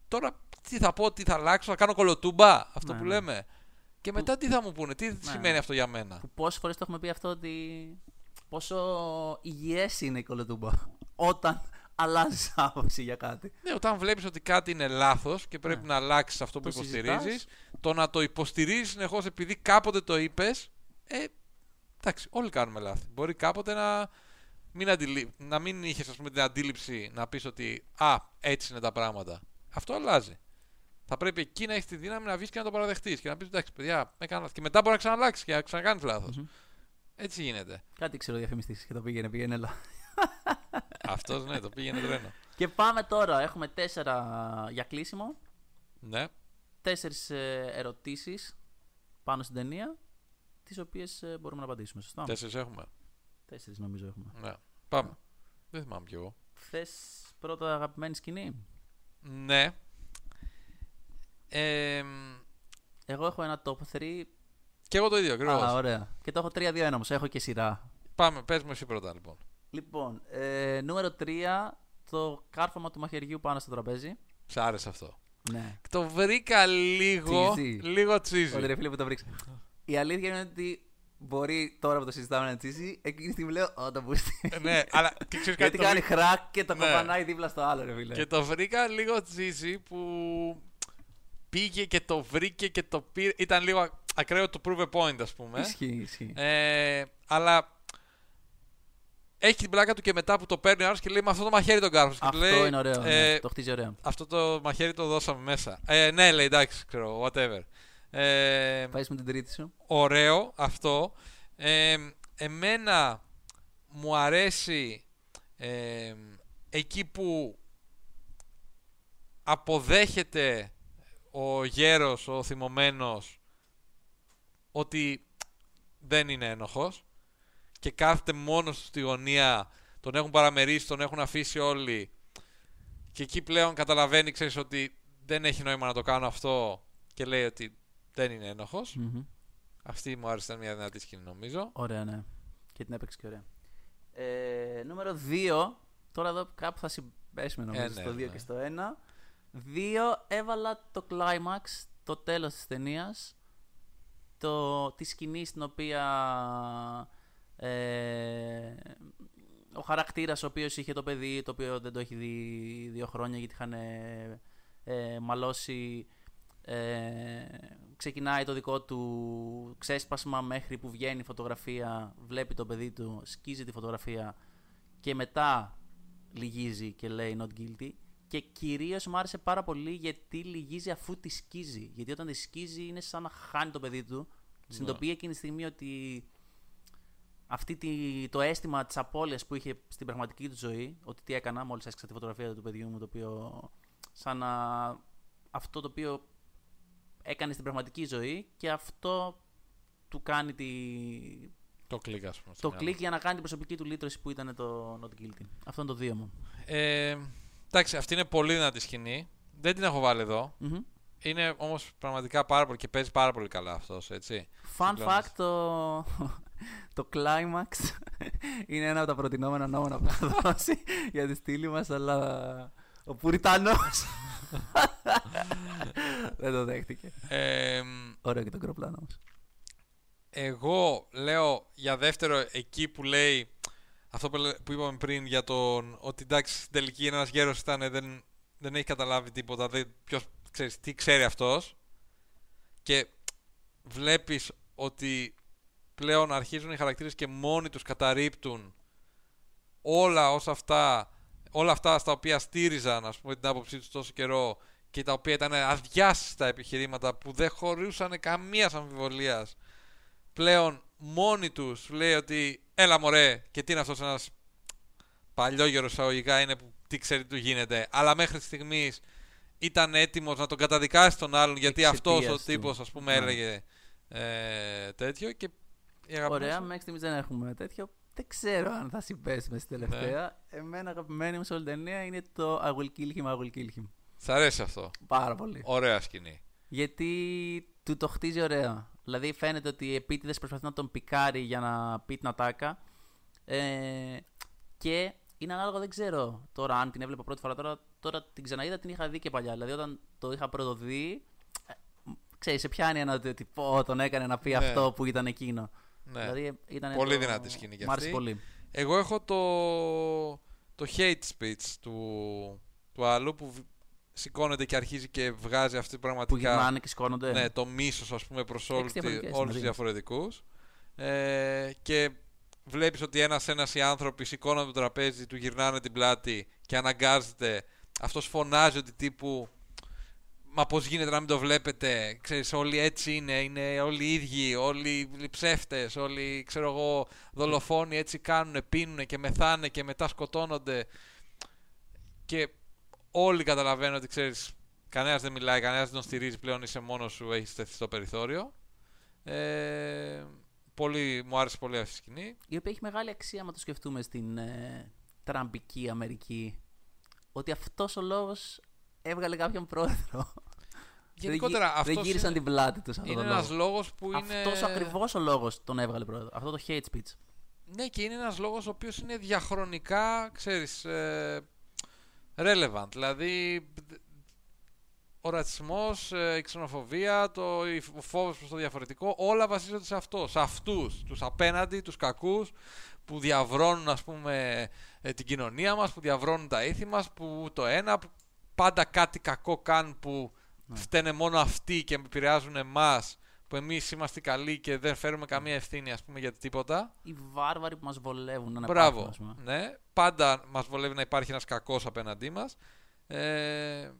τώρα τι θα πω, τι θα αλλάξω, θα κάνω κολοτούμπα, αυτό
Ναι,
που
ναι.
λέμε. Και μετά τι θα μου πούνε, τι σημαίνει
ναι.
αυτό για μένα;
Που πόσες φορές το έχουμε πει αυτό ότι. Πόσο υγιές είναι η κολοτούμπα όταν αλλάζεις άποψη για κάτι.
Ναι, όταν βλέπεις ότι κάτι είναι λάθος και πρέπει
Ναι.
να αλλάξεις αυτό που
Το
υποστηρίζεις,
συζητάς.
το να το υποστηρίζεις συνεχώς επειδή κάποτε το είπες, ε, εντάξει, όλοι κάνουμε λάθη. Μπορεί κάποτε να μην, αντιλη... να μην είχες την αντίληψη να πεις ότι Α, έτσι είναι τα πράγματα. Αυτό αλλάζει. Θα πρέπει εκεί να έχεις τη δύναμη να βγεις και να το παραδεχτείς και να πεις: Εντάξει, παιδιά, έκανα λάθη. Και μετά μπορεί να ξαναλλάξεις και να ξανακάνεις λάθος.
Μμμ.
Έτσι γίνεται.
Κάτι ξέρω διαφημιστής και το πήγαινε, πήγαινε, έλα.
Αυτός ναι, το πήγαινε τρένο.
Και πάμε τώρα. Έχουμε τέσσερα για κλείσιμο.
Ναι.
Τέσσερις ερωτήσεις πάνω στην ταινία. Τις οποίες μπορούμε να απαντήσουμε. Σωστά.
Τέσσερις έχουμε.
Τέσσερις νομίζω έχουμε.
Ναι. Πάμε. Δεν θυμάμαι κι εγώ.
Θες πρώτα αγαπημένη σκηνή;
Ναι. Ε,
Εγώ έχω ένα top 3.
και εγώ το ίδιο ακριβώς.
Α, ωραία. Και το έχω 3-2-1 όμω. Έχω και σειρά.
Πάμε, πες μου εσύ πρώτα λοιπόν.
Λοιπόν, ε, νούμερο 3. Το κάρφωμα του μαχαιριού πάνω στο τραπέζι.
Σ' άρεσε αυτό.
Ναι.
Το βρήκα λίγο.
Cheesy.
Λίγο
Ωραία,
τσίζι.
ρε φίλε που το βρήκα. Η αλήθεια είναι ότι μπορεί τώρα που το συζητάμε να τσίσει, εκείνη τη στιγμή λέω, Ω, το μπούστι.
Ε, ναι, αλλά και ξέρεις κάτι
Γιατί
το
κάνει
βρήκα-
χρακ και το
Ναι.
κοπανάει δίπλα στο άλλο, ρε φίλε.
Και το βρήκα λίγο τσίζι που πήγε και το βρήκε και το πήρε. Ήταν λίγο α- ακραίο το prove a point, ας πούμε.
Ισχύει, ισχύει.
Ε, αλλά έχει την πλάκα του και μετά που το παίρνει ο άλλος και λέει με αυτό το μαχαίρι τον κάρφος. Και του
Αυτό
λέει,
είναι ωραίο.
ε,
ναι, το χτίζει ωραίο.
Αυτό το μαχαίρι το δώσαμε μέσα. Ε, ναι, λέει εντάξει, ξέρω, whatever. Ε,
Πάει με την τρίτη σου.
ωραίο αυτό. Ε, εμένα μου αρέσει ε, εκεί που αποδέχεται ο γέρος, ο θυμωμένος ότι δεν είναι ένοχος και κάθεται μόνος του στη γωνία, τον έχουν παραμερίσει, τον έχουν αφήσει όλοι και εκεί πλέον καταλαβαίνει, ξέρεις, ότι δεν έχει νόημα να το κάνω αυτό και λέει ότι δεν είναι ένοχος.
Μμμ.
Αυτή μου άρεσε, ήταν μια δυνατή σκηνή νομίζω.
Ωραία, ναι. Και την έπαιξε και ωραία. Ε, νούμερο 2. Τώρα εδώ κάπου θα συμπέσουμε νομίζω
Ε, ναι,
στο 2
ναι.
και στο 1. 2. Έβαλα το climax, το τέλος της ταινίας. Το, τη σκηνή στην οποία ε, ο χαρακτήρας ο οποίος είχε το παιδί το οποίο δεν το έχει δει δύο χρόνια γιατί είχαν ε, ε, μαλώσει ε, ξεκινάει το δικό του ξέσπασμα μέχρι που βγαίνει η φωτογραφία, βλέπει το παιδί του, σκίζει τη φωτογραφία και μετά λυγίζει και λέει not guilty. Και κυρίως μου άρεσε πάρα πολύ γιατί λυγίζει αφού τη σκίζει. Γιατί όταν τη σκίζει είναι σαν να χάνει το παιδί του. Συνειδητοποιεί εκείνη τη στιγμή ότι αυτή τη, το αίσθημα της απώλειας που είχε στην πραγματική του ζωή, ότι τι έκανα μόλις έσκασα τη φωτογραφία του παιδιού μου, το οποίο σαν να αυτό το οποίο έκανε στην πραγματική ζωή και αυτό του κάνει τη...
Το κλικ, ας πούμε. στο
το
μυαλό.
κλικ για να κάνει την προσωπική του λύτρωση που ήταν το Not Guilty. Αυτό είναι το δύο μου.
Ε, εντάξει, αυτή είναι πολύ δυνατή σκηνή. Δεν την έχω βάλει εδώ.
Μμμ.
Είναι όμως πραγματικά πάρα πολύ και παίζει πάρα πολύ καλά αυτός, έτσι.
Fun
Συγκλώνεις.
fact, το, το climax είναι ένα από τα προτινόμενα νόμια που θα δώσει για τη στήλη μας, αλλά ο Πουριτανός δεν το δέχτηκε.
Ε,
Ωραίο και το κροπλάνο όμως.
εγώ λέω για δεύτερο εκεί που λέει αυτό που, λέ- που είπαμε πριν για τον ότι εντάξει στην τελική είναι ένας γέρος ήταν δεν, δεν έχει καταλάβει τίποτα δεν, ποιος, ξέρεις, τι ξέρει αυτός και βλέπεις ότι πλέον αρχίζουν οι χαρακτήρες και μόνοι τους καταρρύπτουν όλα όσα αυτά όλα αυτά στα οποία στήριζαν ας πούμε την άποψή τους τόσο καιρό και τα οποία ήταν αδιάσυστα επιχειρήματα που δεν χωρούσαν καμίας αμφιβολίας πλέον μόνοι τους λέει ότι έλα μωρέ και τι είναι αυτός ένας παλιόγερος εισαγωγικά είναι που τι ξέρει τι του γίνεται αλλά μέχρι στιγμής ήταν έτοιμος να τον καταδικάσει τον άλλον γιατί αυτός ο
Εξαιτίας του.
τύπος ας πούμε
Ναι.
έλεγε ε, τέτοιο και η αγαπημένη
Ωραία,
σου-
μέχρι στιγμής δεν έχουμε τέτοιο. Δεν ξέρω αν θα συμπέσουμε στη τελευταία. Εμένα αγαπημένη μου σε όλη την ταινία είναι το I will kill him, I will kill him.
Σ' αρέσει αυτό.
Πάρα πολύ.
Ωραία σκηνή.
Γιατί του το χτίζει ωραία. Δηλαδή φαίνεται ότι επίτηδες προσπαθεί να τον πικάρει για να πει την ατάκα. Ε, και είναι ανάλογο, δεν ξέρω τώρα αν την έβλεπα πρώτη φορά. Τώρα, τώρα την ξαναείδα, την είχα δει και παλιά. Δηλαδή όταν το είχα πρωτοδεί, ε, ξέρεις, σε πιάνει ένα ότι πω, τον έκανε να πει
Ναι.
αυτό που ήταν εκείνο.
Ναι.
Δηλαδή, ήταν
Πολύ
το...
δυνατή σκηνή κι
Μ' άρεσε
αυτή.
πολύ.
Εγώ έχω το, το hate speech του, του άλλου που β- σηκώνεται και αρχίζει και βγάζει αυτή
Που
πραγματικά
γυρνάνε και σηκώνονται.
ναι, το μίσος ας πούμε προς όλους, τη-
διαφορετικές,
όλους τους
δηλαδή.
διαφορετικούς ε, και βλέπεις ότι ένας ένας οι άνθρωποι σηκώνονται το τραπέζι, του γυρνάνε την πλάτη και αναγκάζεται αυτός φωνάζει ότι τύπου Μα πώς γίνεται να μην το βλέπετε, ξέρεις, όλοι έτσι είναι, είναι όλοι ίδιοι, όλοι οι ψεύτες, όλοι, ξέρω εγώ, δολοφόνοι έτσι κάνουν, πίνουν και μεθάνε και μετά σκοτώνονται. Και όλοι καταλαβαίνουν ότι, ξέρεις, κανένας δεν μιλάει, κανένας δεν τον στηρίζει πλέον, είσαι μόνος σου, έχεις τεθεί στο περιθώριο. Ε, πολύ, μου άρεσε πολύ αυτή η σκηνή.
η οποία έχει μεγάλη αξία άμα το σκεφτούμε στην ε, τραμπική Αμερική. Ότι αυτός ο λόγος έβγαλε κάποιον πρόεδρο.
Γενικότερα
δεν, γύ-
αυτός
δεν γύρισαν
είναι,
την πλάτη τους αυτός
είναι
το
ένας
λόγος.
λόγος που είναι...
Αυτός ακριβώς ο λόγος τον έβγαλε πρόεδρο. Αυτό το hate speech.
Ναι, και είναι ένας λόγος ο οποίος είναι διαχρονικά, ξέρεις, ε, relevant. Δηλαδή, δ- ο ρατσισμός, ε, η ξενοφοβία, το, η- ο φόβος προς το διαφορετικό, όλα βασίζονται σε αυτό, σε αυτούς, τους απέναντι, τους κακούς, που διαβρώνουν ας πούμε ε, την κοινωνία μας, που διαβρώνουν τα ήθη μας, που το ένα, που πάντα κάτι κακό κάνουν που φταίνε μόνο αυτοί και επηρεάζουν εμάς, που εμείς είμαστε καλοί και δεν φέρουμε καμία ευθύνη ας πούμε για τίποτα.
Οι βάρβαροι που μας βολεύουν να
Μπράβο.
υπάρχουν, ας πούμε.
Ναι, πάντα μας βολεύει να υπάρχει ένας κακός απέναντί μας. Ε,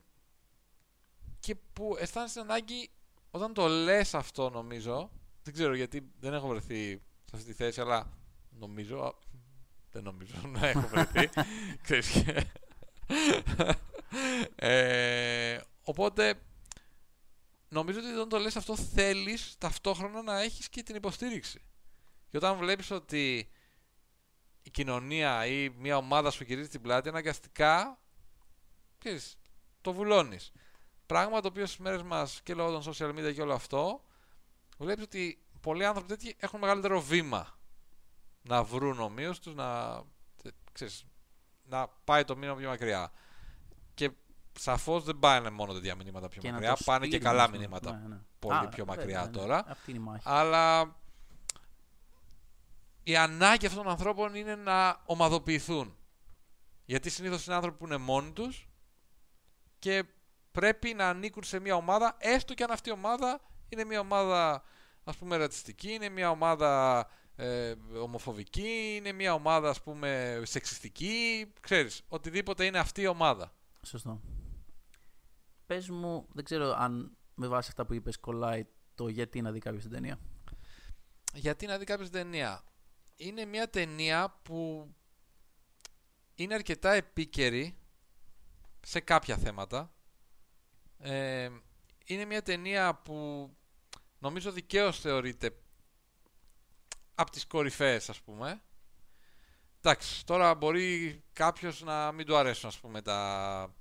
και που αισθάνεσαι την ανάγκη όταν το λες αυτό νομίζω, δεν ξέρω γιατί δεν έχω βρεθεί σε αυτή τη θέση, αλλά νομίζω, α, δεν νομίζω να έχω βρεθεί. Ξέρεις και- ε, οπότε νομίζω ότι όταν το λες αυτό θέλεις ταυτόχρονα να έχεις και την υποστήριξη. Και όταν βλέπεις ότι η κοινωνία ή μια ομάδα σου γυρίζει την πλάτη, αναγκαστικά ξέρεις, το βουλώνεις. Πράγμα το οποίο στις μέρες μας και λόγω των social media και όλο αυτό, βλέπεις ότι πολλοί άνθρωποι τέτοιοι έχουν μεγαλύτερο βήμα να βρουν ομοίους τους, να, τε- ξέρεις, να πάει το μήνυμα πιο μακριά. Και σαφώς δεν πάνε μόνο τέτοια μηνύματα πιο
Και να
μακριά,
το
πάνε και
στείλουν,
καλά
ας πούμε.
μηνύματα
Ναι, ναι.
πολύ
Α,
πιο
βέβαια,
μακριά
ναι.
τώρα.
Αυτή είναι η μάχη.
Αλλά η ανάγκη αυτών των ανθρώπων είναι να ομαδοποιηθούν. Γιατί συνήθως είναι άνθρωποι που είναι μόνοι τους και πρέπει να ανήκουν σε μια ομάδα, έστω και αν αυτή η ομάδα είναι μια ομάδα ας πούμε ρατσιστική, είναι μια ομάδα ε, ομοφοβική, είναι μια ομάδα ας πούμε σεξιστική, ξέρεις, οτιδήποτε είναι αυτή η ομάδα.
Σωστό. Πες μου, δεν ξέρω αν με βάση αυτά που είπες κολλάει το γιατί να δει κάποιος την ταινία.
Γιατί να δει κάποιος την ταινία. Είναι μια ταινία που είναι αρκετά επίκαιρη σε κάποια θέματα. Ε, είναι μια ταινία που νομίζω δικαίως θεωρείται από τις κορυφαίες ας πούμε. Εντάξει, τώρα μπορεί κάποιος να μην του αρέσουν ας πούμε τα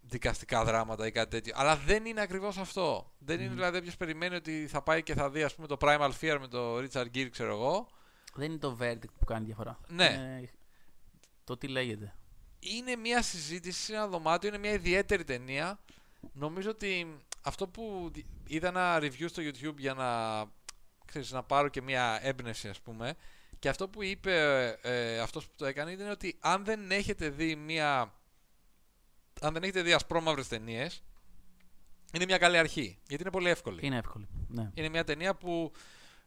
δικαστικά δράματα ή κάτι τέτοιο. Αλλά δεν είναι ακριβώς αυτό. Δεν είναι δηλαδή όποιος περιμένει ότι θα πάει και θα δει ας πούμε το Primal Fear με το Richard Gere ξέρω εγώ.
Δεν είναι το verdict που κάνει διαφορά.
Ναι.
Είναι το τι λέγεται.
είναι μια συζήτηση σε ένα δωμάτιο, είναι μια ιδιαίτερη ταινία. Νομίζω ότι αυτό που δι- είδα ένα review στο YouTube για να, ξέρεις, να πάρω και μια έμπνευση ας πούμε και αυτό που είπε ε, αυτός που το έκανε είναι ότι αν δεν έχετε δει μια αν δεν έχετε δει ασπρόμαυρες ταινίες είναι μια καλή αρχή γιατί είναι πολύ εύκολη.
Είναι εύκολη. Ναι.
Είναι μια ταινία που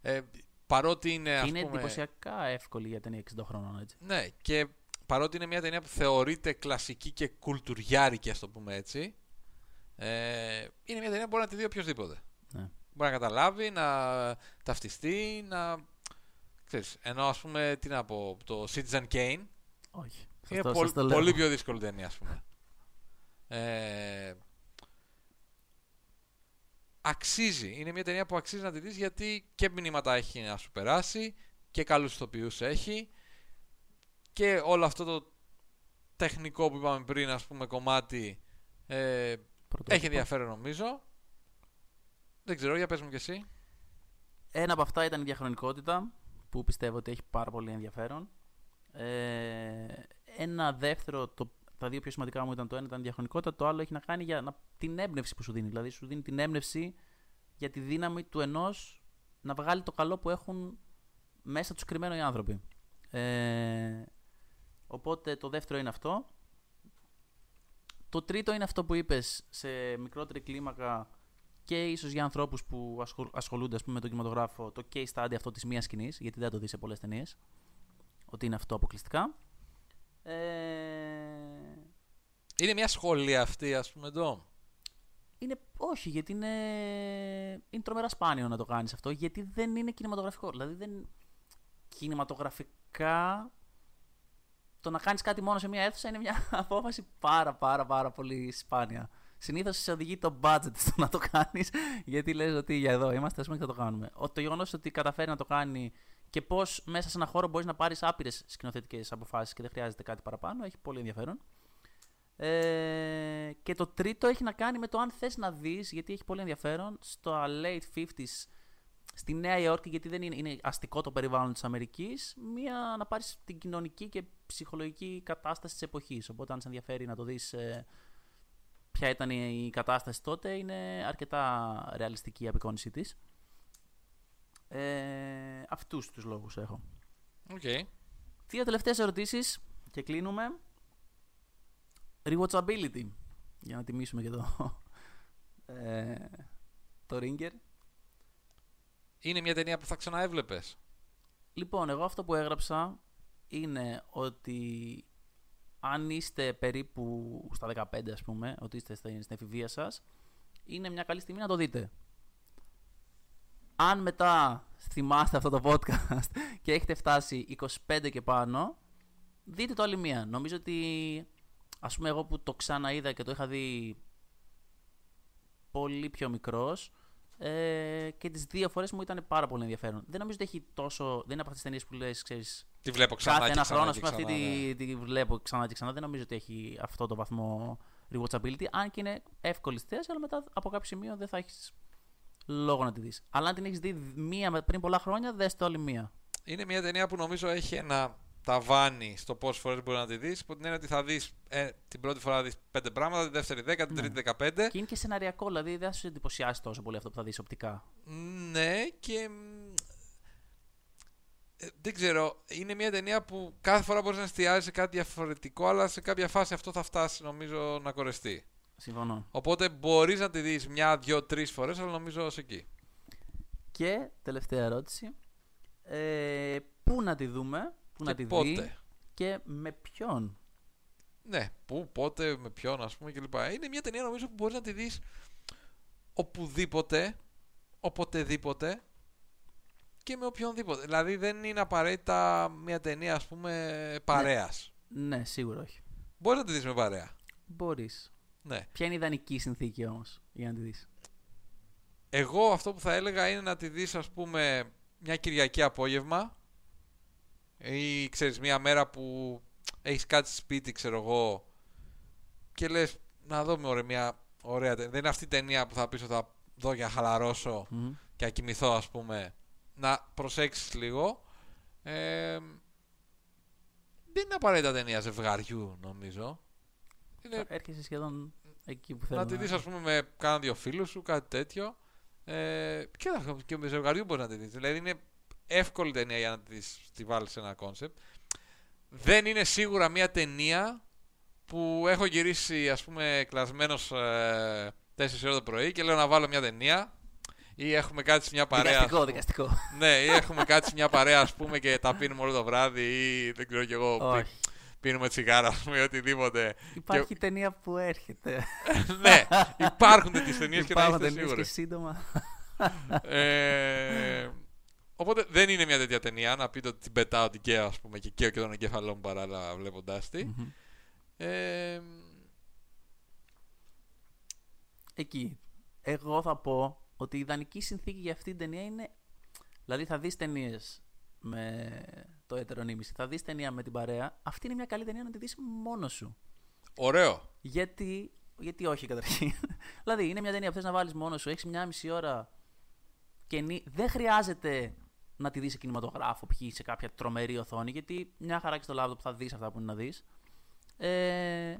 ε, παρότι είναι ας
είναι
πούμε...
εντυπωσιακά εύκολη για ταινία 60 χρόνων έτσι.
Ναι, και παρότι είναι μια ταινία που θεωρείται κλασική και κουλτουριάρικη, ας το πούμε έτσι, ε, είναι μια ταινία που μπορεί να τη δει οποιοδήποτε.
Ναι.
Μπορεί να καταλάβει, να ταυτιστεί, να. Ξέρεις, ενώ ας πούμε, τι να πω, το Citizen Kane
Όχι.
είναι
Σωστό,
πολ-
σας το λέω.
πολύ πιο δύσκολη ταινία, ας πούμε. Ε, αξίζει. Είναι μια ταινία που αξίζει να τη δεις γιατί και μηνύματα έχει να σου περάσει και καλούς ηθοποιούς έχει και όλο αυτό το τεχνικό που είπαμε πριν, ας πούμε, κομμάτι ε,
Πρωτότυπο.
έχει ενδιαφέρον νομίζω. Δεν ξέρω, για πες μου κι εσύ.
Ένα από αυτά ήταν η διαχρονικότητα, που πιστεύω ότι έχει πάρα πολύ ενδιαφέρον. Ε, ένα δεύτερο, το, τα δύο πιο σημαντικά μου ήταν το ένα ήταν η διαχρονικότητα, το άλλο έχει να κάνει για να, την έμπνευση που σου δίνει. Δηλαδή σου δίνει την έμπνευση για τη δύναμη του ενός να βγάλει το καλό που έχουν μέσα τους κρυμμένο οι άνθρωποι. Ε, οπότε το δεύτερο είναι αυτό. Το τρίτο είναι αυτό που είπες σε μικρότερη κλίμακα και ίσως για ανθρώπους που ασχολ- ασχολούνται ας πούμε, με τον κινηματογράφο το case study αυτό της μίας σκηνής, γιατί δεν θα το δεις σε πολλές ταινίες, ότι είναι αυτό αποκλειστικά. Ε,
Είναι μια σχολεία αυτή, ας πούμε, εδώ.
είναι, όχι, γιατί είναι, είναι τρομερά σπάνιο να το κάνεις αυτό, γιατί δεν είναι κινηματογραφικό. Δηλαδή, δεν, κινηματογραφικά, το να κάνεις κάτι μόνο σε μια αίθουσα είναι μια απόφαση πάρα πάρα πάρα πολύ σπάνια. Συνήθως σε οδηγεί το budget στο να το κάνεις, γιατί λες ότι για εδώ είμαστε, ας πούμε, και θα το κάνουμε. Ο, το γεγονός ότι καταφέρει να το κάνει και πώς μέσα σε ένα χώρο μπορείς να πάρεις άπειρες σκηνοθετικές αποφάσεις και δεν χρειάζεται κάτι παραπάνω, έχει πολύ ενδιαφέρον. Ε, και το τρίτο έχει να κάνει με το αν θες να δεις, γιατί έχει πολύ ενδιαφέρον, στο late 50s στη Νέα Υόρκη, γιατί δεν είναι, είναι αστικό το περιβάλλον της Αμερικής, μία, να πάρεις την κοινωνική και ψυχολογική κατάσταση της εποχής. Οπότε αν σε ενδιαφέρει να το δεις ε, ποια ήταν η η κατάσταση τότε, είναι αρκετά ρεαλιστική η απεικόνησή της. Ε, αυτούς τους λόγους έχω.
ΟΚ.
Δύο τελευταίες ερωτήσεις και κλείνουμε. Rewatchability. Για να τιμήσουμε και το, ε, το Ringer.
Είναι μια ταινία που θα ξαναέβλεπες.
Λοιπόν, εγώ αυτό που έγραψα είναι ότι αν είστε περίπου στα 15 ας πούμε, ότι είστε στην στην εφηβεία σας, είναι μια καλή στιγμή να το δείτε. Αν μετά θυμάστε αυτό το podcast και έχετε φτάσει 25 και πάνω, δείτε το άλλη μία. Νομίζω ότι, ας πούμε εγώ που το ξαναείδα και το είχα δει πολύ πιο μικρός, ε, και τις δύο φορές μου ήταν πάρα πολύ ενδιαφέρον. Δεν νομίζω ότι έχει τόσο, δεν είναι από αυτές τις ταινίες που λες, ξέρεις,
Τη βλέπω ξανά
κάθε
και
ένας
ξανά
χρόνος, ας
και
πούμε, αυτή
ξανά, ναι.
τη, τη βλέπω ξανά και ξανά. Δεν νομίζω ότι έχει αυτό το βαθμό rewatchability. Αν και είναι εύκολη στη θέση, αλλά μετά από κάποιο σημείο δεν θα έχεις λόγο να τη δεις. Αλλά αν την έχεις δει μία με- πριν πολλά χρόνια, δες το άλλη μία.
Είναι μια ταινία που νομίζω έχει ένα ταβάνι στο πόσες φορές μπορεί να τη δεις. Που την είναι ότι θα δεις ε, την πρώτη φορά θα δεις πέντε πράγματα, την δεύτερη δέκα, την
Ναι.
τρίτη δεκαπέντε.
Και είναι και σεναριακό, δηλαδή δεν θα σου εντυπωσιάσει τόσο πολύ αυτό που θα δεις οπτικά.
Ναι, και. μ, ε, δεν ξέρω. Είναι μια ταινία που κάθε φορά μπορείς να εστιάζει σε κάτι διαφορετικό, αλλά σε κάποια φάση αυτό θα φτάσει νομίζω να κορεστεί.
Συμφωνώ.
Οπότε μπορείς να τη δεις μια, δύο, τρεις φορές, αλλά νομίζω ως εκεί.
Και τελευταία ερώτηση. Ε, πού να τη δούμε, πού να
Και
τη
πότε.
δει και με ποιον.
Ναι, πού, πότε, με ποιον, ας πούμε κλπ. Είναι μια ταινία νομίζω που μπορείς να τη δεις οπουδήποτε, οποτεδήποτε και με οποιονδήποτε. Δηλαδή δεν είναι απαραίτητα μια ταινία, ας πούμε, παρέας.
Ναι, σίγουρα όχι.
Μπορείς να τη δεις με παρέα.
Μπορείς.
Ναι.
Ποια είναι η ιδανική συνθήκη όμως για να τη δεις;
Εγώ αυτό που θα έλεγα είναι να τη δεις ας πούμε μια Κυριακή απόγευμα ή ξέρεις μια μέρα που έχεις κάτσει σπίτι ξέρω εγώ και λες να δω ωραία μια ωραία ταινία. Δεν είναι αυτή η ταινία που θα πεις ότι θα δω για να χαλαρώσω και να κοιμηθώ ας πούμε. Να προσέξεις λίγο. Ε, δεν είναι απαραίτητα ταινία ζευγαριού νομίζω. Είναι
Έρχεσαι σχεδόν εκεί που θέλω
να τη δεις ας πούμε με κάνα δύο φίλους σου, κάτι τέτοιο. Ε, και, να- και με ζευγαριού μπορείς να τη δεις. Δηλαδή είναι εύκολη ταινία για να της, τη βάλεις σε ένα concept. Δεν είναι σίγουρα μια ταινία που έχω γυρίσει ας πούμε κλασμένος ε, 4 ώρα το πρωί και λέω να βάλω μια ταινία ή έχουμε κάτι σε μια παρέα. ας
Δικαστικό,
πούμε.
δικαστικό.
Ναι, ή έχουμε κάτι σε μια παρέα ας πούμε και τα πίνουμε όλο το βράδυ ή δεν ξέρω κι εγώ πι-
Όχι.
πίνουμε τσιγάρα ας πούμε ή οτιδήποτε.
Υπάρχει ταινία που έρχεται.
ναι, υπάρχουν τέτοιες ταινίες και να
Υπάρχουν
είστε
ταινίες
σίγουροι.
και σύντομα.
Ε, οπότε δεν είναι μια τέτοια ταινία να πείτε ότι την πετάω την καίω ας πούμε και καίω και τον εγκέφαλό μου παράλληλα βλέποντάς τη.
Μμμ.
Ε,
Εκεί. Εγώ θα πω ότι η ιδανική συνθήκη για αυτή την ταινία είναι. Δηλαδή θα δεις ταινίες με το ετερονίμηση, θα δεις ταινία με την παρέα. Αυτή είναι μια καλή ταινία να τη δεις μόνος σου.
ωραίο.
Γιατί, γιατί όχι καταρχήν. δηλαδή είναι μια ταινία που θες να βάλεις μόνος σου, έχεις μια μισή ώρα και νι- δεν χρειάζεται να τη δεις σε κινηματογράφο, π.χ. σε κάποια τρομερή οθόνη, γιατί μια χαρά και στο λάπτοπ θα δεις αυτά που είναι να δεις. Ε,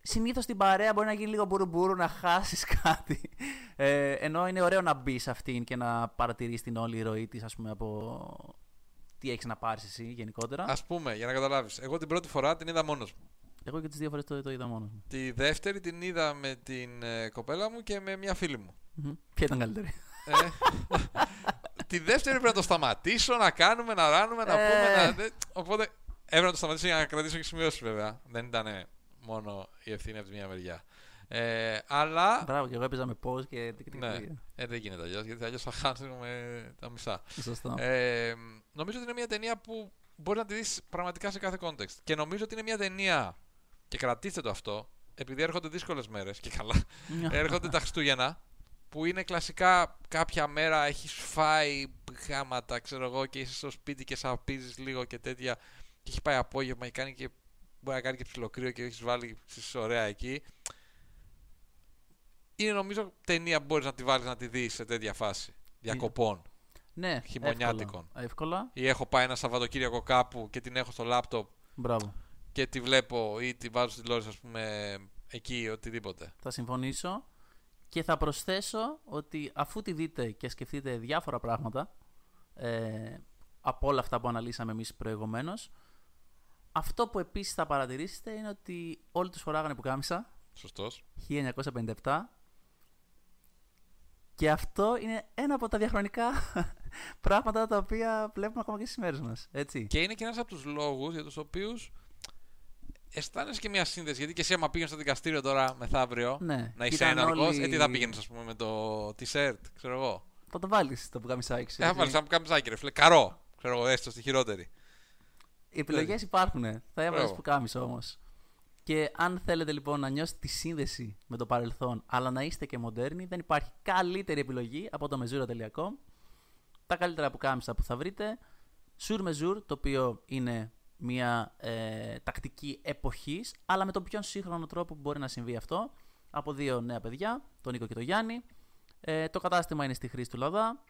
Συνήθως στην παρέα μπορεί να γίνει λίγο μπουρουμπουρου, να χάσεις κάτι. Ε, ενώ είναι ωραίο να μπεις σε αυτήν και να παρατηρείς την όλη ροή της, ας πούμε, από τι έχεις να πάρεις εσύ γενικότερα.
Ας πούμε, για να καταλάβεις, εγώ την πρώτη φορά την είδα μόνος μου.
Εγώ και τις δύο φορές το, το είδα μόνος μου.
Τη δεύτερη την είδα με την ε, κοπέλα μου και με μια φίλη μου.
Μμμ. Ποια ήταν καλύτερη;
Ε, τη δεύτερη πρέπει να το σταματήσω, να κάνουμε, να ράνουμε, να
Ε.
πούμε. Να... δε- Οπότε έπρεπε να το σταματήσω για να κρατήσω και σημειώσεις βέβαια. Δεν ήταν μόνο η ευθύνη από τη μία μεριά. Ε, αλλά.
Μπράβο, και εγώ έπαιζα με πώ και τικ, τικ,
Ναι,
τικ.
ε, δεν γίνεται αλλιώς γιατί αλλιώς θα χάσουμε τα μισά.
Σωστό.
Ε, νομίζω ότι είναι μια ταινία που μπορείς να τη δεις πραγματικά σε κάθε context. Και νομίζω ότι είναι μια ταινία. Και κρατήστε το αυτό, επειδή έρχονται δύσκολες μέρες και καλά. έρχονται τα Χριστούγεννα που είναι κλασικά κάποια μέρα έχεις φάει γάματα, ξέρω εγώ, και είσαι στο σπίτι και σαπίζεις λίγο και τέτοια. Και έχει πάει απόγευμα και κάνει και. Μπορεί να κάνει και ψιλοκρύο και έχεις βάλει στις ωραία εκεί. Είναι νομίζω ταινία που μπορείς να τη βάλεις να τη δεις σε τέτοια φάση. Διακοπών.
ναι,
χειμωνιάτικων.
Εύκολα. εύκολα.
Ή έχω πάει ένα Σαββατοκύριακο κάπου και την έχω στο λάπτοπ
Μπράβο.
και τη βλέπω ή τη βάζω στη τηλεόραση, ας πούμε, εκεί, οτιδήποτε.
Θα συμφωνήσω και θα προσθέσω ότι αφού τη δείτε και σκεφτείτε διάφορα πράγματα ε, από όλα αυτά που αναλύσαμε εμείς προηγουμένως αυτό που επίσης θα παρατηρήσετε είναι ότι όλοι τους φοράγανε που κάμισα
Σωστός.
1957 και αυτό είναι ένα από τα διαχρονικά πράγματα τα οποία βλέπουμε ακόμα και στις μέρες μας. Έτσι.
Και είναι και ένας από τους λόγους για τους οποίους αισθάνεσαι και μια σύνδεση. Γιατί και εσύ, άμα πήγαινες στο δικαστήριο τώρα μεθαύριο
Ναι.
να είσαι
Ήταν
έναρκο,
όλοι-
ε, τι θα πήγαινες, ας πούμε, με το t-shirt, ξέρω εγώ;
Θα το βάλεις το πουκάμισάκι.
Ε, θα
ξέρεις.
βάλεις ένα καμπιζάκι, ρε φίλε. Καρό, ξέρω εγώ, έστω στη χειρότερη.
Οι επιλογές υπάρχουν. Θα έβαλες
Μπράβο.
πουκάμισο όμως. Και αν θέλετε λοιπόν να νιώσετε τη σύνδεση με το παρελθόν, αλλά να είστε και μοντέρνοι, δεν υπάρχει καλύτερη επιλογή από το mesura.com. Τα καλύτερα πουκάμισα που θα βρείτε. Sur Mesure, το οποίο είναι μια ε, τακτική εποχής, αλλά με τον πιο σύγχρονο τρόπο που μπορεί να συμβεί αυτό. Από δύο νέα παιδιά, τον Νίκο και τον Γιάννη. Ε, το κατάστημα είναι στη χρήση του Λαδά.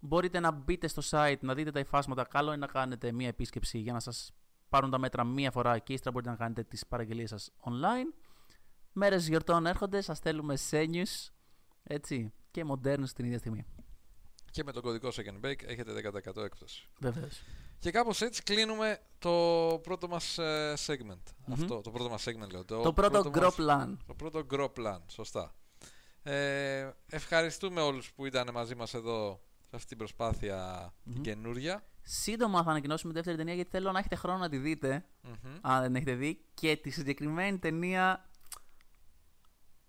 Μπορείτε να μπείτε στο site, να δείτε τα υφάσματα. Καλό είναι να κάνετε μία επίσκεψη για να σας πάρουν τα μέτρα μία φορά και ύστερα μπορείτε να κάνετε τις παραγγελίες σας online. Μέρες γιορτών έρχονται, σας στέλνουμε σένιους, έτσι, και μοντέρνους την ίδια στιγμή.
Και με τον κωδικό Second Bake έχετε 10% έκπτωση.
Βεβαίως.
Και κάπως έτσι κλείνουμε το πρώτο μας ε, segment. Αυτό, το πρώτο μας segment λέω.
Το πρώτο
μας-
Gro Plan.
Το πρώτο Grow Plan, σωστά. Ε, ευχαριστούμε όλους που ήταν μαζί μας εδώ σε αυτή την προσπάθεια την καινούρια.
Σύντομα θα ανακοινώσουμε τη δεύτερη ταινία γιατί θέλω να έχετε χρόνο να τη δείτε,
Μμμ.
αν δεν έχετε δει. Και τη συγκεκριμένη ταινία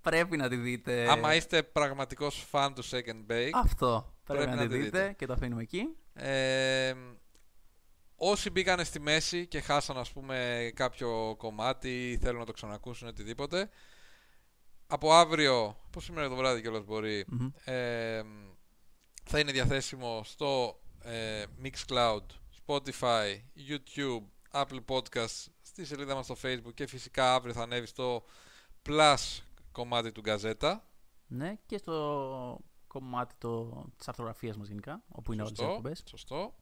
πρέπει να τη δείτε.
Άμα είστε πραγματικός φαν του Second Bake,
Αυτό πρέπει,
Πρέπει
να,
να
τη
τη
δείτε,
δείτε.
και το αφήνουμε εκεί.
Ε, όσοι μπήκανε στη μέση και χάσαν ας πούμε κάποιο κομμάτι ή θέλουν να το ξανακούσουν οτιδήποτε από αύριο, πως σήμερα το βράδυ κιόλας μπορεί
Μμμ.
ε, θα είναι διαθέσιμο στο ε, Mixcloud, Spotify, YouTube, Apple Podcasts στη σελίδα μας στο Facebook και φυσικά αύριο θα ανέβει στο Plus κομμάτι του Γκαζέτα
Ναι, και στο κομμάτι το, της αρθρογραφίας μας γενικά, όπου είναι όλες οι
Σωστό,
εκπομπές.
σωστό.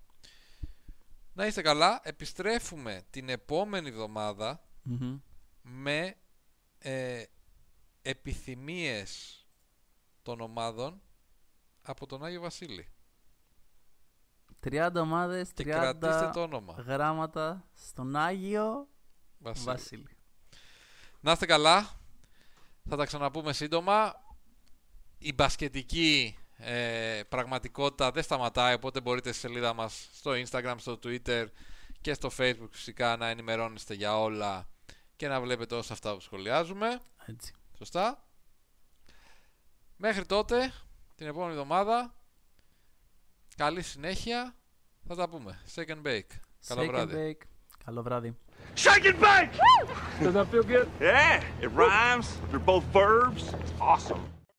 Να είστε καλά. Επιστρέφουμε την επόμενη εβδομάδα
Μμμ.
με ε, επιθυμίες των ομάδων από τον Άγιο Βασίλη.
30 ομάδες, 30
Και κρατήστε το όνομα.
γράμματα στον Άγιο
Βασίλη.
Βασίλη.
Να είστε καλά. Θα τα ξαναπούμε σύντομα. Η μπασκετική ε, πραγματικότητα δεν σταματάει, οπότε μπορείτε στη σελίδα μας στο Instagram, στο Twitter και στο Facebook φυσικά να ενημερώνεστε για όλα και να βλέπετε όσα αυτά που σχολιάζουμε.
Έτσι.
Σωστά. Μέχρι τότε, την επόμενη εβδομάδα, καλή συνέχεια. Θα τα πούμε. Second Bake. Καλό
Shake and
βράδυ.
bake. Καλό βράδυ.
Shake and bake!
Does that feel good?
Yeah, it rhymes. They're both verbs.
Awesome.